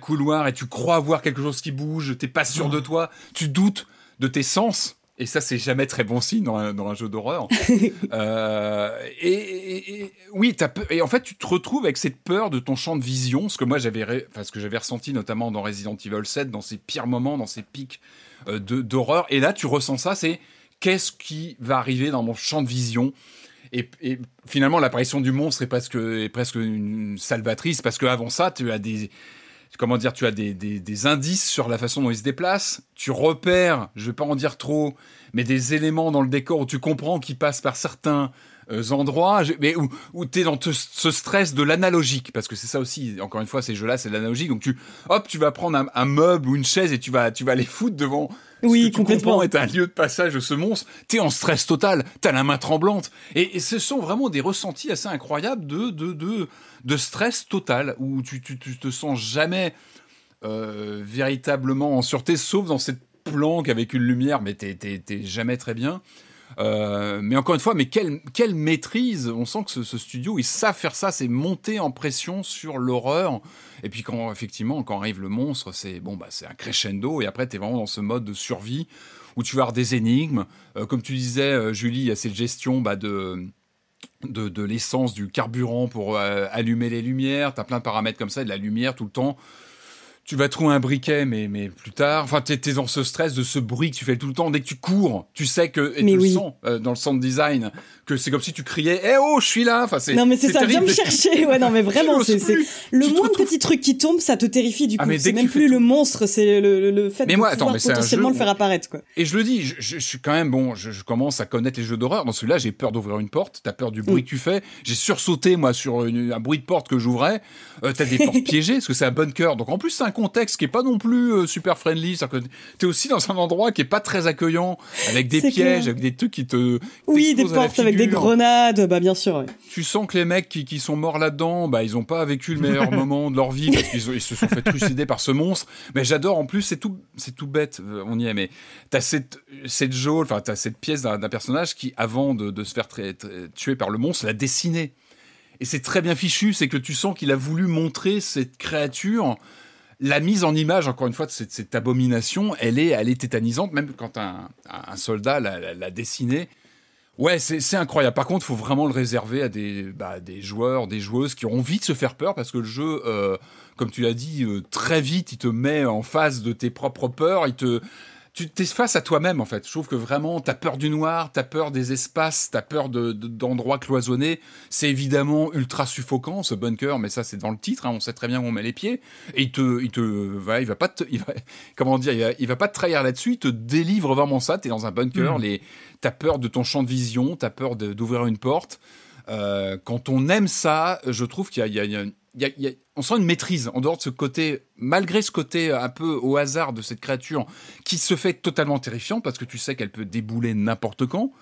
couloir et tu crois voir quelque chose qui bouge, t'es pas sûr de toi, tu doutes de tes sens et ça, c'est jamais très bon signe dans un, jeu d'horreur. euh, et, oui, as et en fait, tu te retrouves avec cette peur de ton champ de vision, ce que moi j'avais, enfin, ce que j'avais ressenti notamment dans Resident Evil 7, dans ses pires moments, dans ses pics euh, d'horreur. Et là, tu ressens ça, c'est qu'est-ce qui va arriver dans mon champ de vision? Et, et, finalement, l'apparition du monstre est presque, est presque une salvatrice parce qu'avant ça, tu as des, comment dire, tu as des, des, indices sur la façon dont il se déplace, tu repères, je vais pas en dire trop, mais des éléments dans le décor où tu comprends qu'il passe par certains euh, endroits, mais où, où tu es dans ce stress de l'analogique, parce que c'est ça aussi, encore une fois, ces jeux-là, c'est l'analogique, donc tu, hop, tu vas prendre un, un, meuble ou une chaise et tu vas, tu vas les foutre devant oui, ce que tu comprends est un lieu de passage de ce monstre, t'es en stress total, t'as la main tremblante, et, ce sont vraiment des ressentis assez incroyables de de de, de stress total où tu, te sens jamais euh, véritablement en sûreté, sauf dans cette planque avec une lumière, mais t'es jamais très bien. Euh, mais encore une fois, mais quelle, maîtrise On sent que ce, studio, ils savent faire ça, c'est monter en pression sur l'horreur. Et puis quand effectivement, quand arrive le monstre, c'est bon, bah c'est un crescendo. Et après, tu es vraiment dans ce mode de survie où tu vas avoir des énigmes. Euh, comme tu disais, Julie, il y a cette gestion bah, de de, de l'essence, du carburant pour allumer les lumières. Tu as plein de paramètres comme ça, de la lumière tout le temps tu vas trouver un briquet, mais, mais plus tard. Enfin, tu es, dans ce stress de ce bruit que tu fais tout le temps. Dès que tu cours, tu sais que, et tu le sens euh, dans le sound design, que c'est comme si tu criais Eh oh, je suis là enfin, Non, mais c'est ça, viens me chercher Ouais, non, mais vraiment, c'est le moindre petit truc qui tombe, ça te terrifie du ah, coup. c'est même plus le monstre, c'est le, le, fait de pouvoir potentiellement le faire apparaître. Quoi. Et je le dis, je, suis quand même, bon, je, commence à connaître les jeux d'horreur. Dans celui-là, j'ai peur d'ouvrir une porte, t'as peur du bruit mm. que tu fais. J'ai sursauté, moi, sur un bruit de porte que j'ouvrais. Euh, t'as des portes piégées, parce que c'est un bunker. Donc en plus, c'est un contexte qui est pas non plus euh, super friendly. C'est-à-dire que t'es aussi dans un endroit qui est pas très accueillant, avec des pièges, avec des trucs qui te. Oui, des portes avec des grenades, bah bien sûr. Tu sens que les mecs qui, qui sont morts là-dedans, bah ils ont pas vécu le meilleur moment de leur vie parce qu'ils ils se sont fait trucider par ce monstre. Mais j'adore en plus, c'est tout, c'est tout bête, euh, on y est, mais t'as cette, cette enfin t'as cette pièce d'un personnage qui, avant de, de se faire tuer par le monstre, l'a dessiné. Et c'est très bien fichu, c'est que tu sens qu'il a voulu montrer cette créature la mise en image, encore une fois, de cette, abomination, elle est, elle est tétanisante, même quand un, soldat l'a dessiné. Ouais, c'est incroyable. Par contre, il faut vraiment le réserver à des, bah, des joueurs, des joueuses qui ont envie de se faire peur parce que le jeu, euh, comme tu l'as dit, euh, très vite, il te met en face de tes propres peurs. Il te, tu t'es face à toi-même en fait. Je trouve que vraiment, t'as peur du noir, t'as peur des espaces, t'as peur d'endroits cloisonnés. C'est évidemment ultra suffocant ce bunker, mais ça c'est dans le titre. Hein, on sait très bien où on met les pieds. Et il te, il te, va, il va pas te, il va, comment dire, il va, pas te trahir là-dessus. Il te délivre vraiment ça. T'es dans un bunker. Mm. Les, t'as peur de ton champ de vision, t'as peur d'ouvrir une porte. Euh, quand on aime ça, je trouve qu'il y a, y a on sent une maîtrise en dehors de ce côté, malgré ce côté un peu au hasard de cette créature qui se fait totalement terrifiant parce que tu sais qu'elle peut débouler n'importe quand.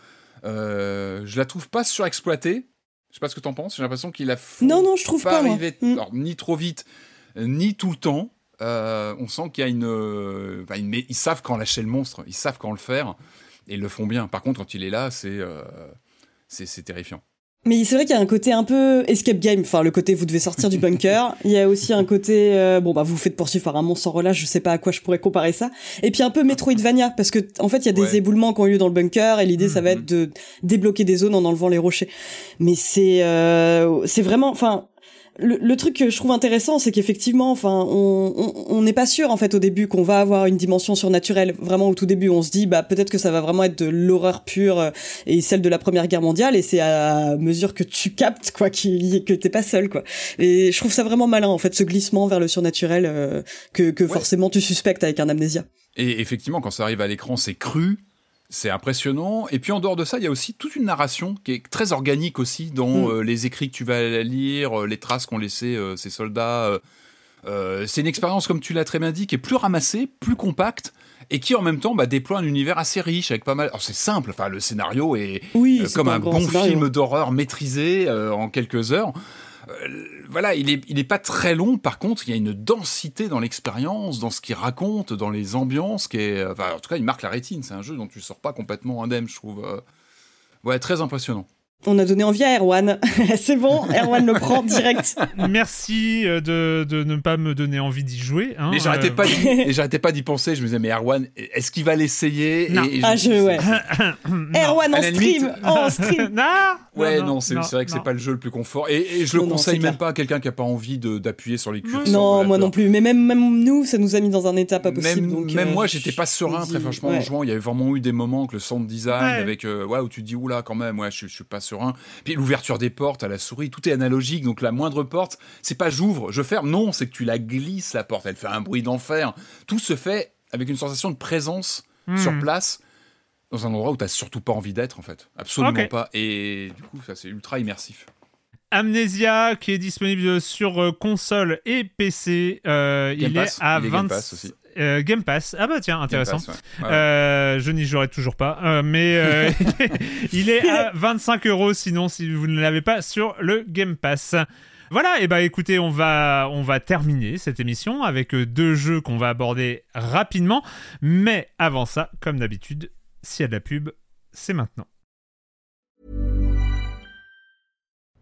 Euh, je la trouve pas surexploitée. Je sais pas ce que t'en penses. J'ai l'impression qu'il a non non je trouve pas, arrivé mm. ni trop vite ni tout le temps. Euh, on sent qu'il y a une, une, ils savent quand lâcher le monstre, ils savent quand le faire et ils le font bien. Par contre, quand il est là, c'est euh, c'est terrifiant. Mais c'est vrai qu'il y a un côté un peu escape game, enfin le côté vous devez sortir du bunker. Il y a aussi un côté euh, bon bah vous, vous faites poursuivre par un monstre sans relâche, je sais pas à quoi je pourrais comparer ça. Et puis un peu Metroidvania parce que en fait il y a des éboulements qui ont eu lieu dans le bunker et l'idée ça va mm-hmm. être de débloquer des zones en enlevant les rochers. Mais c'est euh, c'est vraiment enfin le, truc que je trouve intéressant, c'est qu'effectivement, enfin, on n'est pas sûr en fait au début qu'on va avoir une dimension surnaturelle. Vraiment au tout début, on se dit bah peut-être que ça va vraiment être de l'horreur pure euh, et celle de la Première Guerre mondiale. Et c'est à mesure que tu captes quoi, qui, que t'es pas seul quoi. Et je trouve ça vraiment malin en fait ce glissement vers le surnaturel euh, que, que forcément tu suspectes avec un amnésia. Et effectivement, quand ça arrive à l'écran, c'est cru, c'est impressionnant. Et puis en dehors de ça, il y a aussi toute une narration qui est très organique aussi dans mm. euh, les écrits que tu vas lire, euh, les traces qu'ont laissé euh, ces soldats. c'est une expérience, comme tu l'as très bien dit, qui est plus ramassée, plus compacte. Et qui en même temps bah, déploie un univers assez riche avec pas mal. Alors c'est simple, enfin le scénario est comme un, bon film d'horreur maîtrisé en quelques heures. Euh, voilà, il est, il pas très long. Par contre, il y a une densité dans l'expérience, dans ce qu'il raconte, dans les ambiances, qui est, en tout cas, il marque la rétine. C'est un jeu dont tu sors pas complètement indemne, je trouve. Euh, ouais, très impressionnant. On a donné envie à Erwan. c'est bon, Erwan le prend direct. Merci euh, de, de, ne pas me donner envie d'y jouer. Hein, mais j'arrêtais pas, j'arrêtais pas d'y penser. Je me disais, mais Erwan, est-ce qu'il va l'essayer Ah, je, ouais. Erwan en stream, en stream. non, ouais, non, c'est vrai que c'est pas le jeu le plus confort. Et, je le conseille même pas à quelqu'un qui a pas envie d'appuyer sur les curseurs. Non, moi non plus. Mais même, même nous, ça nous a mis dans un état pas possible. Même, même euh, moi, j'étais pas serein, très franchement, en jouant. Il y avait vraiment eu des moments que le sound design, avec, euh, ouais, où tu te dis, oula, quand même, ouais, je, je suis pas serein. Puis l'ouverture des portes à la souris, tout est analogique. Donc la moindre porte, c'est pas j'ouvre, je ferme. Non, c'est que tu la glisses la porte. Elle fait un bruit d'enfer. Tout se fait avec une sensation de présence hmm. sur place dans un endroit où tu t'as surtout pas envie d'être en fait. Absolument pas. Et du coup, ça c'est ultra immersif. Amnesia qui est disponible sur euh, console et PC. Euh, il est à 20... Euh, Game Pass. Ah bah tiens, intéressant. Euh, je n'y jouerai toujours pas, euh, mais il est à 25 euros sinon si vous ne l'avez pas sur le Game Pass. Voilà, et bah écoutez, on va, on va terminer cette émission avec deux jeux qu'on va aborder rapidement. Mais avant ça, comme d'habitude, s'il y a de la pub, c'est maintenant.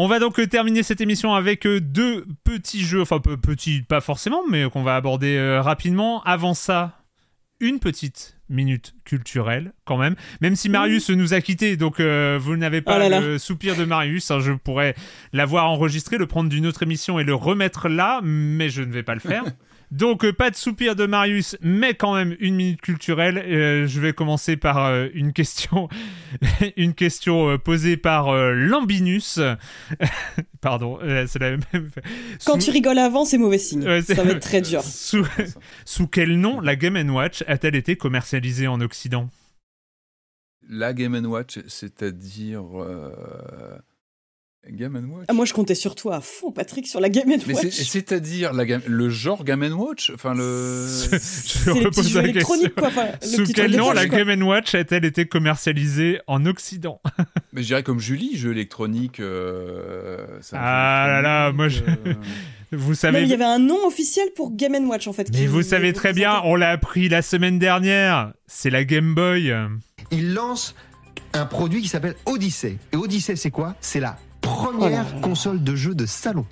On va donc terminer cette émission avec deux petits jeux, enfin petits, pas forcément, mais qu'on va aborder euh, rapidement. Avant ça, une petite minute culturelle quand même. Même si Marius nous a quittés, donc euh, vous n'avez pas Oh là le soupir de Marius. hein, je pourrais l'avoir enregistré, le prendre d'une autre émission et le remettre là, mais je ne vais pas le faire. Donc euh, pas de soupir de Marius, mais quand même une minute culturelle. Euh, je vais commencer par euh, une question, une question euh, posée par euh, Lambinus. Pardon, euh, c'est la même. Quand Sous- tu rigoles avant, c'est mauvais signe. Ouais, c'est- ça va être très dur. Sous, sous quel nom la Game Watch a-t-elle été commercialisée en Occident? La Game Watch, c'est-à-dire. Game Watch Ah, moi, je comptais sur toi à fond, Patrick, sur la Game Mais Watch. c'est- c'est-à-dire le genre Game Watch Enfin, le. Je C'est les petits repose jeux la question. quoi. Sous quel nom la quoi. Game Watch a-t-elle été commercialisée en Occident? Mais je dirais comme Julie, jeu électronique. euh, Ah là là, moi, je- euh, Vous savez. mais il y avait un nom officiel pour Game Watch, en fait. Mais vous savez très bien, on l'a appris la semaine dernière. C'est la Game Boy. il lance un produit qui s'appelle Odyssey. Et Odyssey, c'est quoi? C'est la première Oh console de jeu de salon.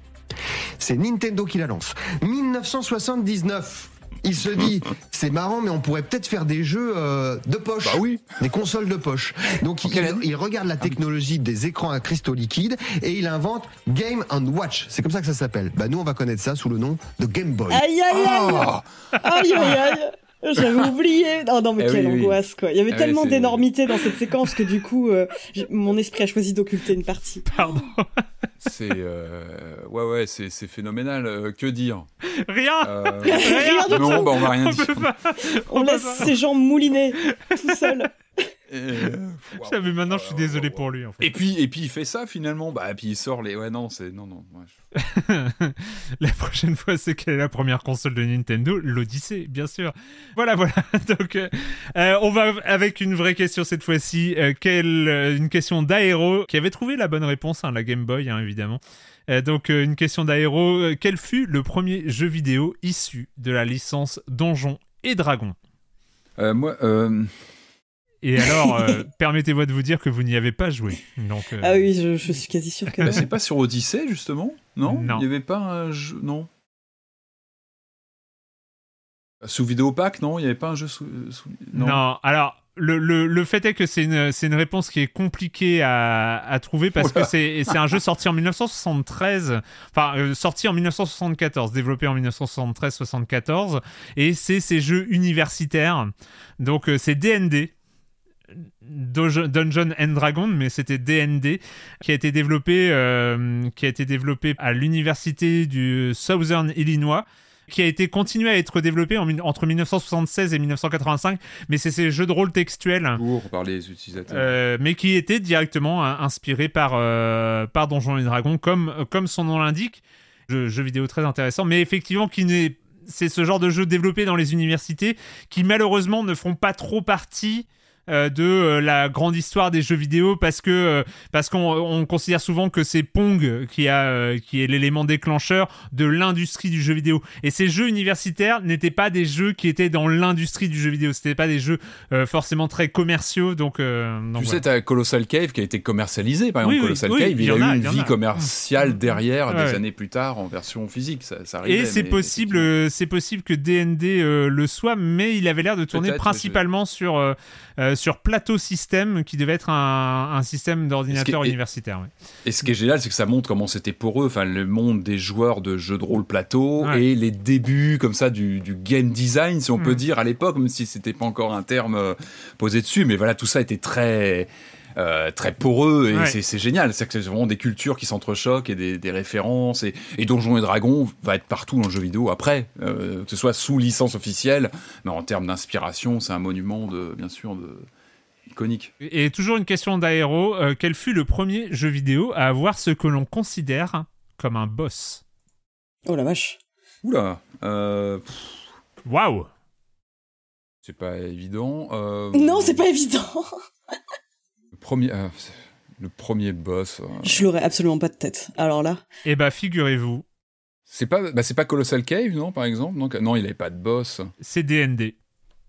C'est Nintendo qui la lance. 1979. Il se dit, c'est marrant, mais on pourrait peut-être faire des jeux euh, de poche. Bah oui. Des consoles de poche. Donc il, regarde la technologie des écrans à cristaux liquides et il invente Game and Watch. C'est comme ça que ça s'appelle. Bah nous on va connaître ça sous le nom de Game Boy. Aïe, aïe, aïe Ah Aïe, aïe, aïe J'avais oublié. Non, non, mais Eh quelle oui, angoisse, quoi. Il y avait Ah tellement oui, d'énormité dans cette séquence que du coup, euh, mon esprit a choisi d'occulter une partie. Pardon. c'est. euh, Ouais, ouais, c'est c'est phénoménal. euh, que dire? Rien. Euh, Rien du Non, tout. bah on va rien On dire. peut pas. On peut laisse pas. ses jambes mouliner tout seul. Euh. Ah, mais maintenant, je suis Euh, désolé pour lui. En fait. Et puis, et puis il fait ça finalement. Bah, et puis il sort les. Ouais, non, c'est. Non, non. ouais, je- la prochaine fois, c'est quelle est la première console de Nintendo? L'Odyssée, bien sûr. Voilà, voilà. Donc, euh, euh, on va avec une vraie question cette fois-ci. Euh, quelle, une question d'Aéro qui avait trouvé la bonne réponse, hein, la Game Boy, hein, évidemment. Euh, donc, euh, une question d'Aéro. Euh, quel fut le premier jeu vidéo issu de la licence Donjons et Dragons? Euh, moi, euh, Et alors, euh, permettez-moi de vous dire que vous n'y avez pas joué. Donc, euh, Ah oui, je, je suis quasi sûr que. bah, c'est pas sur Odyssey justement Non? Non. Il n'y avait pas un jeu. Non. Sous Vidéopack, non? Il n'y avait pas un jeu sous. sous- Non. alors le, le, le fait est que c'est une, c'est une réponse qui est compliquée à, à trouver parce que Oula. c'est, c'est un jeu sorti en 1973, enfin euh, sorti en 1974, développé en 1973-74, et c'est ces jeux universitaires. Donc euh, c'est DND. Dungeon and Dragon, mais c'était DND, qui a été développé, euh, qui a été développé à l'université du Southern Illinois, qui a été continué à être développé en, entre 1976 et 1985, mais c'est ces jeux de rôle textuels. Pour par les utilisateurs. euh, mais qui étaient directement hein, inspirés par, euh, par Donjons et Dragons, comme, comme son nom l'indique. Jeu, jeu vidéo très intéressant, mais effectivement qui n'est c'est ce genre de jeu développé dans les universités qui malheureusement ne font pas trop partie euh, de euh, la grande histoire des jeux vidéo parce que euh, parce qu'on on considère souvent que c'est Pong qui a qui est l'élément déclencheur de l'industrie du jeu vidéo. Et ces jeux universitaires n'étaient pas des jeux qui étaient dans l'industrie du jeu vidéo. C'était pas des jeux forcément très commerciaux. Donc, donc tu sais, t'as Colossal Cave qui a été commercialisé, par exemple. Oui, Colossal oui, Cave, il il, y a eu a, une vie a. commerciale derrière, Ouais, des années plus tard, en version physique. Ça, ça arrivait, Et c'est possible, c'est possible que DND le soit, mais il avait l'air de tourner principalement sur sur Plateau System, qui devait être un, un système d'ordinateur et- universitaire. ouais. Et ce qui est génial, c'est que ça montre comment c'était pour eux, enfin le monde des joueurs de jeux de rôle plateau Ouais. et les débuts comme ça du, du game design, si on Mm. peut dire à l'époque, même si c'était pas encore un terme euh, posé dessus, mais voilà tout ça était très euh, très poreux et Ouais. c'est génial. C'est que c'est vraiment des cultures qui s'entrechoquent et des, des références et, et Donjons et Dragons va être partout dans le jeu vidéo après, euh, que ce soit sous licence officielle, mais en termes d'inspiration, c'est un monument de bien sûr de iconique. Et toujours une question d'Aéro, euh, quel fut le premier jeu vidéo à avoir ce que l'on considère comme un boss? Oh la vache. Oula, Waouh c'est pas évident. euh, Non, c'est pas évident. Le premier. euh, Le premier boss. euh, Je l'aurais absolument pas de tête. Alors là, Eh bah, figurez-vous, C'est pas, bah, c'est pas Colossal Cave, non, par exemple? Donc, Non, il avait pas de boss. c'est DND.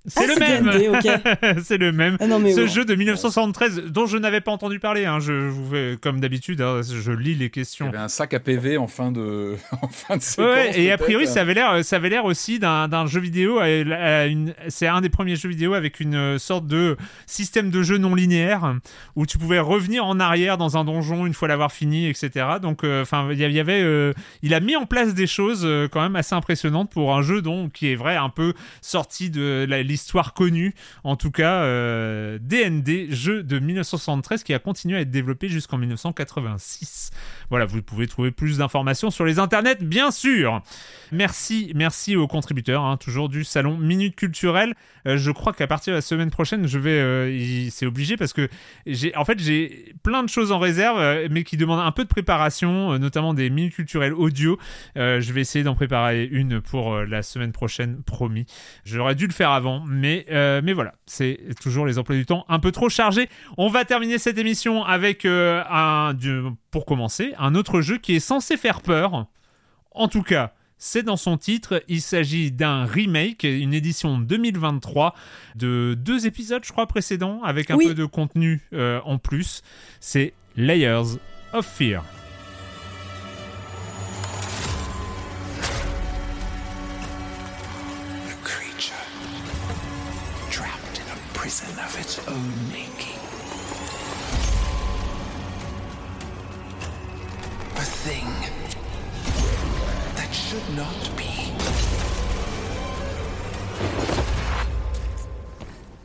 C'est Ah, le c'est même D&D, ok. C'est le même. ah non mais Ce ouais. jeu de 1973 dont je n'avais pas entendu parler, hein, je, je vous fais comme d'habitude, hein, je lis les Il y questions. avait un sac à PV en fin de, en fin de séquence. Ouais, et a priori, ça avait l'air, ça avait l'air aussi d'un d'un jeu vidéo. à- à une- C'est un des premiers jeux vidéo avec une sorte de système de jeu non linéaire où tu pouvais revenir en arrière dans un donjon une fois l'avoir fini, etc. Donc, euh, enfin, il y avait, euh, il a mis en place des choses euh, quand même assez impressionnantes pour un jeu donc qui est vrai un peu sorti de la- l'histoire connue. En tout cas, euh, DND, jeu de 1973 qui a continué à être développé jusqu'en 1986. Voilà, vous pouvez trouver plus d'informations sur les internets, bien sûr. Merci, merci aux contributeurs, hein, toujours du salon Minute Culturelle. Euh, je crois qu'à partir de la semaine prochaine, je vais, euh, c'est obligé parce que j'ai, en fait, j'ai plein de choses en réserve, euh, mais qui demandent un peu de préparation, notamment des minutes culturelles audio. Je vais essayer d'en préparer une pour la semaine prochaine, promis. J'aurais dû le faire avant, mais, mais voilà, c'est toujours les emplois du temps un peu trop chargés. On va terminer cette émission avec un, pour commencer, un autre jeu qui est censé faire peur. En tout cas, c'est dans son titre. Il s'agit d'un remake, une édition 2023 de deux épisodes, je crois, précédents, avec un Oui. peu de contenu euh, en plus. C'est Layers of Fear. A creature trapped in a prison of its own.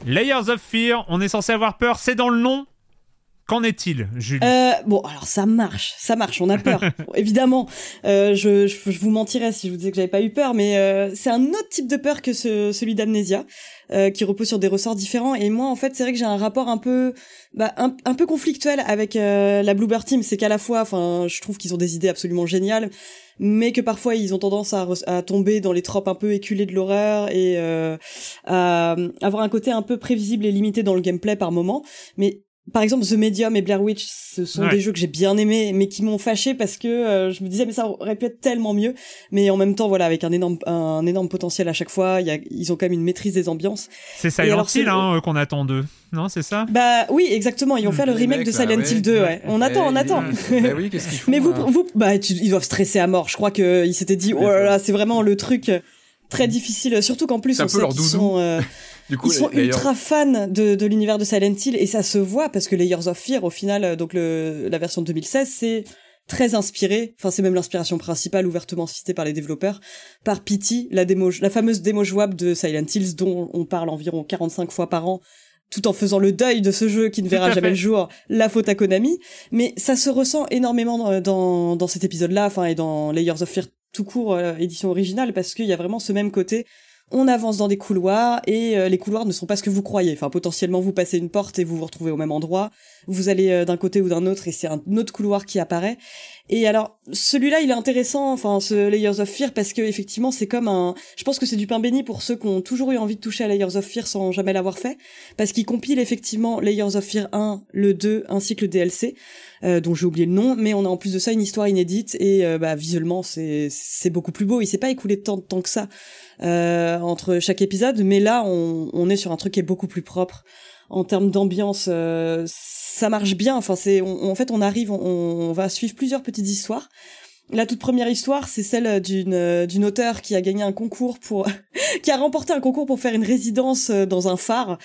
Layers of Fear, on est censé avoir peur, c'est dans le nom. Qu'en est-il, Julie Euh, bon, alors ça marche, ça marche, on a peur. Bon, évidemment, euh, je, je, je vous mentirais si je vous disais que j'avais pas eu peur, mais euh, c'est un autre type de peur que ce, celui d'Amnesia, euh, qui repose sur des ressorts différents. Et moi, en fait, c'est vrai que j'ai un rapport un peu, bah, un, un peu conflictuel avec euh, la Bluebird Team. C'est qu'à la fois, enfin, je trouve qu'ils ont des idées absolument géniales, mais que parfois ils ont tendance à, à tomber dans les tropes un peu éculées de l'horreur et euh, à avoir un côté un peu prévisible et limité dans le gameplay par moment. Mais par exemple, The Medium et Blair Witch, ce sont Ouais. des jeux que j'ai bien aimés, mais qui m'ont fâché parce que euh, je me disais mais ça aurait pu être tellement mieux. Mais en même temps, voilà, avec un énorme un énorme potentiel à chaque fois, il y a, ils ont quand même une maîtrise des ambiances. c'est Silent Hill hein, euh, qu'on attend d'eux. Non, c'est ça? Bah oui, exactement. Ils vont faire le remake de Silent ouais. Hill 2. Ouais. On attend, on attend. Bah oui, qu'est-ce qu'ils font Mais vous, là vous, bah, tu- ils doivent stresser à mort. Je crois que ils s'étaient dit, oh là là, c'est vraiment le truc très difficile. Surtout qu'en plus, on sait qu'ils sont, euh, Du coup, ils sont ultra fans de, de l'univers de Silent Hill et ça se voit parce que Layers of Fear, au final, euh, donc le, la version de 2016, c'est très inspiré, enfin c'est même l'inspiration principale ouvertement citée par les développeurs, par Pity, la démo, la fameuse démo jouable de Silent Hills dont on parle environ 45 fois par an tout en faisant le deuil de ce jeu qui ne verra jamais fait. le jour, la faute à Konami. Mais ça se ressent énormément dans, dans, dans cet épisode-là, enfin, et dans Layers of Fear tout court, euh, édition originale, parce qu'il y a vraiment ce même côté. On avance dans des couloirs et euh, les couloirs ne sont pas ce que vous croyez. Enfin, potentiellement, vous passez une porte et vous vous retrouvez au même endroit. Vous allez euh, d'un côté ou d'un autre et c'est un autre couloir qui apparaît. Et alors, celui-là, il est intéressant, enfin, ce Layers of Fear, parce que effectivement, c'est comme un. Je pense que c'est du pain béni pour ceux qui ont toujours eu envie de toucher à Layers of Fear sans jamais l'avoir fait, parce qu'il compile effectivement Layers of Fear 1, le 2, ainsi que le DLC, dont j'ai oublié le nom, mais on a en plus de ça une histoire inédite et euh, bah, visuellement, c'est beaucoup plus beau. Il s'est pas écoulé tant de temps que ça euh, entre chaque épisode, mais là, on, est sur un truc qui est beaucoup plus propre en termes d'ambiance, euh, ça marche bien. Enfin, c'est, en fait, on arrive, on, on va suivre plusieurs petites histoires. La toute première histoire, c'est celle d'une euh, d'une auteure qui a gagné un concours pour, qui a remporté un concours pour faire une résidence euh, dans un phare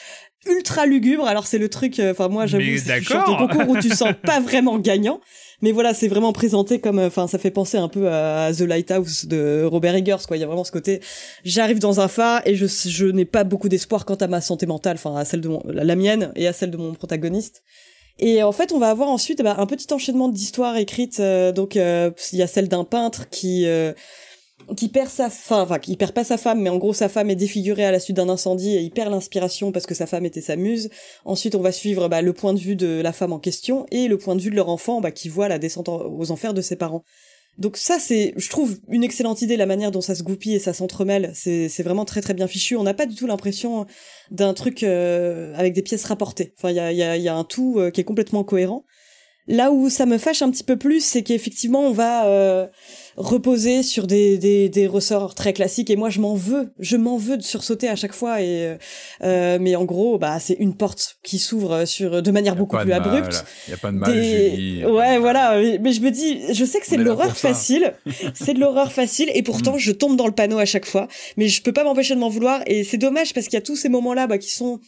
ultra lugubre. Alors c'est le truc, euh, enfin moi j'avoue, c'est le genre de d'accord. concours où tu sens pas vraiment gagnant. Mais voilà, c'est vraiment présenté comme, euh, enfin, ça fait penser un peu à The Lighthouse de Robert Eggers, quoi. Il y a vraiment ce côté, j'arrive dans un phare et je, je n'ai pas beaucoup d'espoir quant à ma santé mentale, enfin, à celle de mon, la mienne et à celle de mon protagoniste. Et en fait, on va avoir ensuite bah, un petit enchaînement d'histoires écrites. euh, donc, euh, il y a celle d'un peintre qui euh, qui perd sa femme, enfin, qui perd pas sa femme, mais en gros, sa femme est défigurée à la suite d'un incendie et il perd l'inspiration parce que sa femme était sa muse. Ensuite, on va suivre bah, le point de vue de la femme en question et le point de vue de leur enfant bah, qui voit la descente en- aux enfers de ses parents. Donc ça, c'est, je trouve, une excellente idée, la manière dont ça se goupille et ça s'entremêle. C'est, vraiment très très bien fichu. On n'a pas du tout l'impression d'un truc euh, avec des pièces rapportées. Enfin, il y a, y, a, y a un tout euh, qui est complètement cohérent. Là où ça me fâche un petit peu plus, c'est qu'effectivement, on va euh, reposer sur des, des, des ressorts très classiques. Et moi, je m'en veux. Je m'en veux de sursauter à chaque fois. Et euh, mais en gros, bah, c'est une porte qui s'ouvre sur de manière beaucoup plus abrupte. Il y a pas de mal. Des- Julie, Ouais, voilà. Mais je me dis, je sais que c'est de l'horreur facile. c'est de l'horreur facile. Et pourtant, Mm. je tombe dans le panneau à chaque fois. Mais je peux pas m'empêcher de m'en vouloir. Et c'est dommage parce qu'il y a tous ces moments-là bah, qui sont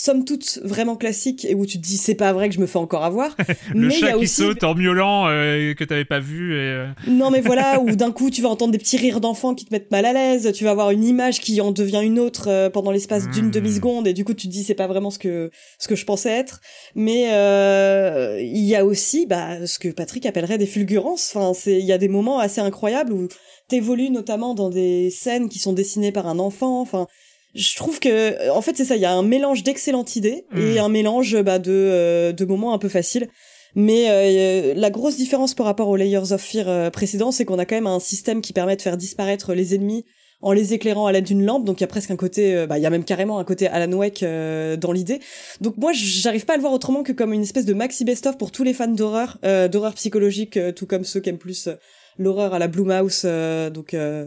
somme toute vraiment classiques et où tu te dis c'est pas vrai que je me fais encore avoir. Le mais il y chat a qui aussi saute en miaulant euh, que t'avais pas vu. Et, euh, non mais voilà, où d'un coup tu vas entendre des petits rires d'enfants qui te mettent mal à l'aise, tu vas avoir une image qui en devient une autre euh, pendant l'espace d'une Mm. demi-seconde et du coup tu te dis c'est pas vraiment ce que ce que je pensais être. Mais euh, il y a aussi bah ce que Patrick appellerait des fulgurances. Enfin c'est il y a des moments assez incroyables où t'évolues notamment dans des scènes qui sont dessinées par un enfant. Enfin je trouve que en fait c'est ça, il y a un mélange d'excellentes idées et Mm. un mélange bah, de euh, de moments un peu faciles. Mais euh, la grosse différence par rapport aux Layers of Fear euh, précédents, c'est qu'on a quand même un système qui permet de faire disparaître les ennemis en les éclairant à l'aide d'une lampe. Donc il y a presque un côté, euh, bah il y a même carrément un côté Alan Wake euh, dans l'idée. Donc moi j'arrive pas à le voir autrement que comme une espèce de maxi best-of pour tous les fans d'horreur, euh, d'horreur psychologique, euh, tout comme ceux qui aiment plus euh, l'horreur à la Blumhouse. euh, donc euh,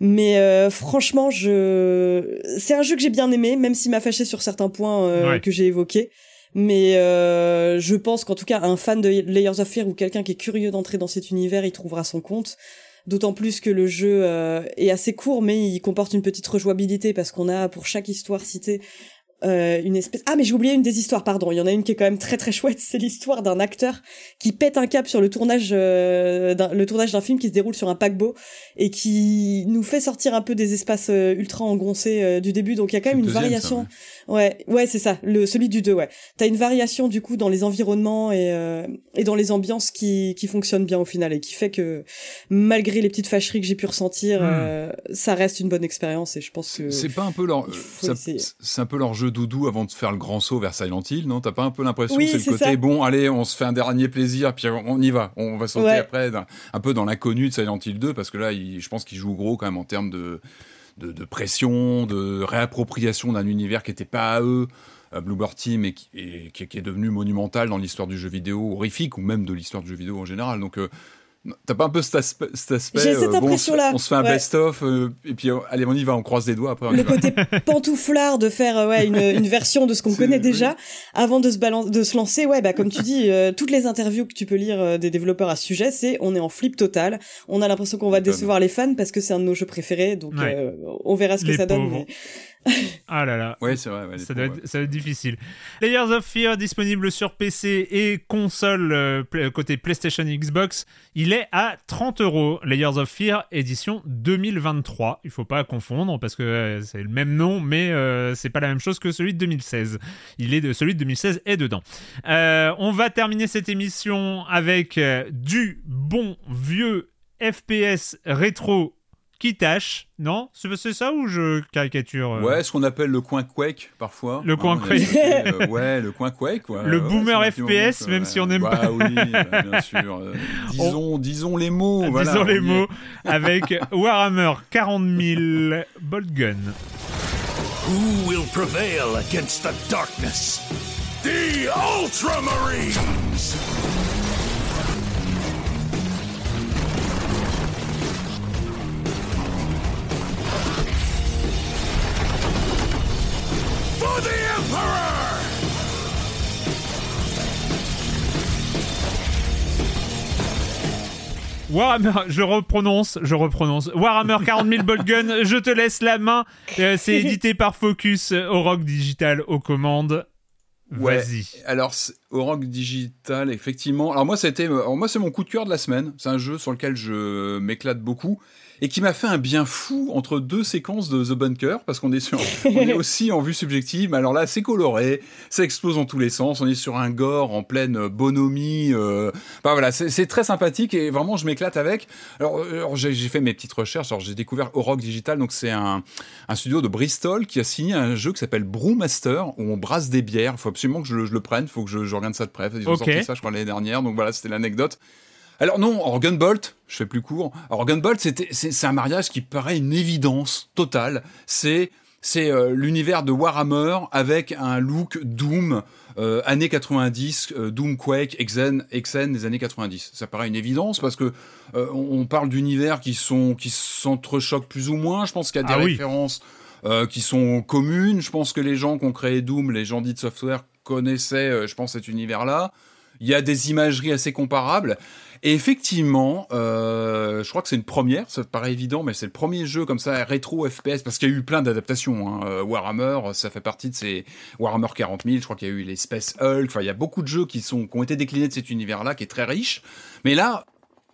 mais euh, franchement, je c'est un jeu que j'ai bien aimé, même s'il m'a fâché sur certains points euh, Ouais. que j'ai évoqués. Mais euh, je pense qu'en tout cas, un fan de Layers of Fear ou quelqu'un qui est curieux d'entrer dans cet univers, il trouvera son compte. D'autant plus que le jeu euh, est assez court, mais il comporte une petite rejouabilité parce qu'on a pour chaque histoire citée euh, une espèce. Ah mais j'ai oublié une des histoires, pardon. Il y en a une qui est quand même très très chouette. C'est l'histoire d'un acteur qui pète un cap sur le tournage, euh, d'un- le tournage d'un film qui se déroule sur un paquebot et qui nous fait sortir un peu des espaces euh, ultra engoncés euh, du début. Donc il y a quand même une deuxième, variation. ça, Ouais, ouais, c'est ça, le celui du 2, ouais. T'as une variation du coup dans les environnements et euh, et dans les ambiances qui qui fonctionne bien au final et qui fait que malgré les petites fâcheries que j'ai pu ressentir, Hmm. euh, ça reste une bonne expérience et je pense que C'est pas un peu leur, essayer. c'est un peu leur jeu doudou avant de faire le grand saut vers Silent Hill, non? T'as pas un peu l'impression Oui, que c'est le côté ça. bon, allez, on se fait un dernier plaisir, puis on y va, on va sauter Ouais. après, un peu dans l'inconnu de Silent Hill 2, parce que là, il- je pense qu'ils jouent gros quand même en termes de, de, pression, de réappropriation d'un univers qui était pas à eux. euh, Bluebird Team et qui est devenu monumental dans l'histoire du jeu vidéo, horrifique ou même de l'histoire du jeu vidéo en général. Donc, euh, t'as pas un peu cet aspect, cet aspect J'ai cette euh, bon, on se- impression-là, on, se fait un ouais. best-of euh, et puis euh, allez, on y va, on croise les doigts après. On y le va. côté pantouflard de faire euh, ouais une, une version de ce qu'on connaît oui. déjà avant de se balan- de se lancer ouais bah comme tu dis euh, toutes les interviews que tu peux lire euh, des développeurs à ce sujet c'est on est en flip total on a l'impression qu'on va décevoir les fans parce que c'est un de nos jeux préférés donc Ouais. euh, on verra ce que Les ça donne mais- Ah là là. Ouais, c'est vrai. ouais, Ça doit, être, ça doit être difficile. Layers of Fear disponible sur PC et console euh, côté PlayStation Xbox. Il est à 30 euros. Layers of Fear édition 2023. Il faut pas confondre parce que euh, c'est le même nom, mais euh, c'est pas la même chose que celui de 2016. Il est de celui de 2016 est dedans. Euh, on va terminer cette émission avec du bon vieux FPS rétro qui tâche. Non, c'est ça ou je caricature euh, Ouais, ce qu'on appelle le coin Quake parfois. Le coin on a Quake. euh, ouais, le coin Quake. quoi. Le Ouais, boomer FPS, même si on n'aime bah pas. oui, bah, bien sûr. euh, disons, disons les mots. voilà, Disons les on mots avec Warhammer 40 000 Bolt Gun. Who will prevail against the darkness? The Ultramarines! For the Emperor! Warhammer, je reprononce, je reprononce. Warhammer 40 000 Bolt Gun, je te laisse la main. Euh, c'est édité par Focus, euh, au Rock Digital aux commandes. Ouais. Vas-y. Alors, c'est- au Rock Digital, effectivement. Alors moi, c'était, alors moi, c'est mon coup de cœur de la semaine. C'est un jeu sur lequel je m'éclate beaucoup et qui m'a fait un bien fou entre deux séquences de The Bunker parce qu'on est sur, on est aussi en vue subjective. Mais alors là, c'est coloré, ça explose dans tous les sens. On est sur un gore en pleine bonhomie. Euh, bah voilà, c'est très sympathique et vraiment, je m'éclate avec. Alors, euh, alors, j'ai fait mes petites recherches. Alors j'ai découvert Rock Digital, donc c'est un, un studio de Bristol qui a signé un jeu qui s'appelle Brewmaster où on brasse des bières. Il faut absolument que je, le- je le prenne. Il faut que je, je regarde ça de près. Ils ont sorti ça, je crois, l'année dernière. Donc voilà, c'était l'anecdote. Alors non, Organ Bolt, je fais plus court. Organ Bolt, c'est, un mariage qui paraît une évidence totale. C'est c'est euh, l'univers de Warhammer avec un look Doom euh, années 90, euh, Doom, Quake, Exen, Exen des années 90. Ça paraît une évidence parce que on, parle d'univers qui sont qui s'entrechoquent plus ou moins. Je pense qu'il y a des Ah oui. références qui sont communes. Je pense que les gens qui ont créé Doom, les gens d'id Software connaissaient, je pense, cet univers-là. Il y a des imageries assez comparables. Et effectivement, euh, je crois que c'est une première, ça paraît évident, mais c'est le premier jeu comme ça, rétro FPS, parce qu'il y a eu plein d'adaptations. Hein. Euh, Warhammer, ça fait partie de ces Warhammer 40 000, je crois qu'il y a eu les Space Hulk, enfin il y a beaucoup de jeux qui, sont, qui ont été déclinés de cet univers-là, qui est très riche. Mais là,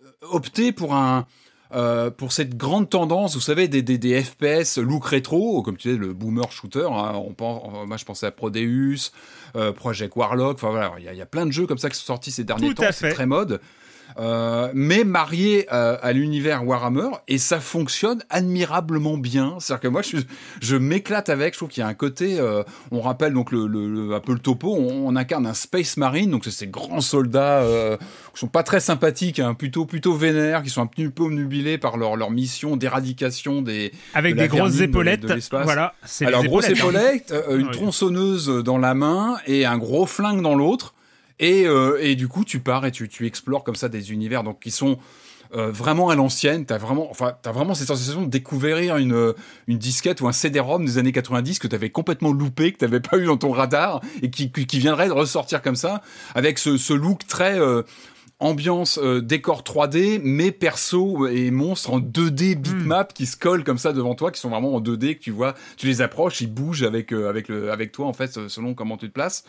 euh, opter pour un... euh, pour cette grande tendance, vous savez, des, des, des FPS look rétro, comme tu sais, le boomer shooter. hein, on pense, moi, je pensais à Prodeus, euh, Project Warlock. Enfin voilà, il y, a- il y a plein de jeux comme ça qui sont sortis ces derniers Tout temps. C'est très mode. Euh, mais marié euh, à l'univers Warhammer et ça fonctionne admirablement bien. C'est-à-dire que moi, je, je m'éclate avec. Je trouve qu'il y a un côté. euh, on rappelle donc le, le- le- un peu le topo. On, on incarne un Space Marine, donc c'est ces grands soldats euh, qui sont pas très sympathiques, hein, plutôt plutôt vénères, qui sont un petit peu omnubilés par leur leur mission d'éradication des Avec de des grosses de- épaulettes. de l'espace. voilà, c'est Alors, les grosse épaulettes, hein. épaulette, euh, une Oui. tronçonneuse dans la main et un gros flingue dans l'autre. Et, euh, et du coup, tu pars et tu, tu explores comme ça des univers donc, qui sont euh, vraiment à l'ancienne. T'as vraiment, enfin, t'as vraiment cette sensation de découvrir une, euh, une disquette ou un CD-ROM des années 90 que t'avais complètement loupé, que t'avais pas eu dans ton radar et qui, qui, qui viendrait de ressortir comme ça avec ce, ce look très euh, ambiance euh, décor 3D, mais perso et monstres en 2D bitmap qui se collent comme ça devant toi, qui sont vraiment en 2D, que tu vois, tu les approches, ils bougent avec, avec, le, avec toi, en fait, selon comment tu te places.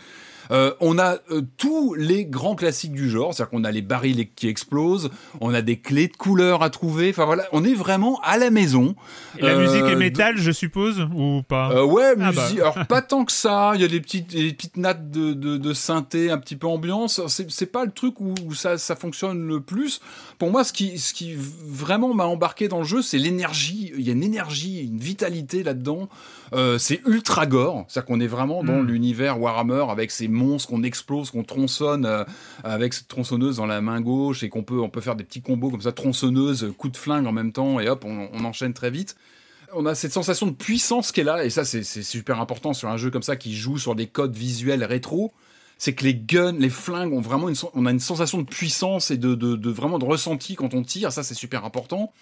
Euh, on a euh, tous les grands classiques du genre, c'est-à-dire qu'on a les barils qui explosent, on a des clés de couleurs à trouver, enfin voilà, on est vraiment à la maison. Et la Euh, musique est de- métal, je suppose, ou pas? Euh, ouais, Ah bah. musique. Alors pas tant que ça. Il y a des petites, des petites nattes de, de, de synthé, un petit peu ambiance. C'est, c'est pas le truc où, où ça, ça fonctionne le plus. Pour moi, ce qui, ce qui vraiment m'a embarqué dans le jeu, c'est l'énergie. Il y a une énergie, une vitalité là-dedans. Euh, c'est ultra gore. C'est-à-dire qu'on est vraiment dans Mm. l'univers Warhammer avec ces monstres qu'on explose, qu'on tronçonne euh, avec cette tronçonneuse dans la main gauche et qu'on peut, on peut faire des petits combos comme ça, tronçonneuse, coup de flingue en même temps et hop, on, on enchaîne très vite on a cette sensation de puissance qui est là, et ça c'est super important sur un jeu comme ça qui joue sur des codes visuels rétro. C'est que les guns, les flingues ont vraiment une, on a une sensation de puissance et de, de, de vraiment de ressenti quand on tire. Ça c'est super important.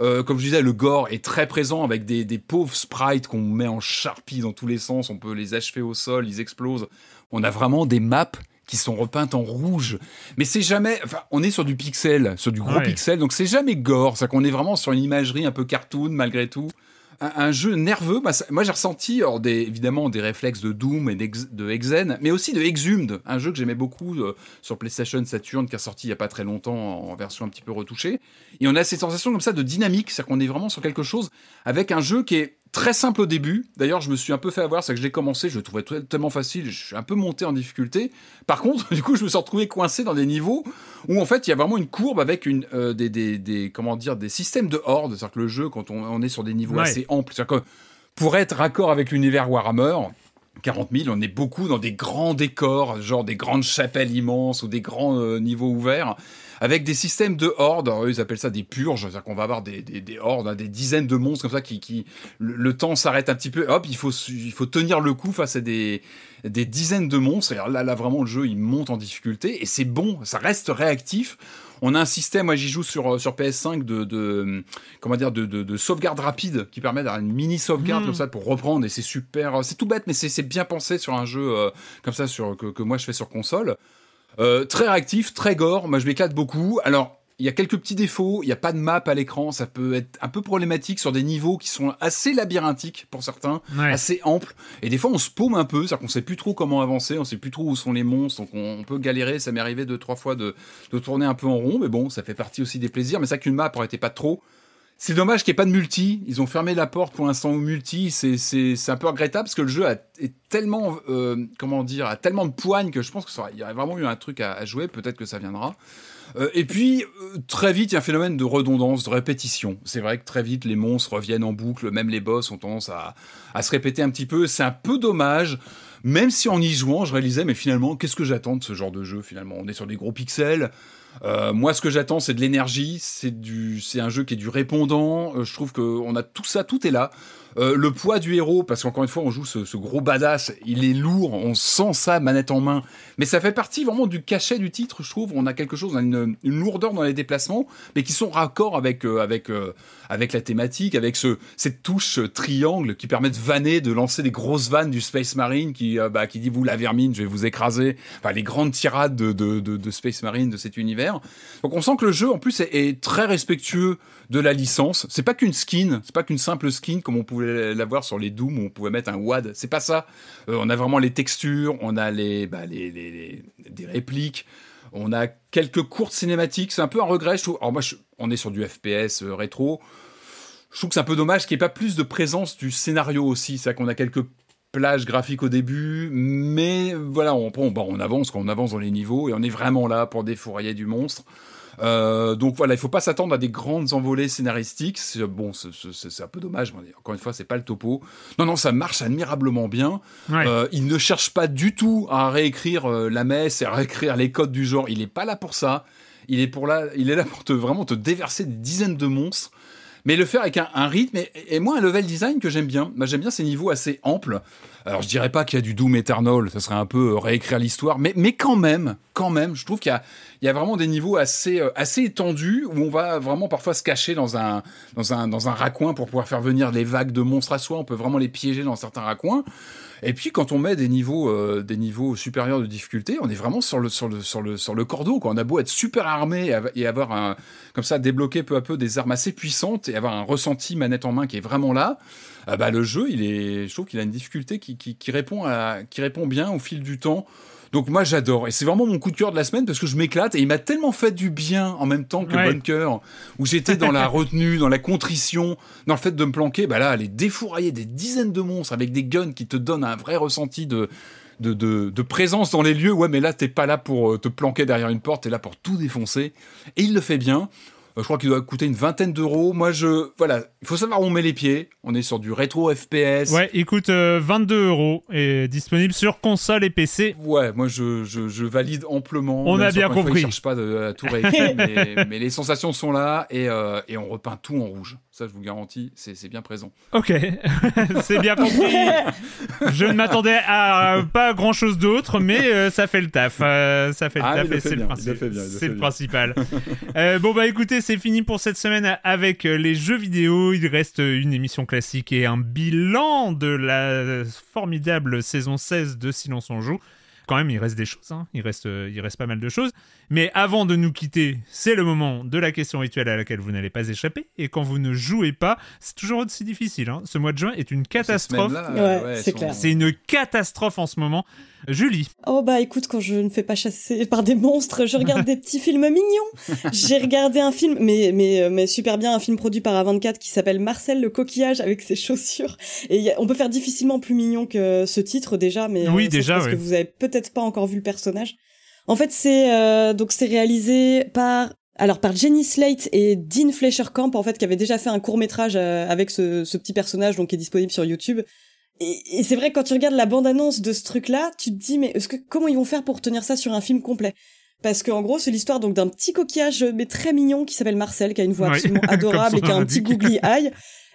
Euh, comme je disais, le gore est très présent avec des, des pauvres sprites qu'on met en charpie dans tous les sens. On peut les achever au sol, ils explosent. On a vraiment des maps qui sont repeintes en rouge. Mais c'est jamais, enfin, on est sur du pixel, sur du gros Ouais. pixel, donc c'est jamais gore. C'est qu'on est vraiment sur une imagerie un peu cartoon malgré tout. Un, jeu nerveux, bah, moi j'ai ressenti alors, des, évidemment des réflexes de Doom et de Exen, mais aussi de Exhumed, un jeu que j'aimais beaucoup euh, sur PlayStation Saturn qui est sorti il y a pas très longtemps en version un petit peu retouchée. Et on a cette sensation comme ça de dynamique, c'est-à-dire qu'on est vraiment sur quelque chose avec un jeu qui est très simple au début. D'ailleurs, je me suis un peu fait avoir, c'est que je l'ai commencé, je le trouvais tellement facile, je suis un peu monté en difficulté. Par contre, du coup, je me suis retrouvé coincé dans des niveaux où en fait, il y a vraiment une courbe avec une euh, des, des, des comment dire des systèmes de horde, c'est-à-dire que le jeu quand on, on est sur des niveaux Ouais. assez amples, c'est-à-dire que pour être raccord avec l'univers Warhammer, 40 000, on est beaucoup dans des grands décors, genre des grandes chapelles immenses ou des grands euh, niveaux ouverts, avec des systèmes de hordes. Alors, eux, ils appellent ça des purges, c'est-à-dire qu'on va avoir des, des, des hordes, hein, des dizaines de monstres comme ça qui, qui le, le temps s'arrête un petit peu. Hop, il faut, il faut tenir le coup face à des, des dizaines de monstres. Et là, là, vraiment, le jeu, il monte en difficulté et c'est bon, ça reste réactif. On a un système, moi j'y joue sur, sur PS5 de, de comment dire de, de, de sauvegarde rapide qui permet d'avoir une mini sauvegarde Mhm. comme ça pour reprendre et c'est super, c'est tout bête mais c'est c'est bien pensé sur un jeu euh, comme ça sur que, que moi je fais sur console. Euh, très réactif, très gore, moi je m'éclate beaucoup. Alors il y a quelques petits défauts, il n'y a pas de map à l'écran, ça peut être un peu problématique sur des niveaux qui sont assez labyrinthiques pour certains, Ouais. assez amples. Et des fois, on se paume un peu, c'est-à-dire qu'on sait plus trop comment avancer, on sait plus trop où sont les monstres, donc on, on peut galérer. Ça m'est arrivé deux, trois fois de, de tourner un peu en rond, mais bon, ça fait partie aussi des plaisirs. Mais ça qu'une map aurait été pas trop. C'est dommage qu'il n'y ait pas de multi. Ils ont fermé la porte pour l'instant au multi. C'est, un peu regrettable parce que le jeu a, est tellement, euh, comment dire, a tellement de poigne que je pense qu'il y aurait vraiment eu un truc à, à jouer. Peut-être que ça viendra. Euh, et puis, euh, très vite, il y a un phénomène de redondance, de répétition. C'est vrai que très vite, les monstres reviennent en boucle, même les boss ont tendance à, à se répéter un petit peu. C'est un peu dommage, même si en y jouant, je réalisais, mais finalement, qu'est-ce que j'attends de ce genre de jeu finalement? On est sur des gros pixels. Euh, moi, ce que j'attends, c'est de l'énergie. C'est du, c'est un jeu qui est du répondant. Euh, je trouve que on a tout ça, tout est là. Euh, le poids du héros, parce qu'encore une fois, on joue ce, gros badass, il est lourd, on sent ça manette en main. Mais ça fait partie vraiment du cachet du titre, je trouve. On a quelque chose, une, lourdeur dans les déplacements, mais qui sont raccords avec, euh, avec, euh, avec la thématique, avec ce, cette touche triangle qui permet de vanner, de lancer des grosses vannes du Space Marine qui, bah, qui dit vous la vermine, je vais vous écraser. Enfin, les grandes tirades de, de, de, Space Marine de cet univers. Donc on sent que le jeu, en plus, est très respectueux de la licence. C'est pas qu'une skin, c'est pas qu'une simple skin comme on pouvait l'avoir sur les Doom où on pouvait mettre un WAD. C'est pas ça. Euh, on a vraiment les textures, on a les, bah, les, les, des répliques, on a quelques courtes cinématiques. C'est un peu un regret. Je trouve. Alors moi, on est sur du FPS euh, rétro. Je trouve que c'est un peu dommage qu'il n'y ait pas plus de présence du scénario aussi. C'est qu'on a quelques plages graphiques au début, mais voilà, on, on, on avance quand on avance dans les niveaux et on est vraiment là pour défourailler du monstre. Euh, donc voilà, il faut pas s'attendre à des grandes envolées scénaristiques. Bon, c'est un peu dommage, mais encore une fois, c'est pas le topo. Non, non, ça marche admirablement bien. Euh, il ne cherche pas du tout à réécrire euh, la messe et à réécrire les codes du genre. Il est pas là pour ça. Il est pour là, il est là pour te vraiment te déverser des dizaines de monstres mais le faire avec un, rythme et, moi un level design que j'aime bien. Moi j'aime bien ces niveaux assez amples. Alors je dirais pas qu'il y a du Doom Eternal, ça serait un peu euh, réécrire l'histoire, mais, mais quand même, quand même, je trouve qu'il y y a vraiment des niveaux assez, euh, assez étendus où on va vraiment parfois se cacher dans un, dans un, dans un raccoin pour pouvoir faire venir les vagues de monstres à soi. On peut vraiment les piéger dans certains raccoins. Et puis quand on met des niveaux, euh, des niveaux supérieurs de difficulté, on est vraiment sur le, sur le, sur le, sur le cordeau. Quoi. On a beau être super armé et avoir un, comme ça débloquer peu à peu des armes assez puissantes et avoir un ressenti manette en main qui est vraiment là. Ah bah, le jeu, il est, je trouve qu'il a une difficulté qui, qui, répond à, qui répond bien au fil du temps. Donc moi j'adore et c'est vraiment mon coup de cœur de la semaine parce que je m'éclate et il m'a tellement fait du bien en même temps que Bunker où j'étais dans la retenue, dans la contrition, dans le fait de me planquer. Bah là, aller défourailler des dizaines de monstres avec des guns qui te donnent un vrai ressenti de de, de, de, présence dans les lieux. Ouais, mais là, t'es pas là pour euh, te planquer derrière une porte, t'es là pour tout défoncer. Et il le fait bien. Euh, je crois qu'il doit coûter une vingtaine d'euros. Moi, je. Voilà, il faut savoir où on met les pieds. On est sur du rétro FPS. Ouais, il coûte 22 euh, euros et disponible sur console et PC. Ouais, moi, je, je, je valide amplement. On a bien compris. je cherche pas de, tout réécrire, mais, mais, les sensations sont là et, euh, et on repeint tout en rouge. Ça, je vous garantis, c'est bien présent. Ok, c'est bien compris. je ne m'attendais à pas grand chose d'autre, mais ça fait le taf. ça fait le ah, taf et c'est le, le, principal. bon, bah écoutez, c'est fini pour cette semaine avec euh, les jeux vidéo. Il reste une émission classique et un bilan de la formidable saison 16 de Silence on joue. Quand même, il reste des choses, hein. il, reste, euh, il reste pas mal de choses. Mais avant de nous quitter, c'est le moment de la question rituelle à laquelle vous n'allez pas échapper. Et quand vous ne jouez pas, c'est toujours aussi difficile. Hein. Ce mois de juin est une catastrophe. c'est clair. C'est une catastrophe en ce moment. Julie. Oh bah écoute, quand je ne fais pas chasser par des monstres, je regarde des petits films mignons. J'ai regardé un film, mais, mais, mais super bien, un film produit par A24 qui s'appelle Marcel le coquillage avec ses chaussures. Et on peut faire difficilement plus mignon que ce titre déjà, mais oui, euh, déjà, parce que vous avez peut-être pas encore vu le personnage. En fait, c'est euh, donc c'est réalisé par alors par Jenny Slate et Dean Fleischer Camp en fait qui avait déjà fait un court métrage euh, avec ce, ce, petit personnage donc qui est disponible sur YouTube. Et, et c'est vrai que quand tu regardes la bande annonce de ce truc là, tu te dis mais est-ce que comment ils vont faire pour tenir ça sur un film complet? Parce qu'en gros, c'est l'histoire donc d'un petit coquillage mais très mignon qui s'appelle Marcel, qui a une voix absolument adorable et qui a un petit googly eye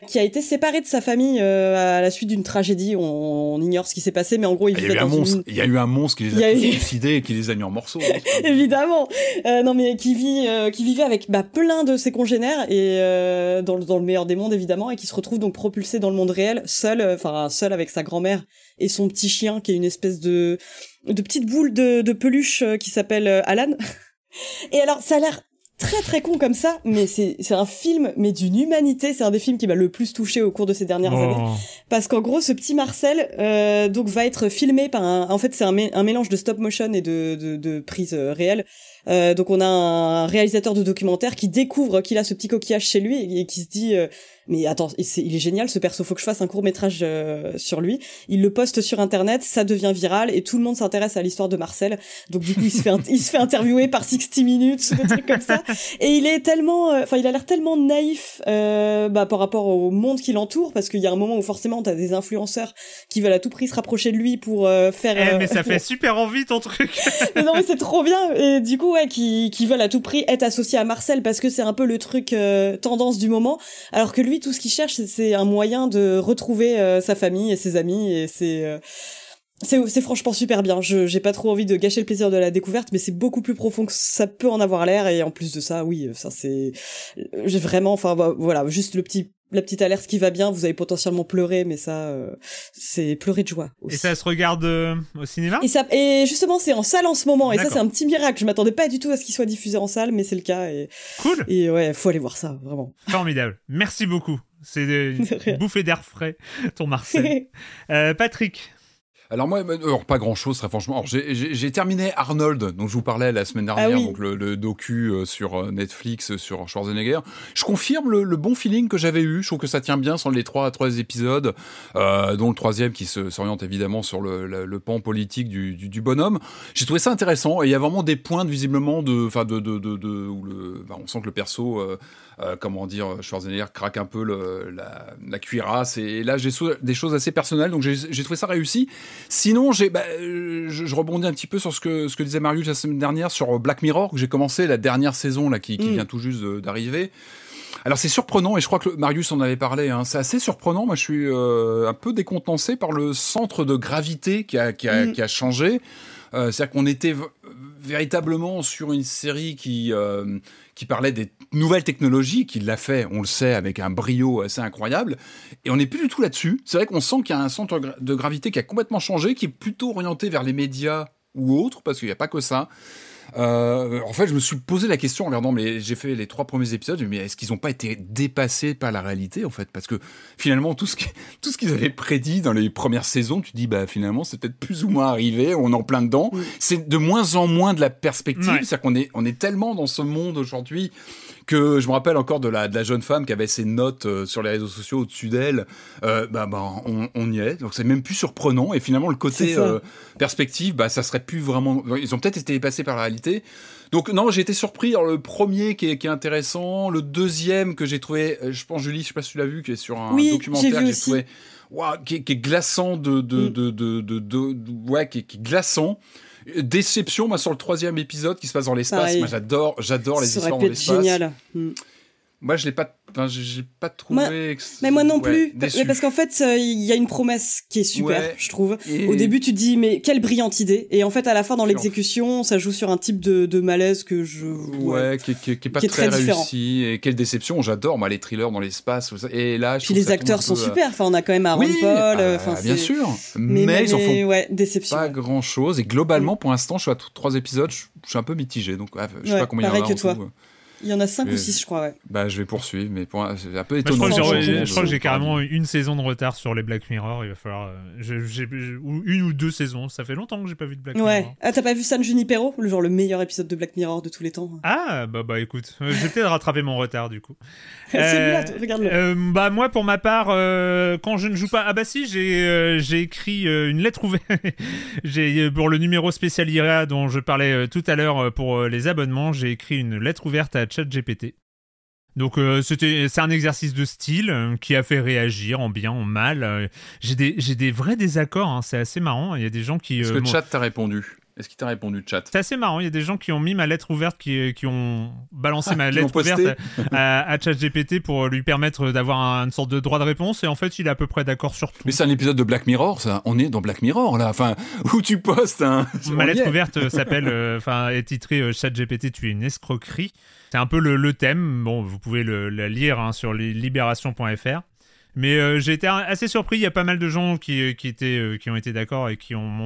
qui a été séparé de sa famille euh, à la suite d'une tragédie. On, ignore ce qui s'est passé, mais en gros, il, il y a eu un monstre. Il y a eu un monstre qui les a, suicidés et qui les a mis en morceaux. Hein, Évidemment. Euh, non, mais qui vit, euh, qui vivait avec bah, plein de ses congénères et euh, dans, dans, le meilleur des mondes évidemment, et qui se retrouve donc propulsé dans le monde réel, seul, enfin seul avec sa grand-mère et son petit chien qui est une espèce de de petite boule de, de peluche qui s'appelle Alan. Et alors, ça a l'air très très con comme ça, mais c'est c'est un film mais d'une humanité. C'est un des films qui m'a le plus touché au cours de ces dernières années, oh. parce qu'en gros, ce petit Marcel euh, donc va être filmé par un. En fait, c'est un, un mélange de stop motion et de de, de prise euh, réelle. Euh, donc on a un réalisateur de documentaire qui découvre qu'il a ce petit coquillage chez lui et, qui se dit euh, mais attends il est génial ce perso faut que je fasse un court métrage euh, sur lui il le poste sur internet ça devient viral et tout le monde s'intéresse à l'histoire de Marcel donc du coup il se fait il se fait interviewer par 60 minutes des trucs comme ça et il est tellement, euh, enfin, il a l'air tellement naïf euh, bah, par rapport au monde qui l'entoure, parce qu'il y a un moment où forcément t'as des influenceurs qui veulent à tout prix se rapprocher de lui pour euh, faire. Eh, mais ça fait super envie ton truc. mais non, mais c'est trop bien. Et du coup, qui, veulent à tout prix être associés à Marcel parce que c'est un peu le truc tendance du moment, alors que lui, tout ce qu'il cherche, c'est un moyen de retrouver sa famille et ses amis et c'est c'est franchement super bien. Je j'ai pas trop envie de gâcher le plaisir de la découverte, mais c'est beaucoup plus profond que ça peut en avoir l'air. Et en plus de ça, oui, ça c'est j'ai vraiment, enfin voilà, juste le petit la petite alerte qui va bien. Vous avez potentiellement pleuré, mais ça euh, c'est pleurer de joie. Aussi. Et ça se regarde euh, au cinéma? Et ça et justement c'est en salle en ce moment. Et ça c'est un petit miracle. Je m'attendais pas du tout à ce qu'il soit diffusé en salle, mais c'est le cas. Et cool. Et ouais, faut aller voir ça vraiment. Formidable. Merci beaucoup. C'est une bouffée d'air frais, ton Marseille. euh, Patrick, alors moi, alors pas grand chose très franchement. J'ai terminé Arnold, dont je vous parlais la semaine dernière, ah donc le, docu euh, sur euh, Netflix euh, sur Schwarzenegger. Je confirme le, bon feeling que j'avais eu. Je trouve que ça tient bien sur les trois trois épisodes, euh, dont le troisième qui s'oriente évidemment sur le, le, pan politique du, du, du bonhomme. J'ai trouvé ça intéressant et il y a vraiment des points visiblement de, enfin de, de, de, de, où le, bah, on sent que le perso euh, comment dire, Schwarzenegger craque un peu le, la, la, cuirasse. Et là, j'ai des choses assez personnelles, donc j'ai trouvé ça réussi. Sinon, j'ai, bah, je, je, rebondis un petit peu sur ce que, ce que disait Marius la semaine dernière sur Black Mirror, que j'ai commencé la dernière saison là, qui, qui mm. vient tout juste d'arriver. Alors c'est surprenant et je crois que Marius en avait parlé. Hein, c'est assez surprenant. Moi, je suis euh, un peu décontenancé par le centre de gravité qui a, qui a, mm. qui a changé. Euh, C'est-à-dire qu'on était véritablement sur une série qui euh, qui parlait des nouvelles technologies, qui l'a fait, on le sait, avec un brio assez incroyable. Et on n'est plus du tout là-dessus. C'est vrai qu'on sent qu'il y a un centre de gravité qui a complètement changé, qui est plutôt orienté vers les médias ou autres, parce qu'il n'y a pas que ça. Euh, en fait, je me suis posé la question en regardant, mais j'ai fait les trois premiers épisodes, mais est-ce qu'ils n'ont pas été dépassés par la réalité en fait? Parce que finalement, tout ce qui, tout ce qu'ils avaient prédit dans les premières saisons, tu dis bah finalement c'est peut-être plus ou moins arrivé, on est en plein dedans. C'est de moins en moins de la perspective, c'est-à-dire qu'on est on est tellement dans ce monde aujourd'hui que je me rappelle encore de la, de la jeune femme qui avait ses notes euh, sur les réseaux sociaux au-dessus d'elle. Euh, bah, bah on, on, y est. Donc c'est même plus surprenant. Et finalement, le côté euh, perspective, bah, ça serait plus vraiment. Ils ont peut-être été dépassés par la réalité. Donc non, j'ai été surpris. Alors, le premier qui est, qui est intéressant, le deuxième que j'ai trouvé, euh, je pense Julie, je sais pas si tu l'as vu, qui est sur un documentaire que j'ai trouvé, wow, qui, qui, est glaçant de, de, mm. de, de, de, de, ouais, qui, qui est glaçant. Déception, moi, sur le troisième épisode qui se passe dans l'espace. Moi, j'adore, j'adore les histoires dans l'espace. génial. Mm. Moi, je l'ai pas, enfin, j'ai pas trouvé. mais moi non plus. mais parce qu'en fait, il y a une promesse qui est super, je trouve. Au début, tu te dis, mais quelle brillante idée. Et en fait, à la fin, dans l'exécution, ça joue sur un type de, de malaise que je. Ouais, qui, qui, qui, est pas très, réussi. Et quelle déception. J'adore, moi, les thrillers dans l'espace. Et là, je Puis les acteurs sont super. Enfin, on a quand même Aaron Paul. Ah, bien sûr. Mais, mais, ils en font ouais, déception, pas grand chose. Et globalement, pour l'instant, je suis à trois épisodes. Je, suis un peu mitigé. Donc, je sais pas combien il y en a que toi. Il y en a 5 ou 6, je crois, ouais. Bah, je vais poursuivre, mais pour... c'est un peu étonnant. je crois que j'ai carrément une saison de retard sur les Black Mirror. Il va falloir. Euh, ou une ou deux saisons. Ça fait longtemps que j'ai pas vu de Black Mirror. Ouais. Ah, t'as pas vu San Junipero Le genre le meilleur épisode de Black Mirror de tous les temps. Ah, bah, bah écoute. Euh, j'ai peut-être rattrapé mon retard, du coup. euh, regarde-le. Euh, bah, moi, pour ma part, quand je ne joue pas. Ah, bah si, j'ai j'ai écrit une lettre ouverte. j'ai pour le numéro spécial IRA dont je parlais tout à l'heure pour les abonnements, j'ai écrit une lettre ouverte à ChatGPT. Donc euh, c'était c'est un exercice de style euh, qui a fait réagir en bien en mal. Euh, j'ai des des vrais désaccords, hein, c'est assez marrant. Il y a des gens qui. Est-ce que le chat t'a répondu? Est-ce qu'il t'a répondu chat C'est assez marrant. Il y a des gens qui ont mis ma lettre ouverte, qui, qui ont balancé ah, ma lettre ouverte à, à, ChatGPT pour lui permettre d'avoir une sorte de droit de réponse. Et en fait, il est à peu près d'accord sur tout. Mais c'est un épisode de Black Mirror, ça. On est dans Black Mirror là. Enfin, où tu postes. Hein. Ma lettre ouverte s'appelle, enfin, est titrée ChatGPT, tu es une escroquerie. C'est un peu le, thème. Bon, vous pouvez le, lire hein, sur libération.fr. Mais euh, j'ai été assez surpris. Il y a pas mal de gens qui, qui, étaient, euh, qui ont été d'accord et qui ont.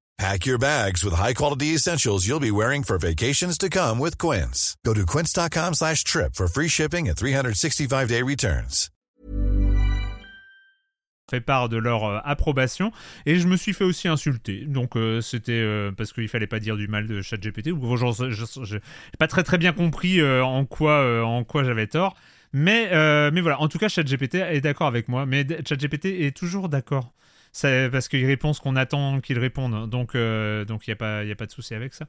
Pack your bags with high-quality essentials you'll be wearing for vacations to come with Quince. Go to quince.com slash trip for free shipping and 365-day returns. fait part de leur euh, approbation et je me suis fait aussi insulter. Donc euh, c'était euh, parce qu'il fallait pas dire du mal de ChatGPT. Ou je n'ai pas très très bien compris en quoi en quoi j'avais tort. Mais mais voilà, en tout cas ChatGPT est d'accord avec moi. Mais ChatGPT est toujours d'accord. Parce qu'il répond ce qu'on attend qu'il réponde. Donc donc il y a pas y a pas de souci avec ça.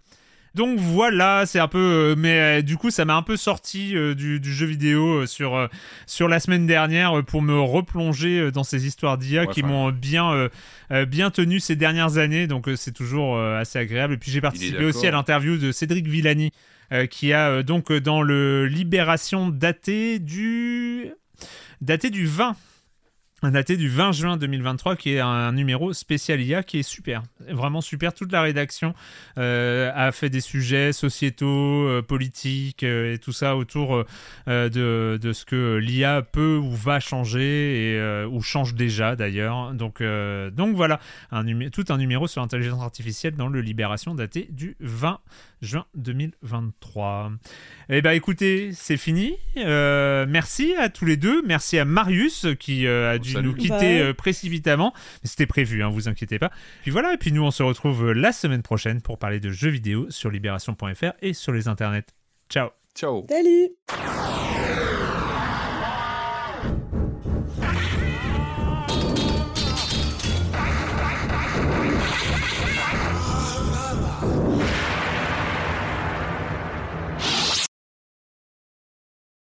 Donc voilà, c'est un peu, euh, mais euh, du coup, ça m'a un peu sorti euh, du, jeu vidéo sur sur la semaine dernière pour me replonger dans ces histoires d'IA qui m'ont bien bien tenu ces dernières années. Donc c'est toujours assez agréable. Et puis j'ai participé aussi à l'interview de Cédric Villani. qui a donc dans le Libération daté du daté du 20 daté du 20 juin 2023 qui est un numéro spécial IA qui est super. Vraiment super. Toute la rédaction euh, a fait des sujets sociétaux euh, politiques euh, et tout ça autour de, de, ce que l'IA peut ou va changer et ou change déjà d'ailleurs. Donc donc voilà. Tout un numéro sur l'intelligence artificielle dans le Libération daté du 20 juin 2023 eh ben écoutez, c'est fini. Euh, merci à tous les deux. Merci à Marius qui euh, a dû nous quitter euh, précipitamment. C'était prévu, hein, vous inquiétez pas. Puis voilà, et puis nous on se retrouve la semaine prochaine pour parler de jeux vidéo sur libération.fr et sur les internets. Ciao. Ciao. Salut.